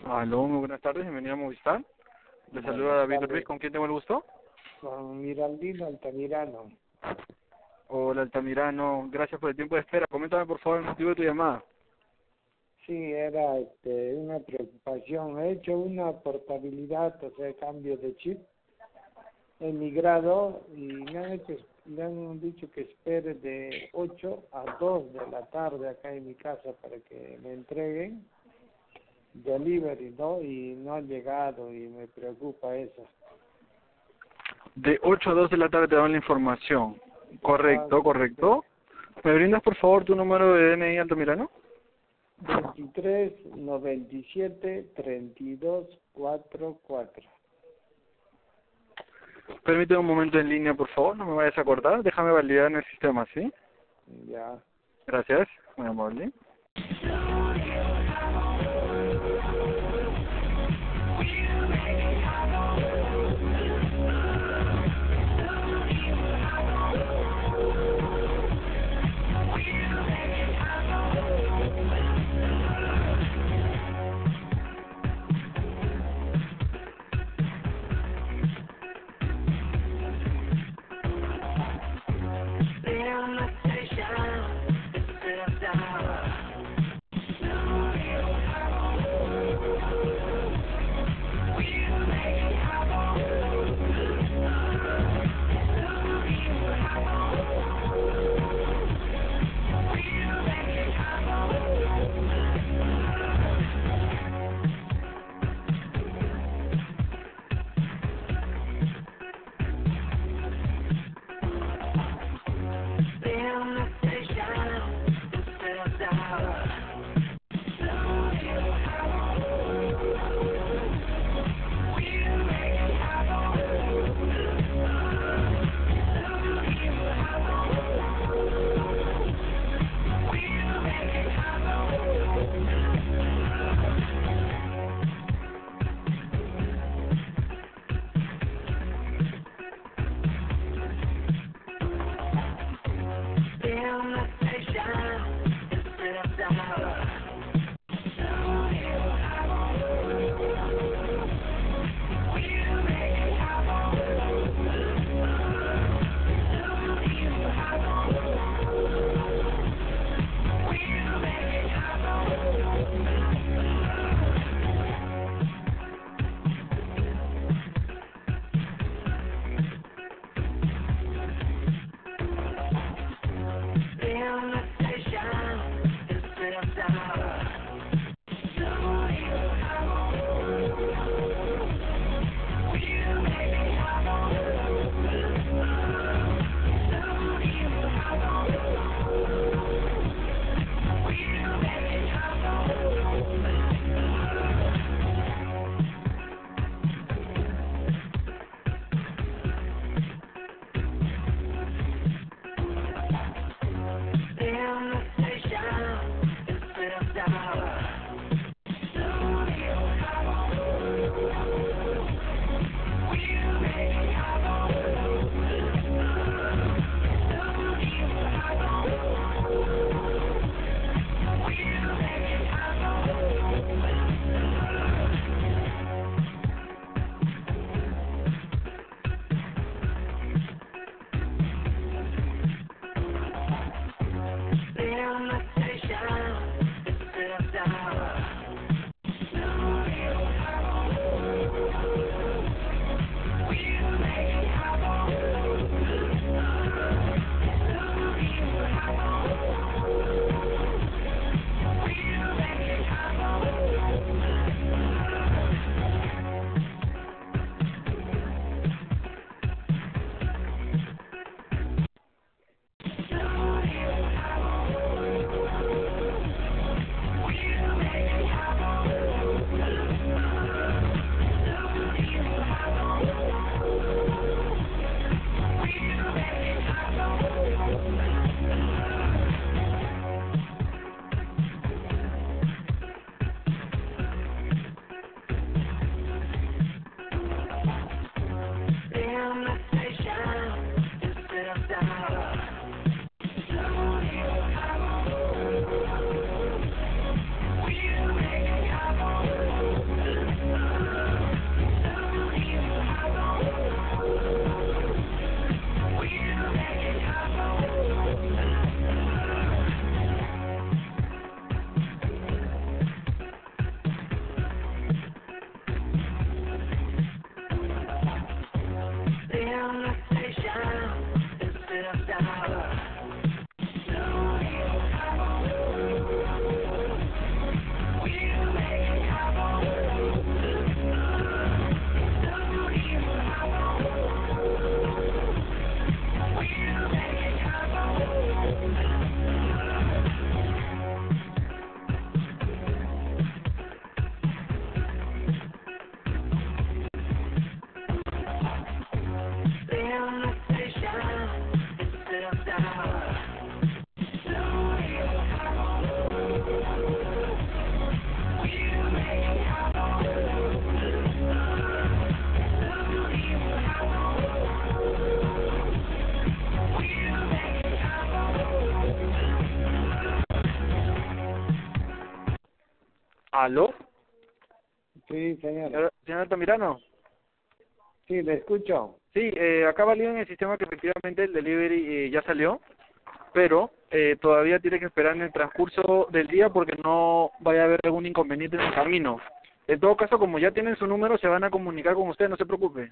Aló, muy buenas tardes, bienvenido a Movistar. Le saluda David Ruiz, ¿con quién tengo el gusto? Con Mirandino Altamirano. Hola Altamirano, gracias por el tiempo de espera. Coméntame por favor el motivo de tu llamada. Sí, era este, una preocupación. He hecho una portabilidad, o sea, cambio de chip. He migrado y me han, hecho, me han dicho que espere de 8 a 2 de la tarde acá en mi casa para que me entreguen delivery, ¿no? Y no ha llegado y me preocupa eso. De 8 a 2 de la tarde te dan la información. Correcto, correcto. ¿Me brindas por favor tu número de DNI Altamirano? 23 97 32 44. Permíteme un momento en línea, por favor, no me vayas a cortar. Déjame validar en el sistema, ¿sí? Ya. Gracias, muy amable. Sí, señor. Señor, señor Altamirano. Sí, le escucho. Sí, eh, acá valido en el sistema que efectivamente el delivery eh, ya salió, pero eh, todavía tiene que esperar en el transcurso del día porque no vaya a haber algún inconveniente en el camino. En todo caso, como ya tienen su número, se van a comunicar con usted, no se preocupe.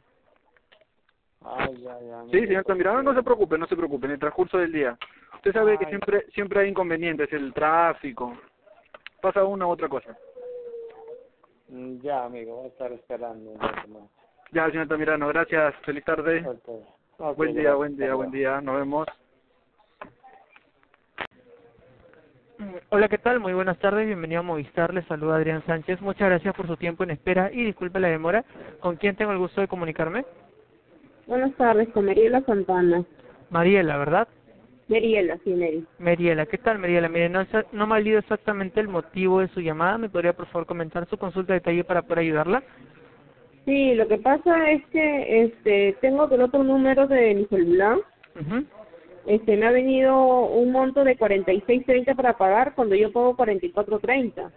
Ay, ya, ya. Sí, señor Altamirano, no se preocupe, no se preocupe, en el transcurso del día. Usted sabe que siempre siempre hay inconvenientes, el tráfico, pasa una u otra cosa. Mm, Ya, amigo, voy a estar esperando un rato más. Ya, señor Altamirano, gracias, feliz tarde. Buen día, gracias. buen día, buen día, nos vemos. Hola, ¿qué tal? Muy buenas tardes, bienvenido a Movistar, les saluda Adrián Sánchez. Muchas gracias por su tiempo en espera y disculpe la demora. ¿Con quién tengo el gusto de comunicarme? Buenas tardes, con Mariela Santana. Mariela, ¿verdad? Mariela, sí, Mary. Mariela, ¿qué tal Mariela? Mire, no, me ha leído exactamente el motivo de su llamada. ¿Me podría por favor comentar su consulta de detalle para poder ayudarla? Sí, lo que pasa es que este tengo el otro número de mi celular. Este me ha venido un monto de 46.30 para pagar cuando yo pago 44.30.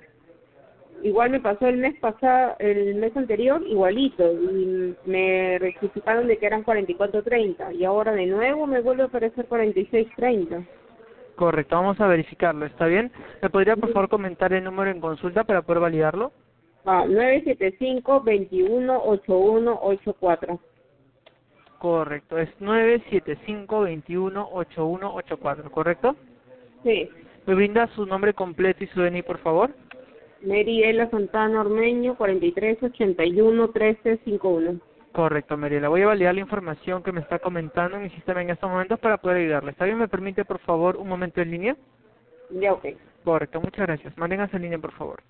Igual me pasó el mes pasado, el mes anterior igualito y me rectificaron de que eran 44.30 y ahora de nuevo me vuelve a aparecer 46.30. Correcto, vamos a verificarlo, ¿está bien? ¿Me podría por favor comentar el número en consulta para poder validarlo? Ah, 975-218184. Correcto, es 975-218184, ¿correcto? Sí. ¿Me brinda su nombre completo y su DNI, por favor? Meriela Santana Ormeño, 4381 1351. Correcto, Mariela. Voy a validar la información que me está comentando en mi sistema en estos momentos para poder ayudarle. ¿Está bien? ¿Me permite, por favor, un momento en línea? Ya, ok. Correcto, muchas gracias. Manténgase en línea, por favor.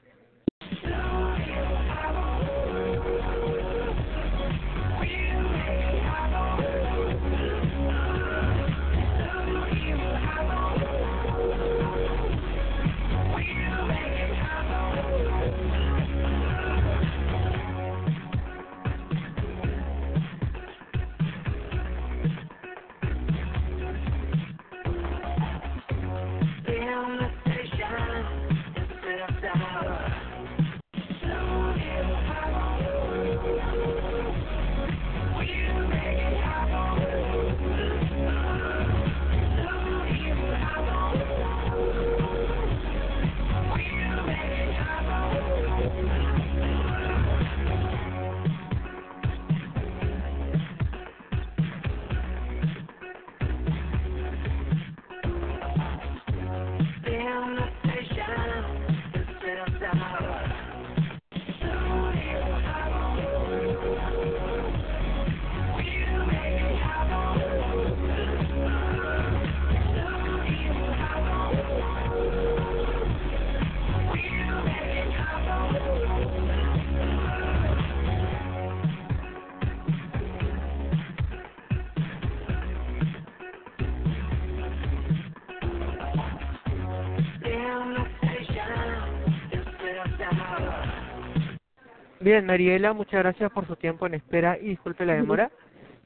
Bien, Mariela, muchas gracias por su tiempo en espera y disculpe la demora.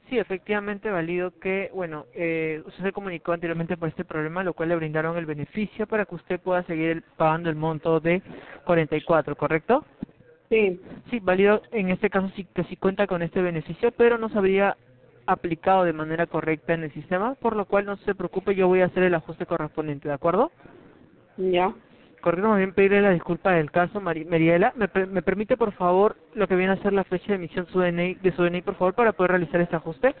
Sí, efectivamente, valido que, bueno, eh, usted se comunicó anteriormente por este problema, lo cual le brindaron el beneficio para que usted pueda seguir el- pagando el monto de 44, ¿correcto? Sí. Sí, válido en este caso sí que sí cuenta con este beneficio, pero no se habría aplicado de manera correcta en el sistema, por lo cual no se preocupe, yo voy a hacer el ajuste correspondiente, ¿de acuerdo? Ya. Correcto, más bien pedirle la disculpa del caso, Mari Mariela. ¿Me, ¿Me permite, por favor, lo que viene a ser la fecha de emisión su DNI, de su DNI, por favor, para poder realizar este ajuste?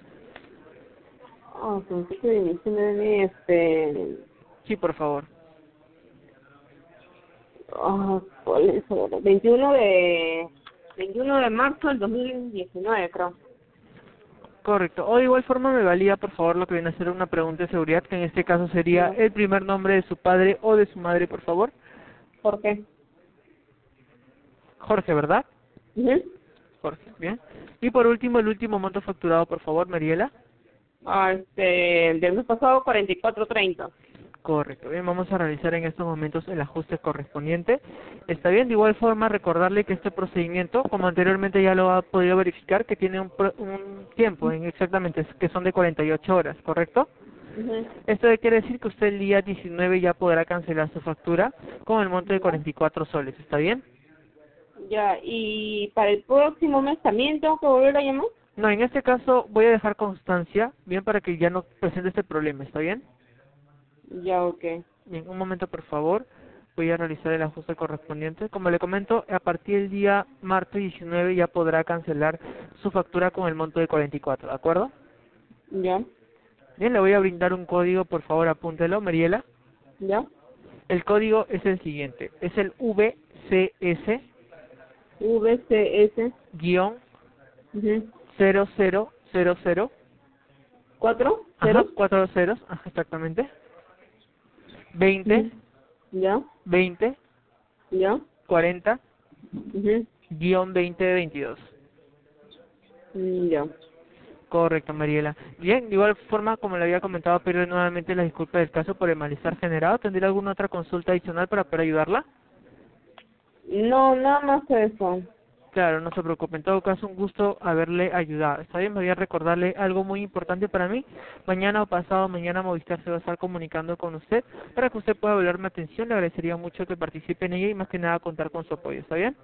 Ah, con fecha de emisión de DNI, este... Sí, por favor. Ah, ¿cuál es ahora? 21 de... 21 de marzo del 2019, creo. Correcto. O de igual forma me valía, por favor, lo que viene a ser una pregunta de seguridad, que en este caso sería el primer nombre de su padre o de su madre, por favor. ¿Por qué? Jorge, ¿verdad? Ujú. Jorge, bien. Y por último, el último monto facturado, por favor, Mariela. Ah, este... El del mes pasado, 44.30. Correcto. Bien, vamos a realizar en estos momentos el ajuste correspondiente. Está bien, de igual forma recordarle que este procedimiento, como anteriormente ya lo ha podido verificar, que tiene un, un tiempo en exactamente, que son de 48 horas, ¿correcto? Ujú. Esto quiere decir que usted el día 19 ya podrá cancelar su factura con el monto de 44 soles, ¿está bien? Ya, y para el próximo mes también tengo que volver a llamar. No, en este caso voy a dejar constancia, bien, para que ya no presente este problema, ¿está bien? Ya, ok. Bien, un momento por favor. Voy a realizar el ajuste correspondiente. Como le comento, a partir del día martes 19 ya podrá cancelar su factura con el monto de 44, ¿de acuerdo? Ya, Bien, le voy a brindar un código, por favor apúntelo, Mariela. ya. El código es el siguiente, es el VCS VCS. guion Ujú. 0000 ¿Cuatro? Ajá, ¿Ceros? cuatro ceros, ajá, exactamente. 20, Ya, 20, ya. 40, Ujú. guion 2022. Mm, Ya. Correcto, Mariela. Bien, de igual forma, como le había comentado, pero nuevamente la disculpa del caso por el malestar generado. ¿Tendría alguna otra consulta adicional para poder ayudarla? No, nada más eso. Claro, no se preocupe. En todo caso, un gusto haberle ayudado. Está bien, me voy a recordarle algo muy importante para mí. Mañana o pasado mañana Movistar se va a estar comunicando con usted para que usted pueda hablarme atención. Le agradecería mucho que participe en ella y más que nada contar con su apoyo. ¿Está bien?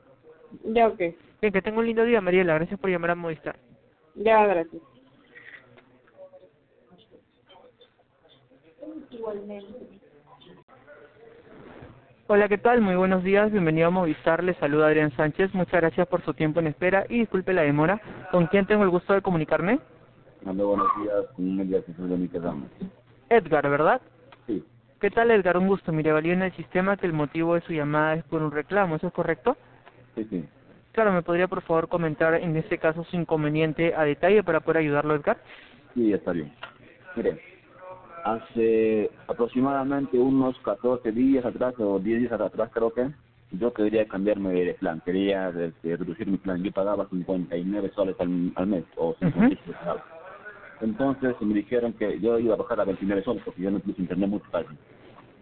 Ya, ok. Bien, que tenga un lindo día, Mariela. Gracias por llamar a Movistar. Ya, gracias. Hola, ¿qué tal? Muy buenos días. Bienvenido a Movistar. Le saluda Adrián Sánchez. Muchas gracias por su tiempo en espera y disculpe la demora. ¿Con quién tengo el gusto de comunicarme? Hola, buenos días. Un día Jesús de Miquel Ramos. Edgar, ¿verdad? Sí. ¿Qué tal, Edgar? Un gusto. Mire, valía en el sistema que el motivo de su llamada es por un reclamo, ¿eso es correcto? Sí, sí. Claro, ¿me podría por favor comentar en este caso su inconveniente a detalle para poder ayudarlo, Edgar? Sí, está bien. Mire, hace aproximadamente unos 14 días atrás o 10 días atrás creo que yo quería cambiarme de plan, quería este, reducir mi plan. Yo pagaba 59 soles al, al mes o 55 soles. Entonces me dijeron que yo iba a bajar a 29 soles porque yo no puse internet muy fácil.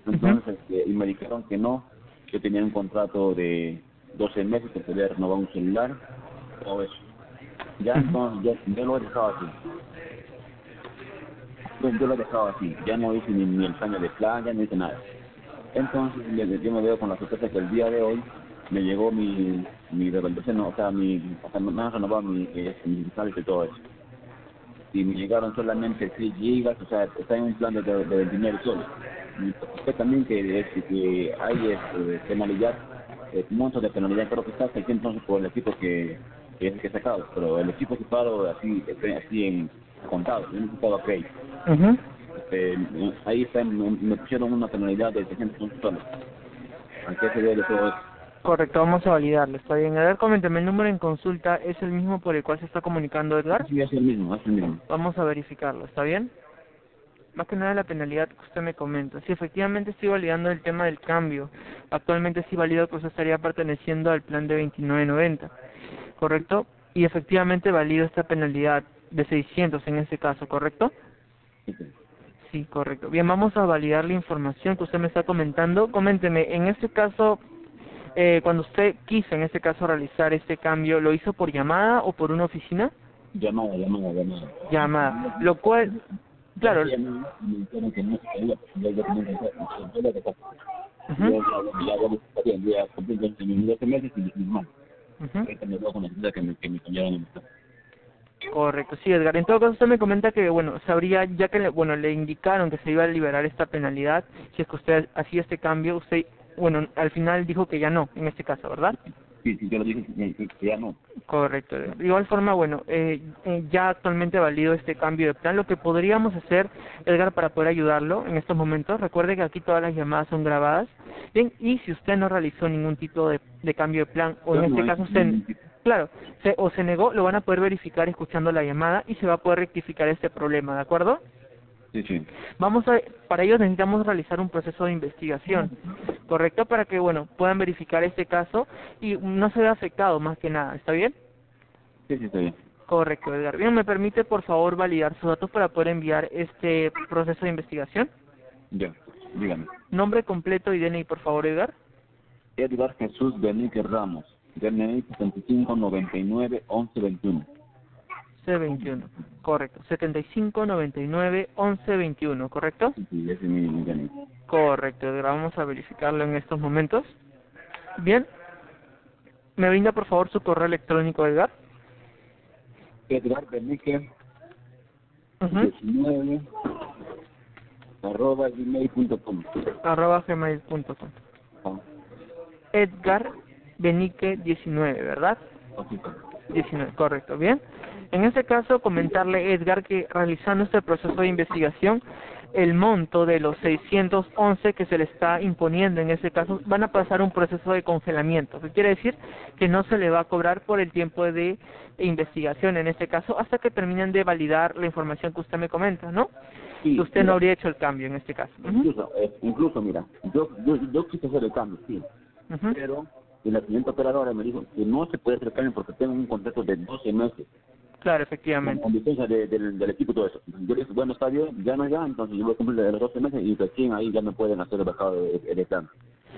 Entonces, eh, y me dijeron que no, que tenía un contrato de 12 meses que podía renovar un celular o eso. Ya entonces, yo, yo lo he dejado así. Yo, yo lo he dejado así, ya no hice ni, ni el cambio de plan, ya no hice nada. Entonces, yo, me veo con la sorpresa que el día de hoy me llegó mi, mi devolución, o sea, mi, o sea, me han renovado mi, eh, mi y todo eso. Y me llegaron solamente 6 gigas, o sea, está en un plan de, de, de 29 soles. Y también que, es, que hay este, penalidad, eh, un monto de penalidad, creo que está 600 por el equipo que, que es el que he sacado, pero el equipo que así, así en contado, yo no crédito. Ujú. Este, ahí está, me, me pusieron una penalidad de 611 soles. ¿A qué se debe todo eso? Correcto, vamos a validarlo. Está bien. A ver, coménteme, el número en consulta es el mismo por el cual se está comunicando Edgar. Sí, es el mismo, es el mismo. Vamos a verificarlo, ¿está bien? Más que nada la penalidad que usted me comenta. Sí, efectivamente estoy validando el tema del cambio. Actualmente sí valido que usted estaría perteneciendo al plan de 29.90, ¿correcto? Y efectivamente valido esta penalidad de 600 en este caso, ¿correcto? Sí, correcto. Bien, vamos a validar la información que usted me está comentando. Coménteme, en este caso, eh, cuando usted quiso en este caso realizar este cambio, ¿lo hizo por llamada o por una oficina? Llamada, llamada, llamada. Llamada. Lo cual, claro, Me dijeron Correcto, sí, Edgar. En todo caso, usted me comenta que, bueno, sabría, ya que, le, bueno, le indicaron que se iba a liberar esta penalidad, si es que usted hacía este cambio, usted, bueno, al final dijo que ya no, en este caso, ¿verdad? Sí, sí, yo lo dije que, ya no. Correcto. De igual forma, bueno, eh, eh, ya actualmente valido este cambio de plan. Lo que podríamos hacer, Edgar, para poder ayudarlo en estos momentos, recuerde que aquí todas las llamadas son grabadas. Bien, y si usted no realizó ningún tipo de, de cambio de plan, o en este no caso usted. Claro, se, o se negó, lo van a poder verificar escuchando la llamada y se va a poder rectificar este problema, ¿de acuerdo? Sí, sí. Vamos a, para ello necesitamos realizar un proceso de investigación, ¿correcto? Para que, bueno, puedan verificar este caso y no se vea afectado más que nada, ¿está bien? Sí, sí, está bien. Correcto, Edgar. Bien, ¿me permite por favor validar sus datos para poder enviar este proceso de investigación? Ya, dígame. Nombre completo y DNI, por favor, Edgar. Edgar Jesús Benique Ramos, DNI 75 99 11 21. C21. Correcto. 75 99 11 21, ¿correcto? Sí, ese es mi, mi DNI. Correcto. Vamos a verificarlo en estos momentos. Bien. ¿Me brinda por favor su correo electrónico, Edgar? Edgar Benique Ujú. 19 arroba gmail.com. Arroba gmail.com. Ah, Edgar Benique 19, ¿verdad? así está. 19, correcto, bien. En este caso, comentarle, Edgar, que realizando este proceso de investigación, el monto de los 611 que se le está imponiendo en este caso van a pasar un proceso de congelamiento. ¿Qué quiere decir? Que no se le va a cobrar por el tiempo de investigación en este caso hasta que terminen de validar la información que usted me comenta, ¿no? Sí, que usted no habría hecho el cambio en este caso. Incluso, eh, incluso mira, yo, yo, yo quise hacer el cambio, sí, pero la siguiente operadora me dijo que no se puede hacer el cambio porque tengo un contrato de 12 meses. Claro, efectivamente. con licencia de- del, del equipo y todo eso. Yo le dije, bueno, está bien, ya no ya, entonces yo voy a cumplir los 12 meses y recién ahí ya me pueden hacer el bajado de, de, plan.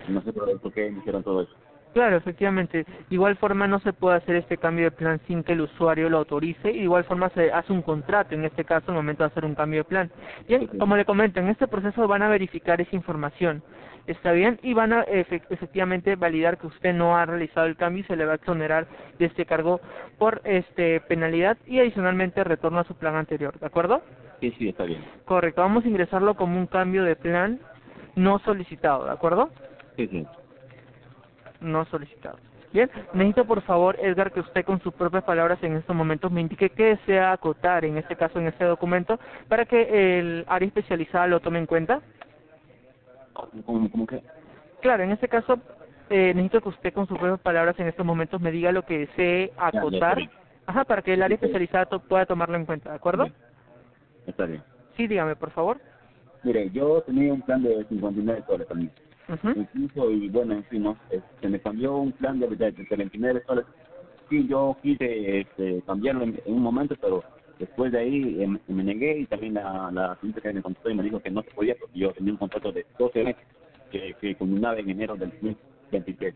No sé por, por qué me hicieron todo eso. Claro, efectivamente. De igual forma no se puede hacer este cambio de plan sin que el usuario lo autorice. Y de igual forma se hace un contrato, en este caso, al momento de hacer un cambio de plan. Bien, como le comento, en este proceso van a verificar esa información. ¿Está bien? Y van a efe- efectivamente validar que usted no ha realizado el cambio y se le va a exonerar de este cargo por este penalidad y adicionalmente retorno a su plan anterior. ¿De acuerdo? Sí, sí, está bien. Correcto. Vamos a ingresarlo como un cambio de plan no solicitado. ¿De acuerdo? Sí, sí. no solicitado. Bien, necesito por favor, Edgar, que usted con sus propias palabras en estos momentos me indique qué desea acotar, en este caso en este documento, para que el área especializada lo tome en cuenta. ¿Cómo, cómo que? Claro, en este caso eh, necesito que usted con sus propias palabras en estos momentos me diga lo que desee ya, acotar, ajá, para que el área especializada to- pueda tomarlo en cuenta, ¿de acuerdo? Está bien. Sí, dígame, por favor. Mire, yo tenía un plan de 59 soles también. Ujú. Incluso, y bueno, en fin, ¿no? Eh, se me cambió un plan de, de, de 29 soles. Sí, yo quise este, cambiarlo en, en un momento, pero después de ahí eh, me- negué y también la, la señorita que me contestó y me dijo que no se podía porque yo tenía un contrato de 12 meses que, que culminaba en enero del 2023.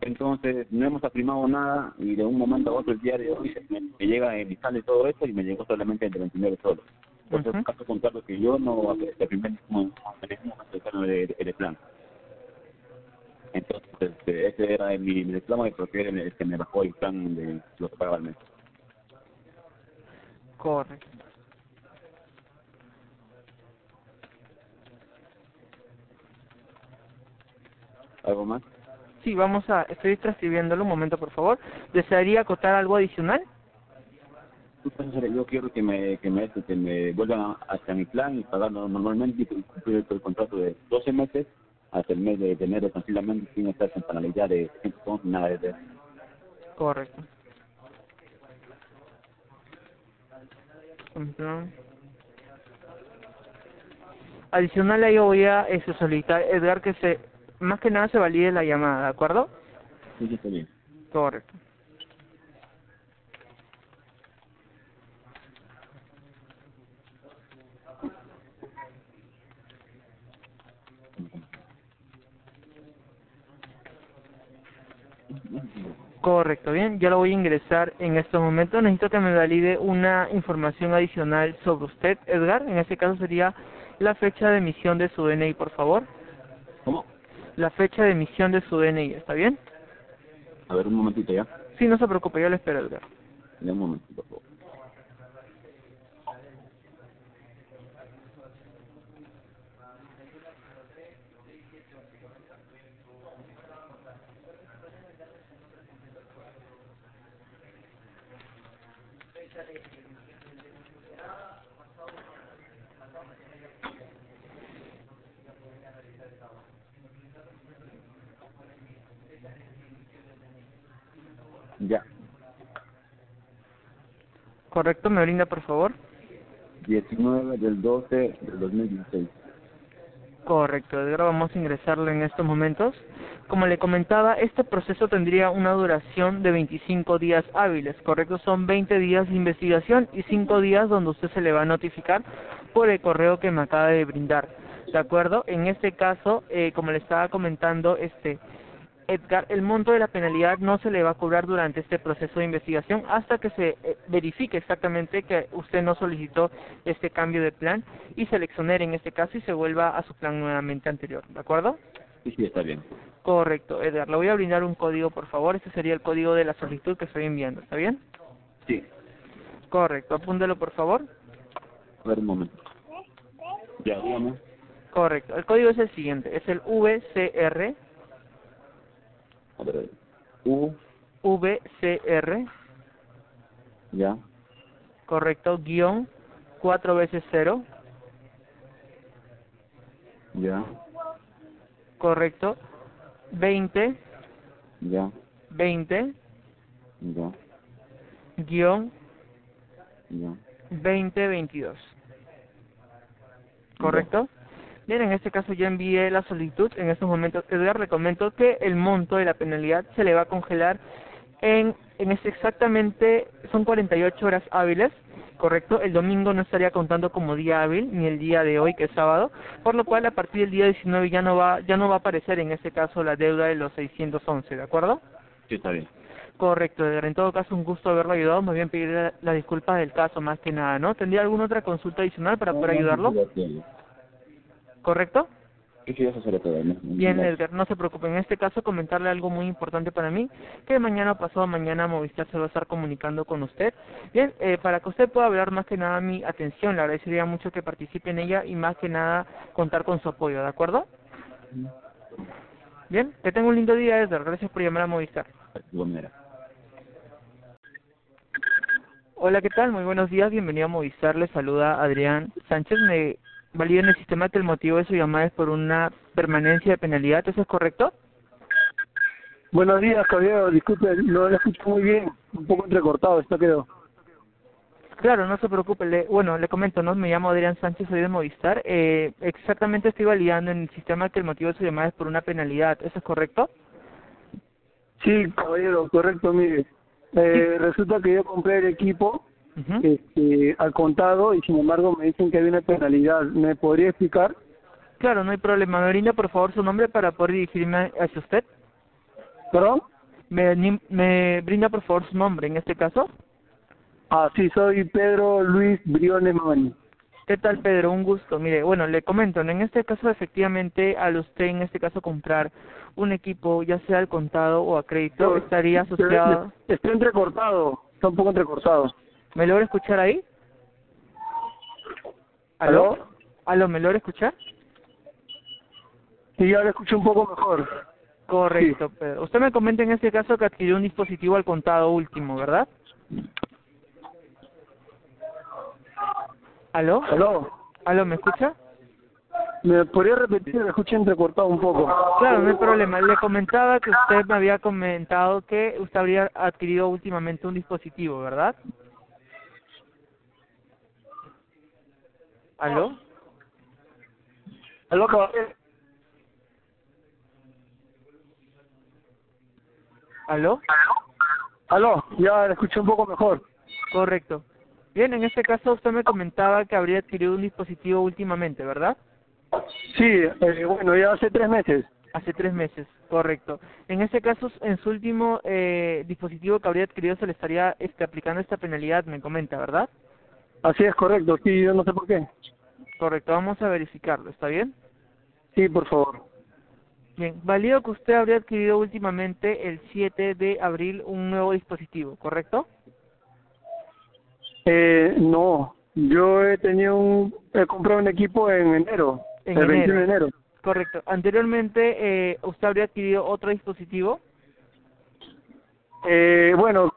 Entonces, no hemos afirmado nada y de un momento a otro, el día de hoy, me, me llega en mi sale todo esto y me llegó solamente el de 29 soles. Por eso, Ujú. caso contrario que yo no ningún mecanismo de, de, de plan. Entonces, este, ese era mi, mi reclamo y porque era el que me bajó el plan de lo que pagaba al mes. Correcto. ¿Algo más? Sí, vamos a, estoy transcribiéndolo un momento, por favor. ¿Desearía acotar algo adicional? Yo quiero que me, que me, que me vuelvan hacia mi plan y pagar no- normalmente y cumplir el contrato de 12 meses hasta el mes de, enero tranquilamente sin estar sin penalidad de 111 nada de eso. Correcto. Ejemplo. Adicional a ello voy a este, solicitar, Edgar, que se, más que nada se valide la llamada, ¿de acuerdo? Sí, sí, está bien. Correcto. Correcto, bien, ya lo voy a ingresar en estos momentos. Necesito que me valide una información adicional sobre usted, Edgar. En este caso sería la fecha de emisión de su DNI, por favor. ¿Cómo? La fecha de emisión de su DNI, ¿está bien? A ver, un momentito ya. Sí, no se preocupe, yo le espero, Edgar. Un momentito, por favor. Correcto, me brinda, por favor. 19 del 12 del 2016. Correcto, Edgar, vamos a ingresarlo en estos momentos. Como le comentaba, este proceso tendría una duración de 25 días hábiles, correcto, son 20 días de investigación y 5 días donde usted se le va a notificar por el correo que me acaba de brindar. ¿De acuerdo? En este caso, eh, como le estaba comentando, este Edgar, el monto de la penalidad no se le va a cobrar durante este proceso de investigación hasta que se eh, verifique exactamente que usted no solicitó este cambio de plan y se le exonere en este caso y se vuelva a su plan nuevamente anterior, ¿de acuerdo? Sí, sí, está bien. Correcto, Edgar. Le voy a brindar un código, por favor. Este sería el código de la solicitud que estoy enviando, ¿está bien? Sí. Correcto, apúntelo, por favor. A ver, un momento. Ya, dígame. Correcto, el código es el siguiente, es el VCR, ver, U, VCR, ya, correcto, guion, cuatro veces cero, ya, correcto, 20, ya, 20, ya, guion, ya. 2022. ¿Correcto? Bien, en este caso ya envié la solicitud. En estos momentos, Edgar, le comento que el monto de la penalidad se le va a congelar en, en este exactamente, son 48 horas hábiles, ¿correcto? El domingo no estaría contando como día hábil, ni el día de hoy, que es sábado, por lo cual a partir del día 19 ya no va, ya no va a aparecer en este caso la deuda de los 611, ¿de acuerdo? Sí, está bien. Correcto, Edgar. En todo caso, un gusto haberlo ayudado. Más bien pedirle la, la disculpa del caso, más que nada, ¿no? ¿Tendría alguna otra consulta adicional para poder ayudarlo? ¿Correcto? Sí, sí, eso será todo. ¿no? Bien, Edgar, no se preocupe. En este caso, comentarle algo muy importante para mí, que mañana o pasado mañana Movistar se va a estar comunicando con usted. Bien, eh, para que usted pueda hablar más que nada mi atención, le agradecería mucho que participe en ella y más que nada contar con su apoyo, ¿de acuerdo? Bien, que tenga un lindo día, Edgar. Gracias por llamar a Movistar. Hola, ¿qué tal? Muy buenos días, bienvenido a Movistar, le saluda Adrián Sánchez. Me valida en el sistema que el motivo de su llamada es por una permanencia de penalidad, ¿eso es correcto? Buenos días, caballero. Disculpe, no lo escucho muy bien. Un poco entrecortado, esto quedó. Claro, no se preocupe. Le, bueno, le comento, ¿no? Me llamo Adrián Sánchez, soy de Movistar. Eh, exactamente estoy validando en el sistema que el motivo de su llamada es por una penalidad, ¿eso es correcto? Sí, caballero, correcto, mire. Eh, Resulta que yo compré el equipo este, al contado y sin embargo me dicen que hay una penalidad. ¿Me podría explicar? Claro, no hay problema. Me brinda, por favor, su nombre para poder dirigirme hacia usted. ¿Perdón? ¿Me, me brinda, por favor, su nombre en este caso? Ah, sí, soy Pedro Luis Briones Mamani. ¿Qué tal, Pedro? Un gusto. Mire, bueno, le comento, ¿no? en este caso, efectivamente, al usted, en este caso, comprar un equipo, ya sea al contado o a crédito, estaría asociado... Está entrecortado, está un poco entrecortado. ¿Me logra escuchar ahí? ¿Aló? ¿Aló, me logra escuchar? Sí, ahora escucho un poco mejor. Correcto, Pedro. Usted me comenta en este caso que adquirió un dispositivo al contado último, ¿verdad? ¿Aló? ¿Aló? ¿Aló, me escucha? ¿Me podría repetir? Me escucho entrecortado un poco. Claro, no hay problema. Le comentaba que usted me había comentado que usted habría adquirido últimamente un dispositivo, ¿verdad? ¿Aló? ¿Aló, caballero? ¿Aló? ¿Aló? Ya la escucho un poco mejor. Correcto. Bien, en este caso usted me comentaba que habría adquirido un dispositivo últimamente, ¿verdad? Sí, eh, bueno, ya hace tres meses. Hace tres meses, correcto. En este caso, en su último eh, dispositivo que habría adquirido se le estaría este, aplicando esta penalidad, me comenta, ¿verdad? Así es correcto, sí, yo no sé por qué. Correcto, vamos a verificarlo, ¿está bien? Sí, por favor. Bien, valido que usted habría adquirido últimamente el 7 de abril un nuevo dispositivo, ¿correcto? Eh, no, yo he tenido un, he comprado un equipo en enero, En el 21 de enero. enero. Correcto. Anteriormente, eh, ¿usted habría adquirido otro dispositivo? Eh, bueno,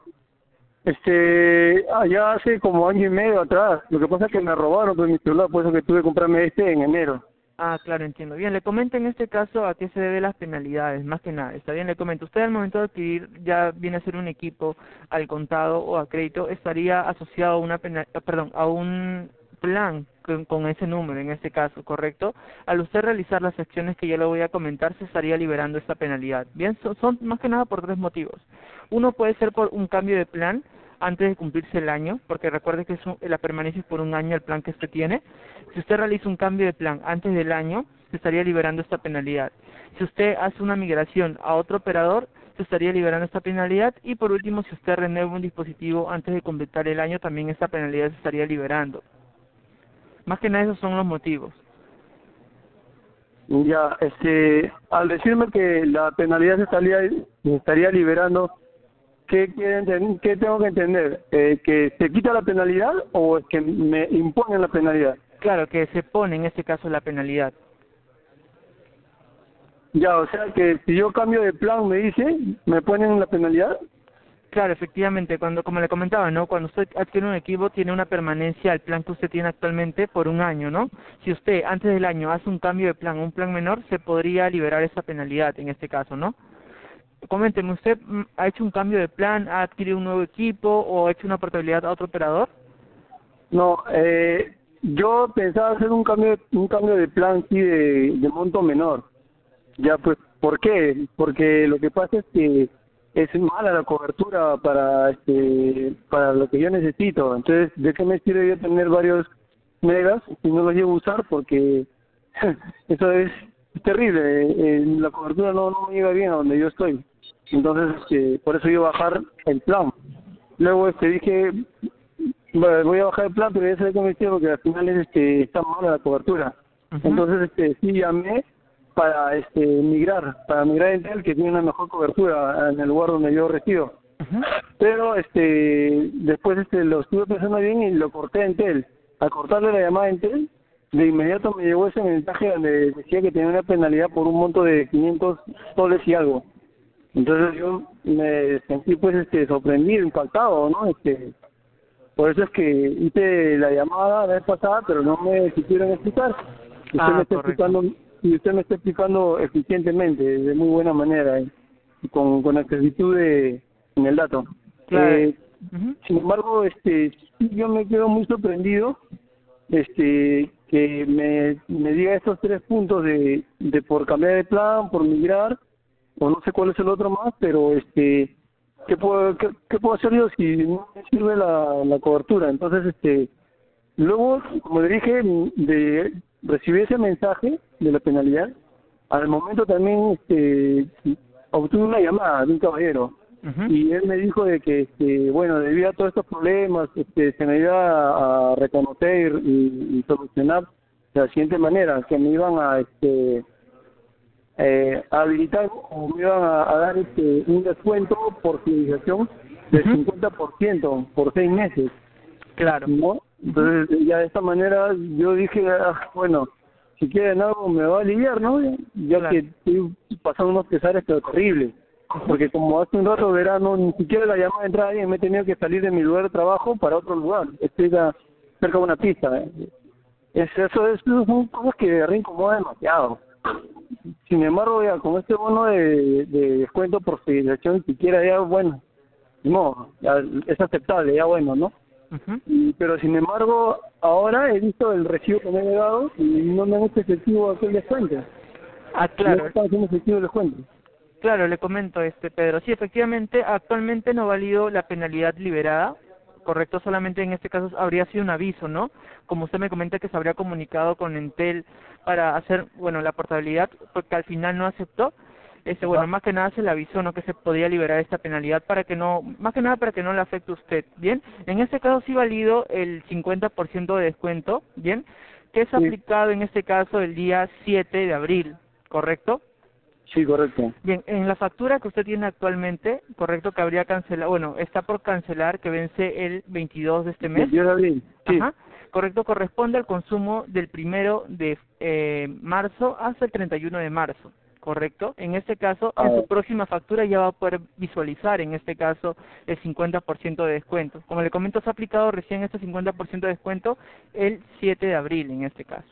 este, allá hace como año y medio atrás, lo que pasa es que me robaron pues, mi celular, por eso que tuve que comprarme este en enero. Ah, claro, entiendo. Bien, le comento en este caso a qué se debe las penalidades, más que nada. Está bien, le comento. Usted al momento de adquirir ya viene a ser un equipo al contado o a crédito, estaría asociado a una pena, eh, perdón, a un plan con, con ese número en este caso, ¿correcto? Al usted realizar las acciones que yo le voy a comentar, se estaría liberando esta penalidad. Bien, son más que nada por tres motivos. Uno puede ser por un cambio de plan antes de cumplirse el año, porque recuerde que es un- la permanencia es por un año el plan que usted tiene. Si usted realiza un cambio de plan antes del año, se estaría liberando esta penalidad. Si usted hace una migración a otro operador, se estaría liberando esta penalidad. Y por último, si usted renueva un dispositivo antes de completar el año, también esta penalidad se estaría liberando. Más que nada esos son los motivos. Ya, este, al decirme que la penalidad se estaría, se estaría liberando, ¿qué, quieren ¿qué tengo que entender? Eh, ¿Que se quita la penalidad o es que me imponen la penalidad? Claro, que se pone en este caso la penalidad. Ya, o sea que si yo cambio de plan, me dice, ¿me ponen la penalidad? Claro, efectivamente, cuando como le comentaba, ¿no? Cuando usted adquiere un equipo tiene una permanencia al plan que usted tiene actualmente por un año, ¿no? Si usted antes del año hace un cambio de plan, un plan menor, se podría liberar esa penalidad en este caso, ¿no? Coménteme, ¿usted mm, ha hecho un cambio de plan, ha adquirido un nuevo equipo o ha hecho una portabilidad a otro operador? No, eh, yo pensaba hacer un cambio, un cambio de plan, sí, de, monto menor. Ya, pues, ¿por qué? Porque lo que pasa es que es mala la cobertura para este para lo que yo necesito. Entonces, ¿de qué me sirve yo tener varios megas si no los llevo a usar? Porque eso es, es terrible. eh, la cobertura no, no llega bien a donde yo estoy. Entonces, este, por eso yo bajar el plan. Luego este dije, bueno, voy a bajar el plan, pero ya se hicieron porque al final es, este, está mala la cobertura. Entonces, este, sí llamé para este migrar, para migrar a Intel, que tiene una mejor cobertura en el lugar donde yo resido. Pero este después este lo estuve pensando bien y lo corté a Entel. Al cortarle la llamada a Entel, de inmediato me llegó ese mensaje donde decía que tenía una penalidad por un monto de 500 soles y algo. Entonces yo me sentí pues este sorprendido, impactado, ¿no? Este, por eso es que hice la llamada la vez pasada, pero no me quisieron explicar. Usted Ah, me está correcto. explicando y usted me está explicando eficientemente, de muy buena manera, ¿eh? con con exactitud de, en el dato. Claro. Eh, Sin embargo, este, yo me quedo muy sorprendido, este, que me, me diga estos tres puntos de, de por cambiar de plan, por migrar, o no sé cuál es el otro más, pero este, ¿qué puedo, qué, puedo hacer yo si no me sirve la, la cobertura? Entonces, este, luego, como le dije, de recibí ese mensaje de la penalidad, al momento también este, obtuve una llamada de un caballero y él me dijo de que este, bueno debido a todos estos problemas este, se me iba a reconocer y, y solucionar de la siguiente manera que me iban a este eh, habilitar o me iban a, a dar este un descuento por fidelización del 50% por seis meses. Claro. ¿no? entonces ya de esta manera yo dije ah, bueno si quieren algo me va a aliviar no ya que estoy pasando unos pesares pero terribles porque como hace un rato verano ni siquiera la llamada entrada y me he tenido que salir de mi lugar de trabajo para otro lugar estoy a- cerca de una pista ¿eh? es, eso, es, son cosas que incomodan demasiado. Sin embargo ya con este bono de, de descuento por fidelización siquiera ya bueno no ya es aceptable ya bueno no y, pero sin embargo ahora he visto el recibo que me ha llegado y no me han hecho efectivo aquel descuento. Ah, claro. no están haciendo efectivo el descuento Claro, le comento, este Pedro. Sí, efectivamente, actualmente no ha valido la penalidad liberada, correcto, solamente en este caso habría sido un aviso, ¿no? Como usted me comenta que se habría comunicado con Entel para hacer, bueno, la portabilidad, porque al final no aceptó. Este, bueno, más que nada se le avisó, ¿no? Que se podía liberar esta penalidad para que no, más que nada para que no le afecte a usted, ¿bien? En este caso sí valido el 50% de descuento, ¿bien? Que es aplicado en este caso el día 7 de abril, ¿correcto? Sí, correcto. Bien, en la factura que usted tiene actualmente, correcto, que habría cancelado, bueno, está por cancelar, que vence el 22 de este mes. 22 de abril, sí. Ajá, correcto, corresponde al consumo del primero de eh, marzo hasta el 31 de marzo, correcto. En este caso, Ah. en su próxima factura ya va a poder visualizar, en este caso, el 50% de descuento. Como le comento, se ha aplicado recién este 50% de descuento el 7 de abril, en este caso.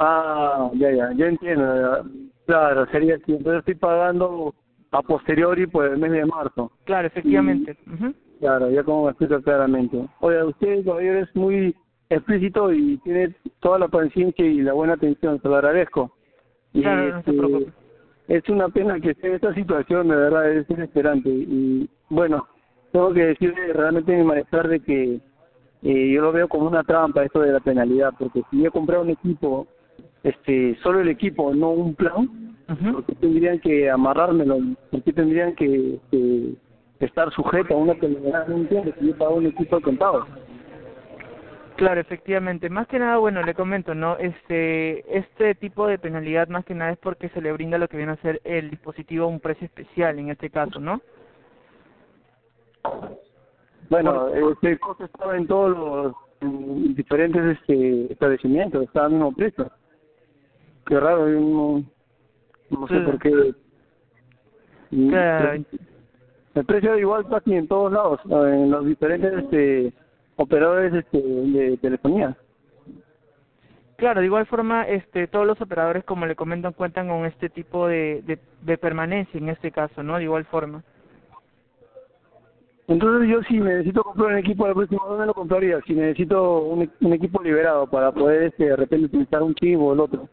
Ah, ya, ya, ya entiendo. Claro, sería así. Entonces estoy pagando a posteriori por el mes de marzo. Claro, efectivamente. Ujú. Claro, ya como me explica claramente. Oye, usted, caballero, es muy explícito y tiene toda la paciencia y la buena atención. Se lo agradezco. Y, Claro, no se este, preocupe. Es una pena que esté en esta situación, de verdad, es desesperante. Y bueno, tengo que decirle realmente mi malestar de que eh, yo lo veo como una trampa esto de la penalidad, porque si yo comprara un equipo, este, solo el equipo, no un plan, ¿por qué tendrían que amarrármelo? ¿Por qué tendrían que, que estar sujeto a una penalidad? No entiendo, si yo pago un equipo al contado. Claro, efectivamente. Más que nada, bueno, le comento, ¿no? Este, este tipo de penalidad más que nada es porque se le brinda lo que viene a ser el dispositivo a un precio especial en este caso, ¿no? Bueno, este costo estaba en todos los en diferentes este, establecimientos, estaba al mismo precio. Qué raro, yo no, no sé por qué. Claro. El precio igual casi en todos lados, en los diferentes este, operadores este, de telefonía. Claro, de igual forma, este, todos los operadores, como le comentan, cuentan con este tipo de, de, de permanencia en este caso, ¿no? De igual forma. Entonces yo si necesito comprar un equipo la próxima, ¿dónde lo compraría? Si necesito un, un equipo liberado para poder este, de repente utilizar un chip o el otro.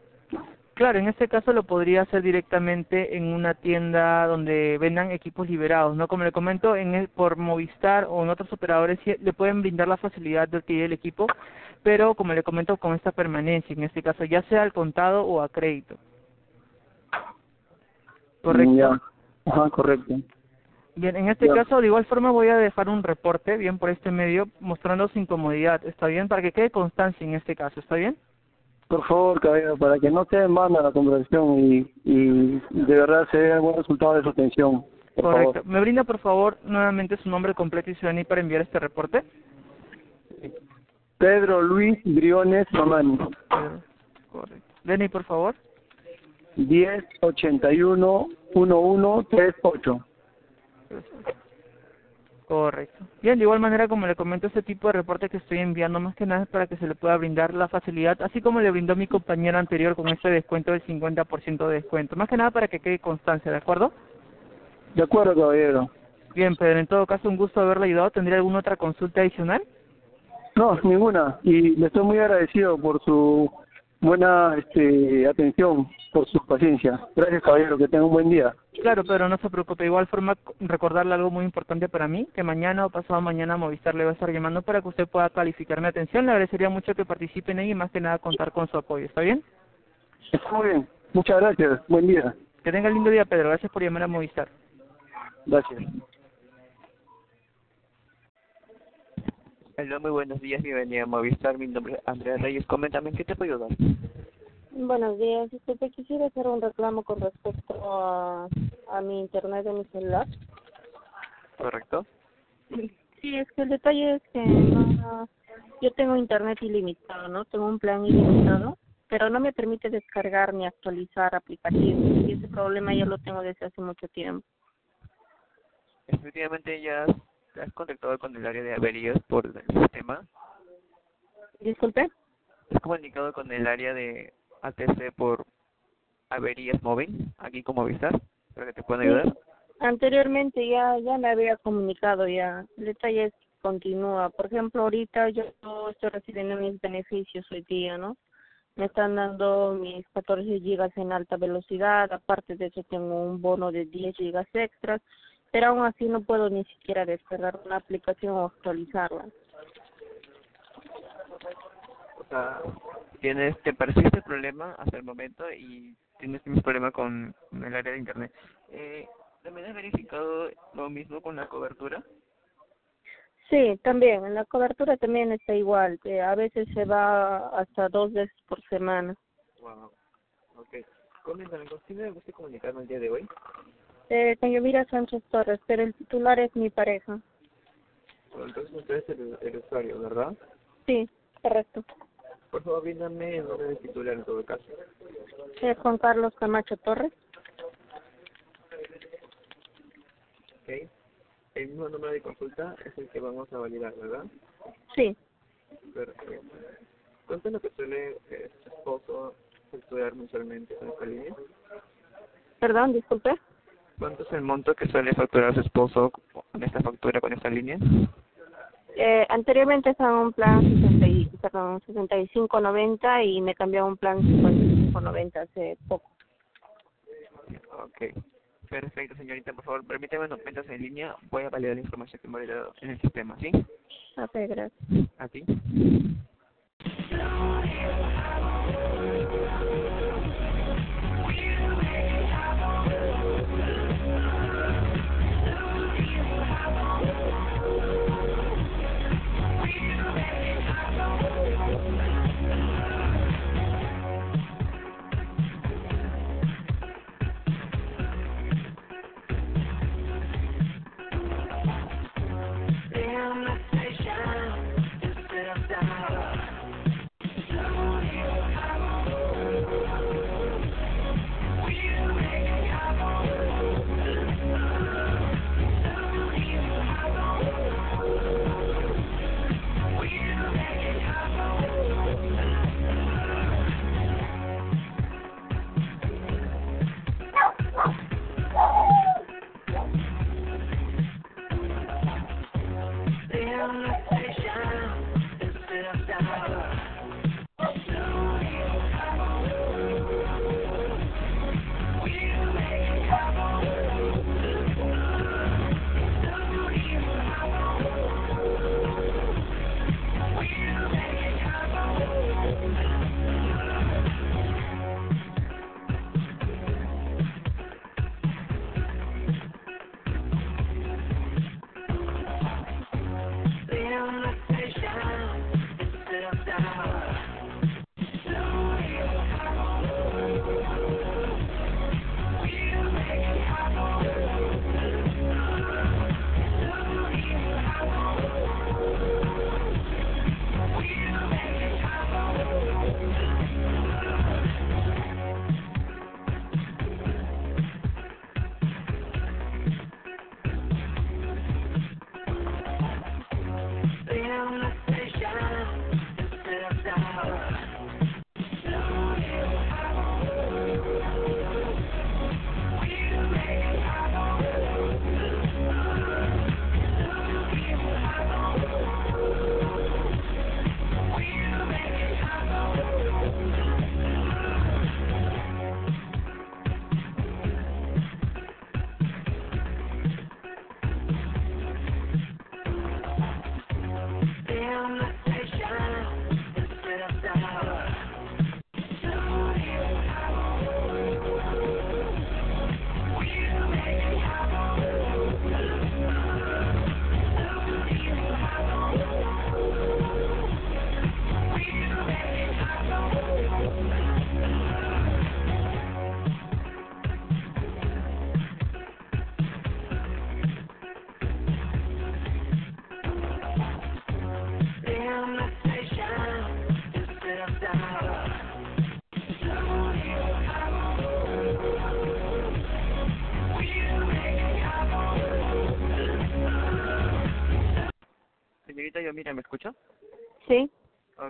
Claro, en este caso lo podría hacer directamente en una tienda donde vendan equipos liberados, ¿no? Como le comento, en el- por Movistar o en otros operadores le pueden brindar la facilidad de adquirir el equipo, pero como le comento, con esta permanencia, en este caso, ya sea al contado o a crédito. Correcto. Ya. Ajá, correcto. Bien, en este Ya. caso, de igual forma, voy a dejar un reporte, bien, por este medio, mostrando su incomodidad, ¿está bien? Para que quede constancia en este caso, ¿está bien? por favor, caballero, para que no sea mala la conversación y, y de verdad se dé algún resultado de su atención. Correcto. ¿Me brinda, por favor, nuevamente su nombre completo y ciudadanía para enviar este reporte? Pedro Luis Briones Mamani. Correcto. Denny, por favor. 1081-1138. Correcto. Bien, de igual manera, como le comento, este tipo de reporte que estoy enviando más que nada es para que se le pueda brindar la facilidad, así como le brindó mi compañero anterior con este descuento del 50% de descuento. Más que nada para que quede constancia, ¿de acuerdo? De acuerdo, caballero. Bien, Pedro, en todo caso, un gusto haberle ayudado. ¿Tendría alguna otra consulta adicional? No, ninguna. Y le estoy muy agradecido por su buena este, atención, por su paciencia. Gracias, caballero. Que tenga un buen día. Claro, pero no se preocupe. De igual forma, recordarle algo muy importante para mí, que mañana o pasado mañana Movistar le va a estar llamando para que usted pueda calificar mi atención. Le agradecería mucho que participe en ella y más que nada contar con su apoyo. ¿Está bien? Está muy bien. Muchas gracias. Buen día. Que tenga lindo día, Pedro. Gracias por llamar a Movistar. Gracias. Hola, muy buenos días, bienvenida a Movistar. Mi nombre es Andrea Reyes. Coméntame, ¿en qué te puedo ayudar? Buenos días. Disculpe, quisiera hacer un reclamo con respecto a, a mi internet de mi celular. ¿Correcto? Sí, es que el detalle es que no, yo tengo internet ilimitado, ¿no? Tengo un plan ilimitado, pero no me permite descargar ni actualizar aplicativos. Y ese problema ya lo tengo desde hace mucho tiempo. Efectivamente, ya te has contactado con el área de averías por el sistema. Disculpe. ¿Has comunicado con el área de ATC por averías móvil, aquí como Movistar, para que te puedan Sí. ayudar? Anteriormente ya ya me había comunicado ya. El detalle es que continúa. Por ejemplo, ahorita yo estoy recibiendo mis beneficios hoy día, ¿no? Me están dando mis 14 gigas en alta velocidad. Aparte de eso tengo un bono de 10 gigas extras. Pero aún así no puedo ni siquiera descargar una aplicación o actualizarla. O sea, tienes, te persiste el problema hasta el momento y tienes un problema con el área de internet. Eh, ¿También has verificado lo mismo con la cobertura? Sí, también. En la cobertura también está igual. Que a veces se va hasta dos veces por semana. Wow. Ok. Coméntame, ¿con quién me gusta comunicarme el día de hoy? Eh, con Yomira Sánchez Torres, pero el titular es mi pareja. Bueno, entonces usted es el, el usuario, ¿verdad? Sí, correcto. Por favor, bríndame el nombre del titular en todo caso. Es Juan Carlos Camacho Torres. Ok. El mismo número de consulta es el que vamos a validar, ¿verdad? Sí. Perfecto. ¿Cuánto es lo que suele eh, su esposo facturar mensualmente con esta línea? Perdón, disculpe. ¿Cuánto es el monto que suele facturar su esposo con esta factura, con esta línea? Eh, anteriormente estaba en un plan 60 y, perdón, 65.90 y me cambió a un plan 55.90 hace poco. Ok. Perfecto, señorita. Por favor, permítame unos momentos en línea. Voy a validar la información que me ha validado en el sistema, ¿sí? Ok, gracias. A ti.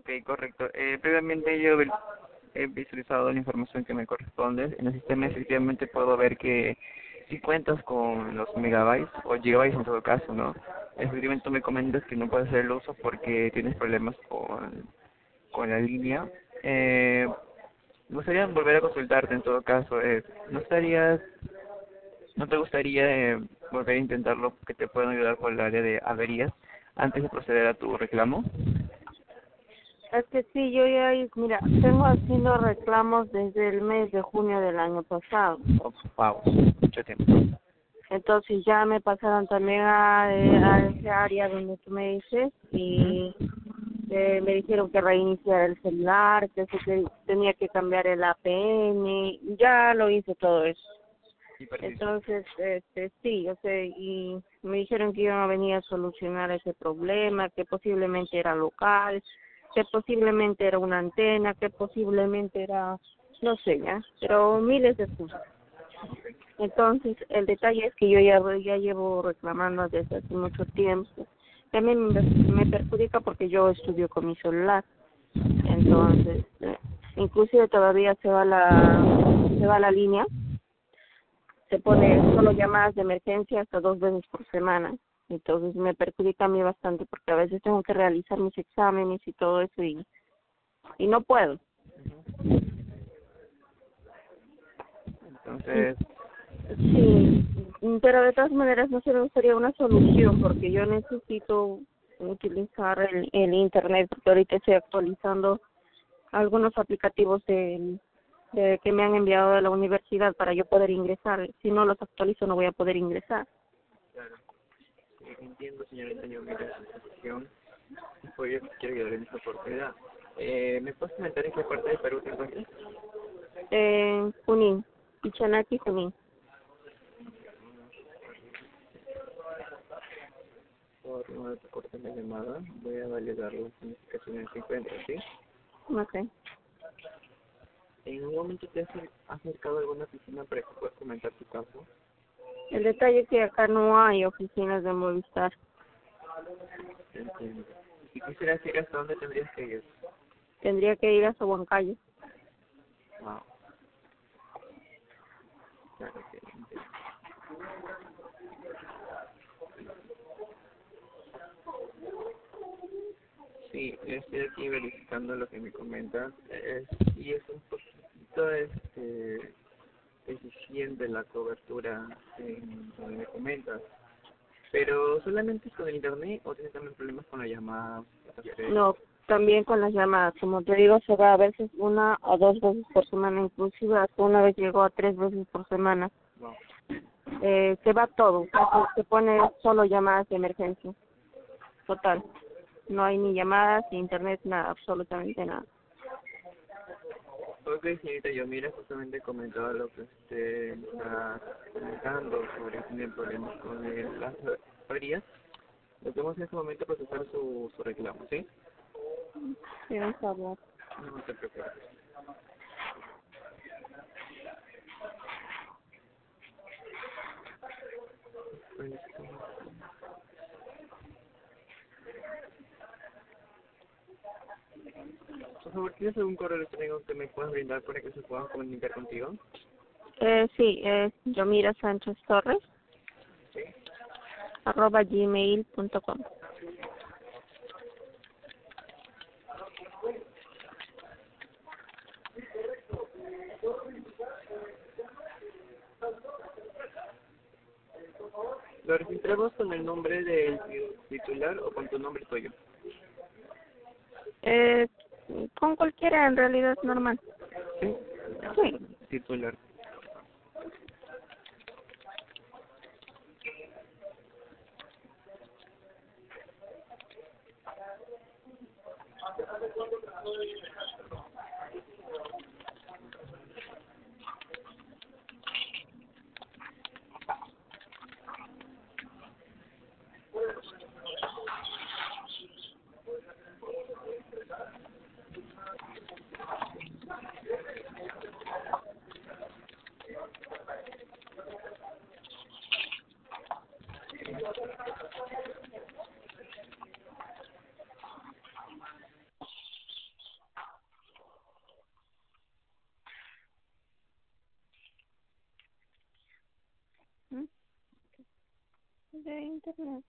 Ok, correcto. Eh, previamente yo he visualizado la información que me corresponde. En el sistema efectivamente puedo ver que si cuentas con los megabytes o gigabytes en todo caso, ¿no? Efectivamente tú me comentas que no puedes hacer el uso porque tienes problemas con, con la línea. Eh, me gustaría volver a consultarte en todo caso. Eh, ¿No estarías, no te gustaría eh, volver a intentarlo que te puedan ayudar por el área de averías antes de proceder a tu reclamo? Es que sí, yo ya, mira, tengo haciendo reclamos desde el mes de junio del año pasado. Wow, mucho tiempo. Entonces ya me pasaron también a, eh, a ese área donde tú me dices y eh, me dijeron que reiniciara el celular, que, se- que tenía que cambiar el APN, ya lo hice todo eso. Entonces, este, sí, yo sé, y me dijeron que iban a venir a solucionar ese problema, que posiblemente era local, que posiblemente era una antena, que posiblemente era, no sé, ya, pero miles de excusas. Entonces, el detalle es que yo ya, ya llevo reclamando desde hace mucho tiempo. También me, me perjudica porque yo estudio con mi celular. Entonces, eh, inclusive todavía se va la, se va la línea. Se pone solo llamadas de emergencia hasta dos veces por semana. Entonces me perjudica a mí bastante porque a veces tengo que realizar mis exámenes y todo eso y, y no puedo. Entonces, Sí, pero de todas maneras no se me gustaría una solución porque yo necesito utilizar el, el internet porque ahorita estoy actualizando algunos aplicativos de, de que me han enviado de la universidad para yo poder ingresar. Si no los actualizo no voy a poder ingresar. claro. Entiendo, señorita, mira su situación. Quiero en esta oportunidad. Eh, ¿Me puedes comentar en qué parte de Perú te encuentras? En Junín, Pichanaki, Junín. Por no te cortes la llamada, voy a validar las notificaciones que encuentras, ¿sí? Okay. ¿En algún momento te has has acercado a alguna oficina para que puedas comentar tu caso? El detalle es que acá no hay oficinas de Movistar. Entiendo. Si quisieras ir hasta dónde tendrías que ir. Tendría que ir a Sohuancayo. Wow. Claro que. Sí, estoy aquí verificando lo que me comentas. Es, y es un poquito este, deficiente la cobertura en donde me comentas. Pero solamente es con el internet o tienes también problemas con la llamada. No, también con las llamadas. Como te digo, se va a veces una o dos veces por semana, inclusive hasta una vez llegó a tres veces por semana. Wow. Eh, se va todo, se pone solo llamadas de emergencia. Total. No hay ni llamadas, ni internet, nada, absolutamente nada. Ok, señorita, yo mira, justamente comentaba lo que usted está comentando sobre que tiene problemas con el- las averías. Lo que vamos en este momento es procesar su, su reclamo, ¿sí? Sí, un favor. No se preocupe. Por favor, ¿tienes algún correo electrónico que me puedas brindar para que se puedan comunicar contigo? Eh, sí, es Yomira Sánchez Torres, Sí. arroba gmail.com. ¿Lo registramos con el nombre del titular o con tu nombre tuyo? Eh, con cualquiera en realidad es normal. Sí. Sí. Titular. Sí, De internet.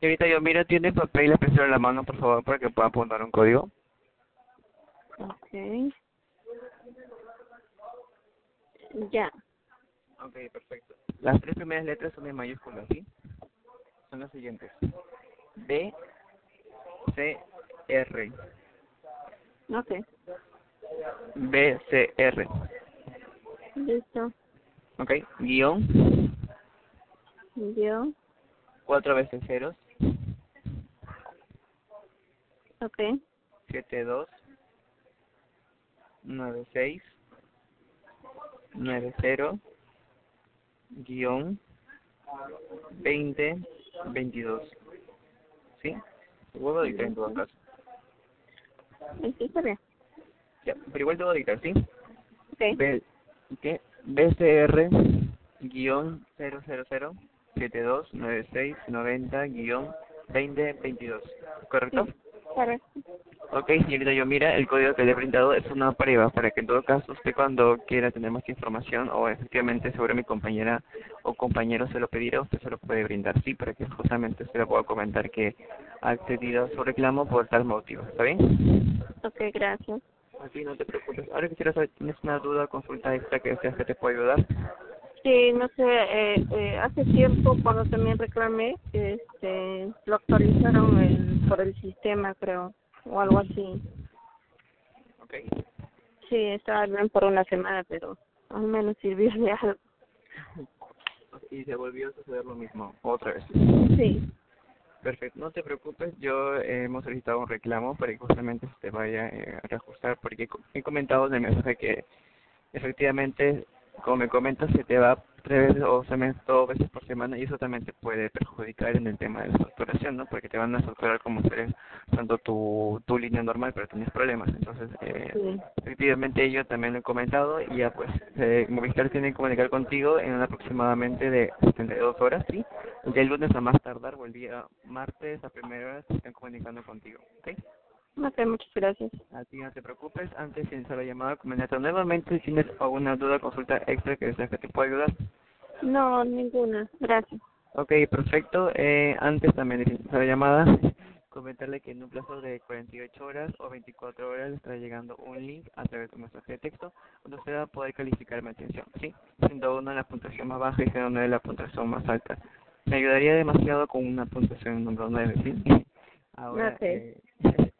Señorita, yo mira, tiene papel y lapicero en la mano, por favor, para que pueda apuntar un código. Okay. Ya. Ok, perfecto. Las tres primeras letras son en mayúsculas, ¿sí? Son las siguientes. B, C, R. Ok. B, C, R. Listo. Ok, guion, Yo. cuatro veces ceros, Ok. siete, dos, nueve, seis, nueve, cero, guion, veinte, veintidós. ¿Sí? Te vuelvo a dictar en todo caso. Sí, está bien. Ya, pero igual te voy a dictar, ¿sí? Ok. B, ¿qué? BCR guion 000 7296 90 guion 2022 ¿correcto? Ok, señorita, yo mira, el código que le he brindado es una prueba para que en todo caso usted cuando quiera tener más información o efectivamente sobre mi compañera o compañero se lo pedirá, usted se lo puede brindar, sí, para que justamente usted le pueda comentar que ha accedido a su reclamo por tal motivo, ¿está bien? Ok, gracias. Así no te preocupes. Ahora quisiera saber, ¿tienes una duda, consulta extra que deseas que te pueda ayudar? Sí, no sé, eh, eh, hace tiempo cuando también reclamé, este, lo actualizaron el, por el sistema, creo, o algo así. Ok. Sí, estaba bien por una semana, pero al menos sirvió de algo. Y se volvió a suceder lo mismo, otra vez. Sí. Perfecto, no te preocupes, yo eh, hemos solicitado un reclamo para que justamente se te vaya eh, a reajustar, porque he co- he comentado en el mensaje que efectivamente, como me comentas, se te va tres veces o dos veces por semana y eso también te puede perjudicar en el tema de la facturación, ¿no? Porque te van a facturar como si eres tanto tu, tu línea normal, pero tienes problemas. Entonces, eh, Sí. efectivamente yo también lo he comentado y ya pues, eh, Movistar tiene que comunicar contigo en aproximadamente de 72 horas, ¿sí? El día lunes a más tardar o el día martes a primera hora se están comunicando contigo, ¿ok? Ok, muchas gracias. A ti no te preocupes, antes de iniciar la llamada, comunícate nuevamente si tienes alguna duda, consulta extra que deseas que te pueda ayudar. No, ninguna. Gracias. Ok, perfecto. Eh, antes también de iniciar la llamada, comentarle que en un plazo de 48 horas o 24 horas estará llegando un link a través de un mensaje de texto donde usted va a poder calificar mi atención, ¿sí? Siendo uno la puntuación más baja y siendo nueve la puntuación más alta. Me ayudaría demasiado con una puntuación número 9, ¿sí? Ahora, Ok. eh,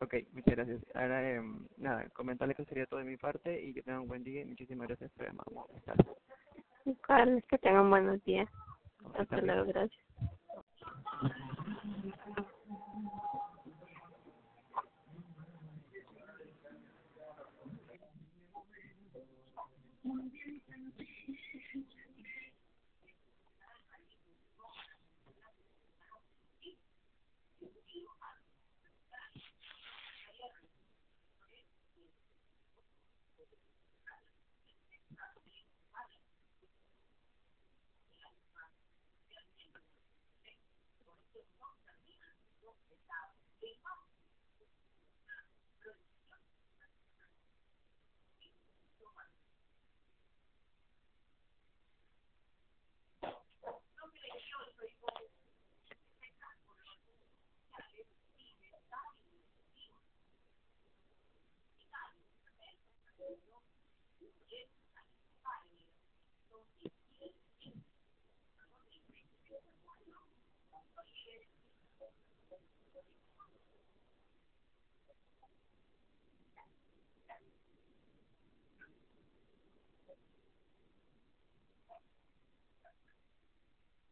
Ok, muchas gracias. Ahora, eh, nada, comentarle que sería todo de mi parte y que tengan un buen día y muchísimas gracias por llamarme. Hasta luego. Carlos, que tengan buenos días. Hasta, Hasta luego, gracias.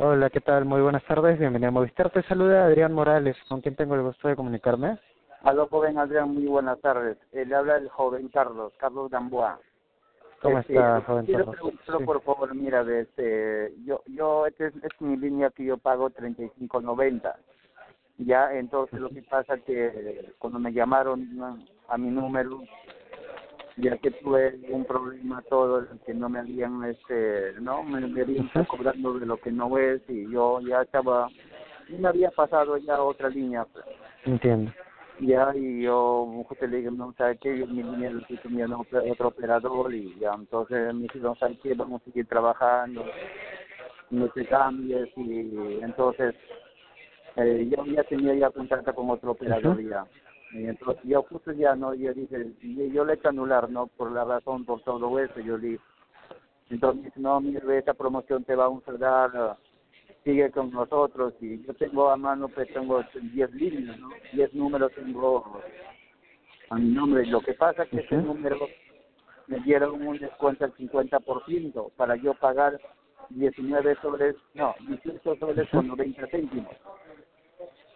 Hola, ¿qué tal? Muy buenas tardes, bienvenido a Movistar. Te saluda Adrián Morales, con quien tengo el gusto de comunicarme. Aló, joven Adrián, muy buenas tardes. Eh, le habla el joven Carlos, Carlos Gamboa. ¿Cómo Este, está, joven quiero Carlos? preguntarle, Sí. por favor, mira, de este, yo, yo, esta es, es mi línea que yo pago 35.90. Ya, entonces lo que pasa que cuando me llamaron a mi número, ya que tuve un problema todo, que no me habían, este, no, me, me habían cobrando de lo que no es y yo ya estaba, me había pasado ya a otra línea. pues. Entiendo. Ya, y yo justo le dije, no, ¿sabes qué? Yo mi línea lo estoy cambiando otro operador y ya, entonces me dijeron, ¿sabes qué? Vamos a seguir trabajando, no te cambies y entonces eh, yo ya tenía ya contrato con otro operador ya. Y entonces yo justo ya, ¿no? Yo dije, yo le he hecho anular, ¿no? Por la razón, por todo eso, yo le entonces dice, no, mire, esta promoción te vamos a dar, ah, sigue con nosotros y yo tengo a mano, pues tengo 10 líneas, ¿no? 10 números tengo a mi nombre. Lo que pasa es que ese número me dieron un descuento al 50% para yo pagar 19 soles, no, 18 soles con 90 céntimos.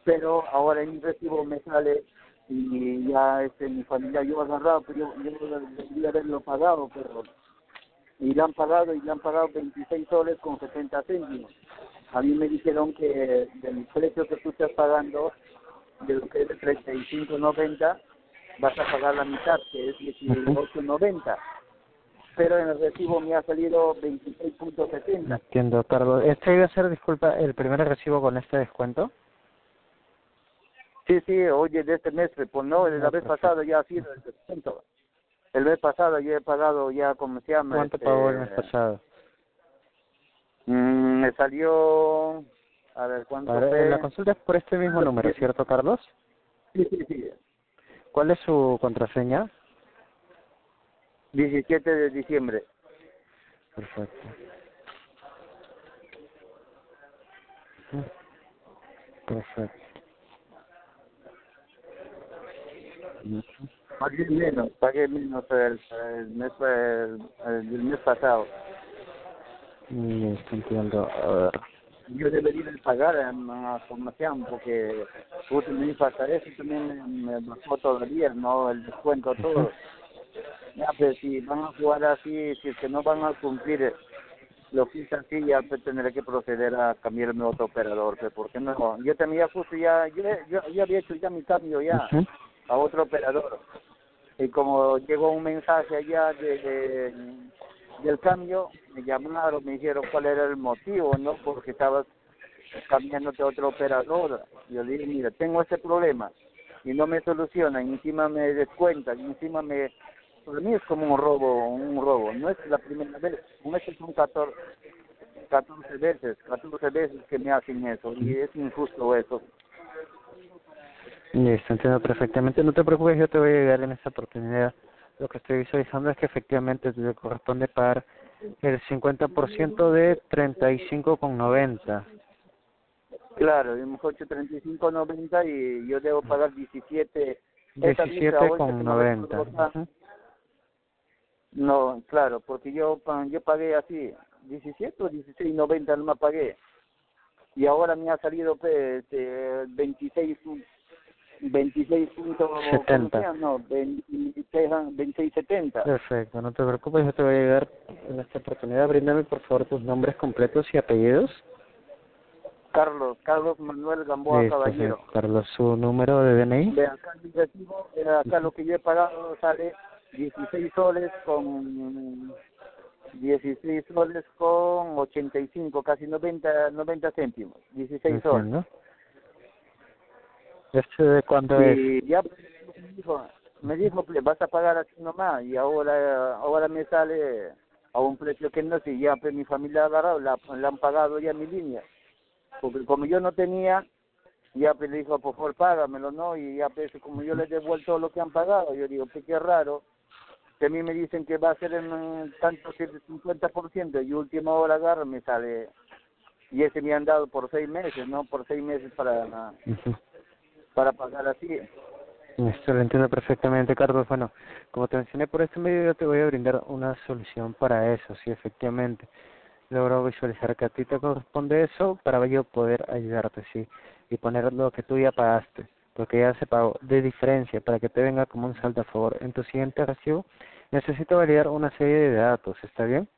Pero ahora en mi recibo me sale y ya este mi familia yo he agarrado, pero yo, yo debería haberlo pagado, pero y le han pagado y le han pagado 26 soles con 70 céntimos. A mí me dijeron que del precio que tú estás pagando, de lo que es de 35.90, vas a pagar la mitad, que es 18.90. Pero en el recibo me ha salido 26.70. Entiendo, Carlos. ¿Este iba a ser, disculpa, el primer recibo con este descuento? Sí, sí, oye, de este mes, pues no, la vez pasada ya ha sido el descuento. El mes pasado ya he pagado ya, ¿cómo se llama? ¿Cuánto Este, pagó el mes pasado? mm, me salió, a ver, ¿cuánto fue? la consulta es por este mismo número, ¿cierto, Carlos? Sí, sí, sí. ¿Cuál es su contraseña? 17 de diciembre. Perfecto. Perfecto. Pagué menos, pagué menos el, el mes, el, el mes pasado. Listo, entiendo. Yo debería de pagar en la formación porque justo me pasa eso también me, bajó todavía, ¿no? El descuento, todo. Ya, pues si van a jugar así, si es que no van a cumplir lo que es así, ya pues, tendré que proceder a cambiarme a otro operador, pues, porque no, yo tenía justo ya, yo, yo, yo había hecho ya mi cambio ya. A otro operador. Y como llegó un mensaje allá de, de- del cambio, me llamaron, me dijeron cuál era el motivo, ¿no? Porque estabas cambiándote a otro operador. Yo dije, mira, tengo este problema y no me solucionan, encima me descuentan, encima me... Para mí es como un robo, un robo. No es la primera vez, un mes son 14, 14 veces, 14 veces que me hacen eso, y es injusto eso. Listo, entiendo perfectamente. No te preocupes, yo te voy a ayudar en esta oportunidad. Lo que estoy visualizando es que efectivamente te corresponde pagar el 50% de 35,90. Claro, y mejor 35.90 y yo debo pagar 17. Esa dice ahorita que no me 17,90. puedo pagar. Ujú. No, claro, porque yo yo pagué así, 17 o 16.90 no me pagué. Y ahora me ha salido pues, este, 26 26 puntos, ¿cómo se 70. llama? No, 26, 26.70. Perfecto, no te preocupes, yo te voy a ayudar en esta oportunidad. Bríndame por favor tus nombres completos y apellidos. Carlos, Carlos Manuel Gamboa Listo, Caballero. señor Carlos, su número de DNI. De acá recibo, eh, acá lo que yo he pagado sale 16 soles con 16 soles con 85, casi 90, 90 céntimos, 16 soles. Entiendo. ¿Este de cuándo es? Y ya me dijo, me dijo, pues, vas a pagar así nomás y ahora ahora me sale a un precio que no sé, ya pues mi familia ha agarrado, la, la han pagado ya mi línea. Porque como yo no tenía, ya pues le dijo, por favor págamelo, ¿no? Y ya pues como yo les he devuelto lo que han pagado, yo digo, pues qué raro, que a mí me dicen que va a ser en tanto que el 50% y última hora agarro me sale, y ese me han dado por seis meses, ¿no? Por seis meses para, Ujú. Para pagar así. Esto lo entiendo perfectamente, Carlos. Bueno, como te mencioné por este medio, yo te voy a brindar una solución para eso, sí, efectivamente. logro visualizar que a ti te corresponde eso para yo poder ayudarte, sí, y poner lo que tú ya pagaste, porque ya se pagó de diferencia para que te venga como un saldo a favor. En tu siguiente recibo necesito validar una serie de datos, ¿está bien?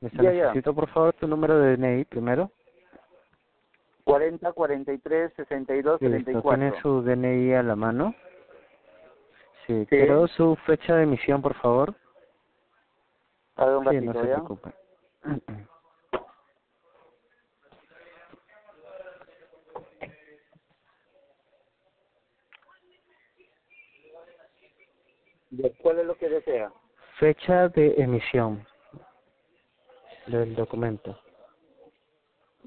Ya. necesito por favor tu número de DNI primero. 40, 43, 62, Listo, 34. ¿tiene su DNI a la mano? Sí, quiero su fecha de emisión, por favor. A ver, un Sí, ratito, no se ¿ya? preocupe. ¿De ¿Cuál es lo que desea? Fecha de emisión del documento.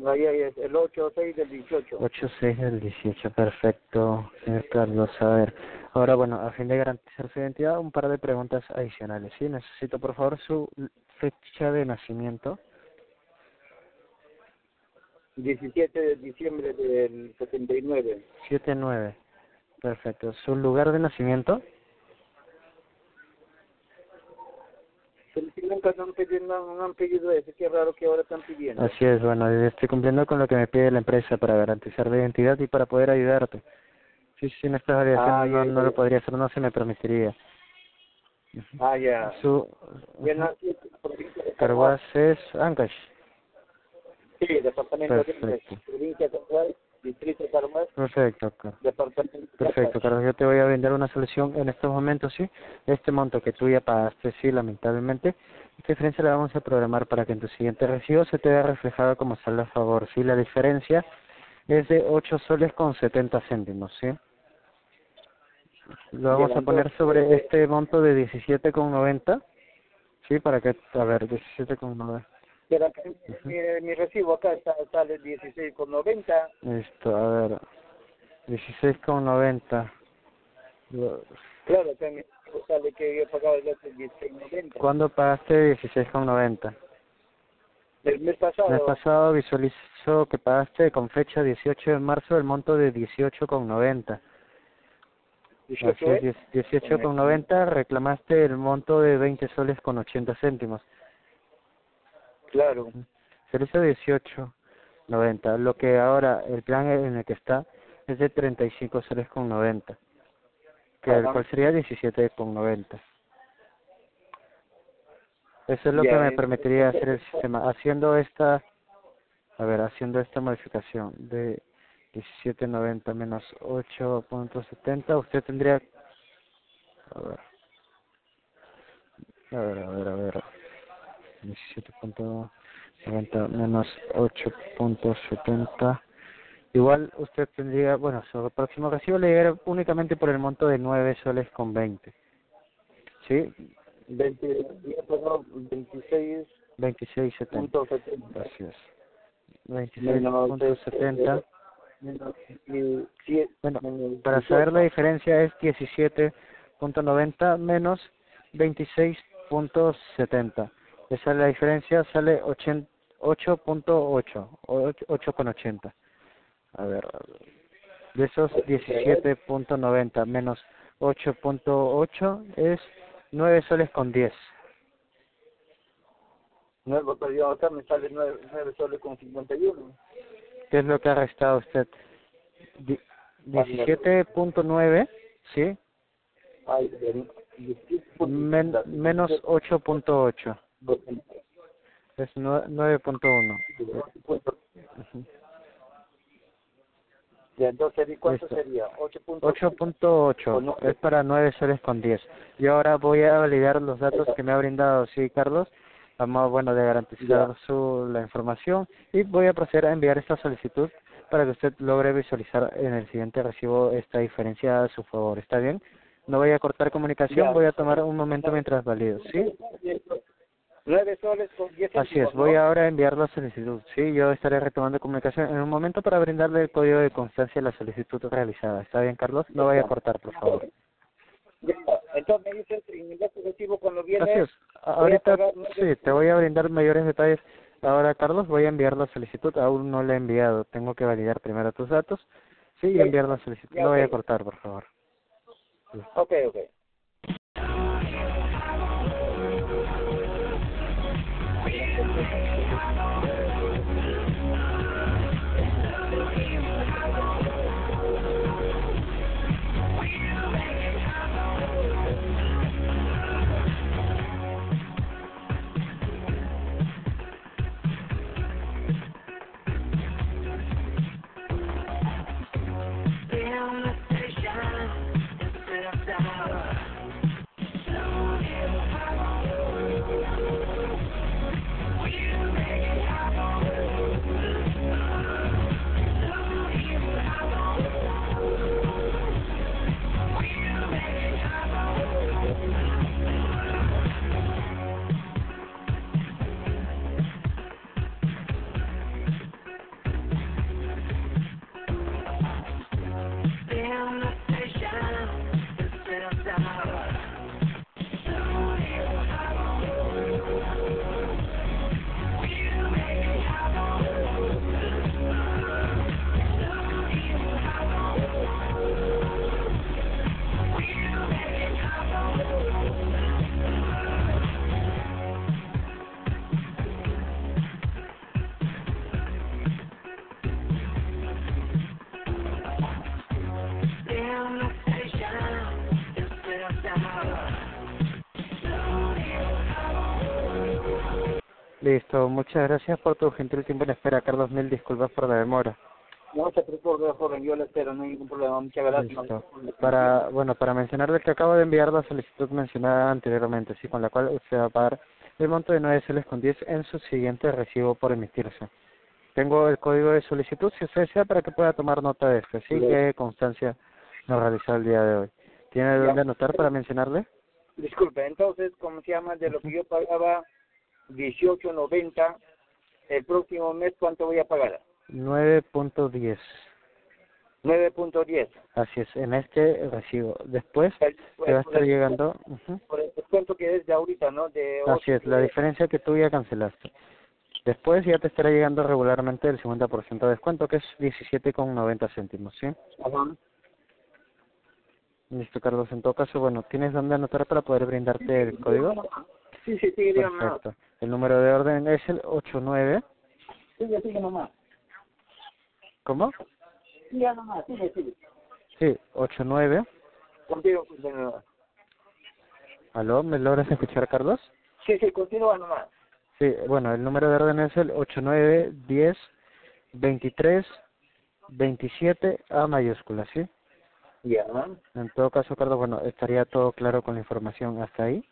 Ahí, ahí es el 8 6 del 18. 8-6 del 18, perfecto, señor Carlos. A ver, ahora bueno, a fin de garantizar su identidad, un par de preguntas adicionales. Sí, necesito por favor su fecha de nacimiento. 17 de diciembre del 79. 7-9, perfecto. ¿Su lugar de nacimiento? Pero si nunca no han pedido, no, no han pedido eso, qué raro que ahora están pidiendo. Así es, bueno, estoy cumpliendo con lo que me pide la empresa para garantizar la identidad y para poder ayudarte. Sí, sí, en estas variaciones Ah, no, no lo podría hacer, no se me permitiría. Ah, ya. Su Carguas es Ancash. Sí, departamento de Perfecto. provincia de distrito Perfecto, Carlos. departamento de Perfecto, Carlos. Yo te voy a brindar una solución en estos momentos, sí. Este monto que tú ya pagaste, sí, lamentablemente. Esta diferencia la vamos a programar para que en tu siguiente recibo se te vea reflejado como saldo a favor, sí. La diferencia es de 8 soles con 70 céntimos, sí. Lo vamos a poner sobre este monto de 17,90, sí, para que, a ver, 17,90. Pero acá, mi, mi recibo acá está, sale 16,90. Listo, a ver, 16,90. Lo- Claro, acá mi recibo sale que yo he pagado el otro 16,90. ¿Cuándo pagaste 16,90? El mes pasado. El mes pasado visualizo que pagaste con fecha 18 de marzo el monto de 18,90. 18, Así es, ¿eh? 10 18,90 reclamaste el monto de 20 soles con 80 céntimos. Claro. Servicio 18,90. Lo que ahora el plan en el que está es de 35 soles con 90. Que el cual sería 17,90. Eso es lo que me eh, permitiría hacer el sistema. Haciendo esta, a ver, haciendo esta modificación de 17.90 menos 8.70, usted tendría, a ver, a ver, a ver, a ver, 17.90 menos 8.70, igual usted tendría, bueno, su próximo recibo le llegará únicamente por el monto de 9 soles con 20, ¿sí? 20, yo he pagado 26 26.70. punto 70. Así es. Menos, 26.70. menos, y, sí, Bueno, para 18. saber la diferencia es 17.90 menos 26.70. Esa es la diferencia, sale 8.8, 8.80. A ver, a ver. de esos 17.90 menos 8.8 es 9 soles con 10. Nuevo, pero yo acá me sale 9, 9 soles con 51. ¿Qué es lo que ha restado usted? Di- 17.9, ¿sí? Ay, Men- menos 8.8. Es nue- 9.1. Ujú. Ya, entonces, ¿y ¿cuánto Listo. sería? 8.8. 8.8 es para 9 soles con 10. Y ahora voy a validar los datos que me ha brindado, sí, Carlos, modo, bueno, de garantizar su, la información y voy a proceder a enviar esta solicitud para que usted logre visualizar en el siguiente recibo esta diferencia a su favor. ¿Está bien? No voy a cortar comunicación, Ya. voy a tomar un momento mientras valido, ¿sí? 9 soles con 10 Así es, céntimos, voy ¿no? ahora a enviar la solicitud. Sí, yo estaré retomando comunicación en un momento para brindarle el código de constancia de la solicitud realizada. ¿Está bien, Carlos? No vaya a cortar, por favor. Entonces me dices, otro recibo cuando viene... Así es. voy a Ahorita, nueve- sí, te voy a brindar mayores detalles. Ahora, Carlos, voy a enviar la solicitud. Aún no la he enviado. Tengo que validar primero tus datos. Sí, y enviar la solicitud. Ya, No vaya a ok. cortar, por favor. Ok, ok. Muchas gracias por tu gentil tiempo en espera, Carlos. Mil disculpas por la demora. No se preocupe, joven, yo le espero, no hay ningún problema. Muchas gracias. Listo. Para, bueno, para mencionarles que acabo de enviar la solicitud mencionada anteriormente, sí, con la cual usted va a pagar el monto de 9 soles con 10 en su siguiente recibo por emitirse. Tengo el código de solicitud, si usted desea, para que pueda tomar nota de esto. Sí, que constancia nos realizó el día de hoy. ¿Tiene dónde anotar para mencionarle? Disculpe, entonces, ¿cómo se llama? De lo que yo pagaba 18.90, el próximo mes, ¿cuánto voy a pagar? 9.10. 9.10. Así es, en este recibo. Después El- te va a estar el- llegando... Por el descuento que es de ahorita, ¿no? De Así es, la diferencia que tú ya cancelaste. Después ya te estará llegando regularmente el 50% de descuento, que es 17,90 céntimos, ¿sí? Ajá. Listo, Carlos. En todo caso, bueno, ¿tienes dónde anotar para poder brindarte el código? Sí, sí, sí. Perfecto. El número de orden es el 89... Sigue, sigue nomás. ¿Cómo? Sigue nomás, sigue, sigue. Sí, 89... Contigo, continúa. ¿Aló? ¿Me logras escuchar, Carlos? Sí, sí, continúa nomás. Sí, bueno, el número de orden es el 8910 23 27 A mayúscula, ¿sí? Ya. En todo caso, Carlos, bueno, estaría todo claro con la información hasta ahí.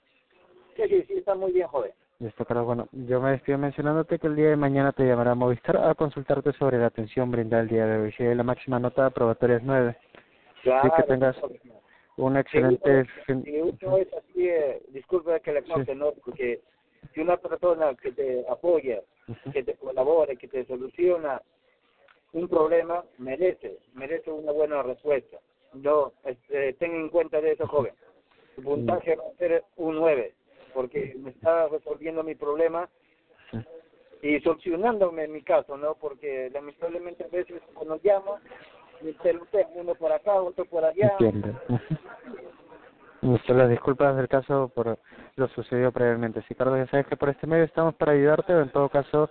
Sí, sí, sí, está muy bien, joven. Listo, Carlos, bueno, yo me despido mencionándote que el día de mañana te llamará Movistar a consultarte sobre la atención brindada el día de hoy. Si la máxima nota aprobatoria es 9. Así que tengas un excelente es así, eh, disculpe que le corte, ¿no? Porque si una persona que te apoya, que te colabora, que te soluciona un problema, merece, merece una buena respuesta. No, este, ten en cuenta de eso, joven. Su puntaje va a ser un 9, porque me está resolviendo mi problema y solucionándome mi caso, ¿no? Porque lamentablemente a veces cuando llamo, me pelotea uno por acá, otro por allá. Entiendo. Listo, las disculpas del caso por lo sucedido previamente. Sí, Carlos, ya sabes que por este medio estamos para ayudarte o en todo caso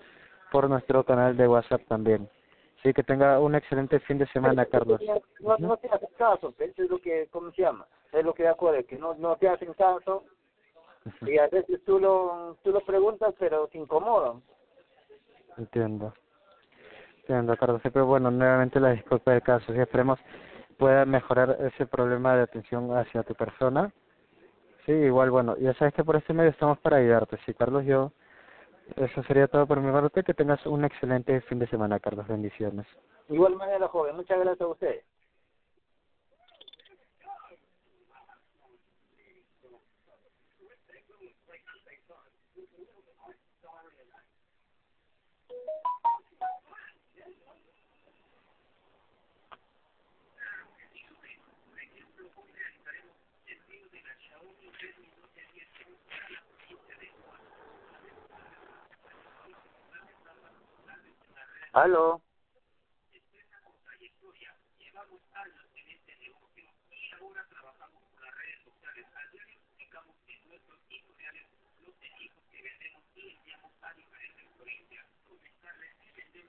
por nuestro canal de WhatsApp también. Sí, que tenga un excelente fin de semana, Carlos. No, no te hacen caso, eso es lo que, ¿cómo se llama? Es lo que de acuerdo, que no, no te hacen caso y a veces tú lo, tú lo preguntas pero te incomodan. Entiendo. Entiendo, Carlos. Pero bueno, nuevamente la disculpa del caso. Si esperemos pueda mejorar ese problema de atención hacia tu persona. Sí, igual, bueno, ya sabes que por este medio estamos para ayudarte. Sí, Carlos, yo... Eso sería todo por mi parte. Que tengas un excelente fin de semana, Carlos. Bendiciones. Igual manera, joven, muchas gracias a usted. Aló.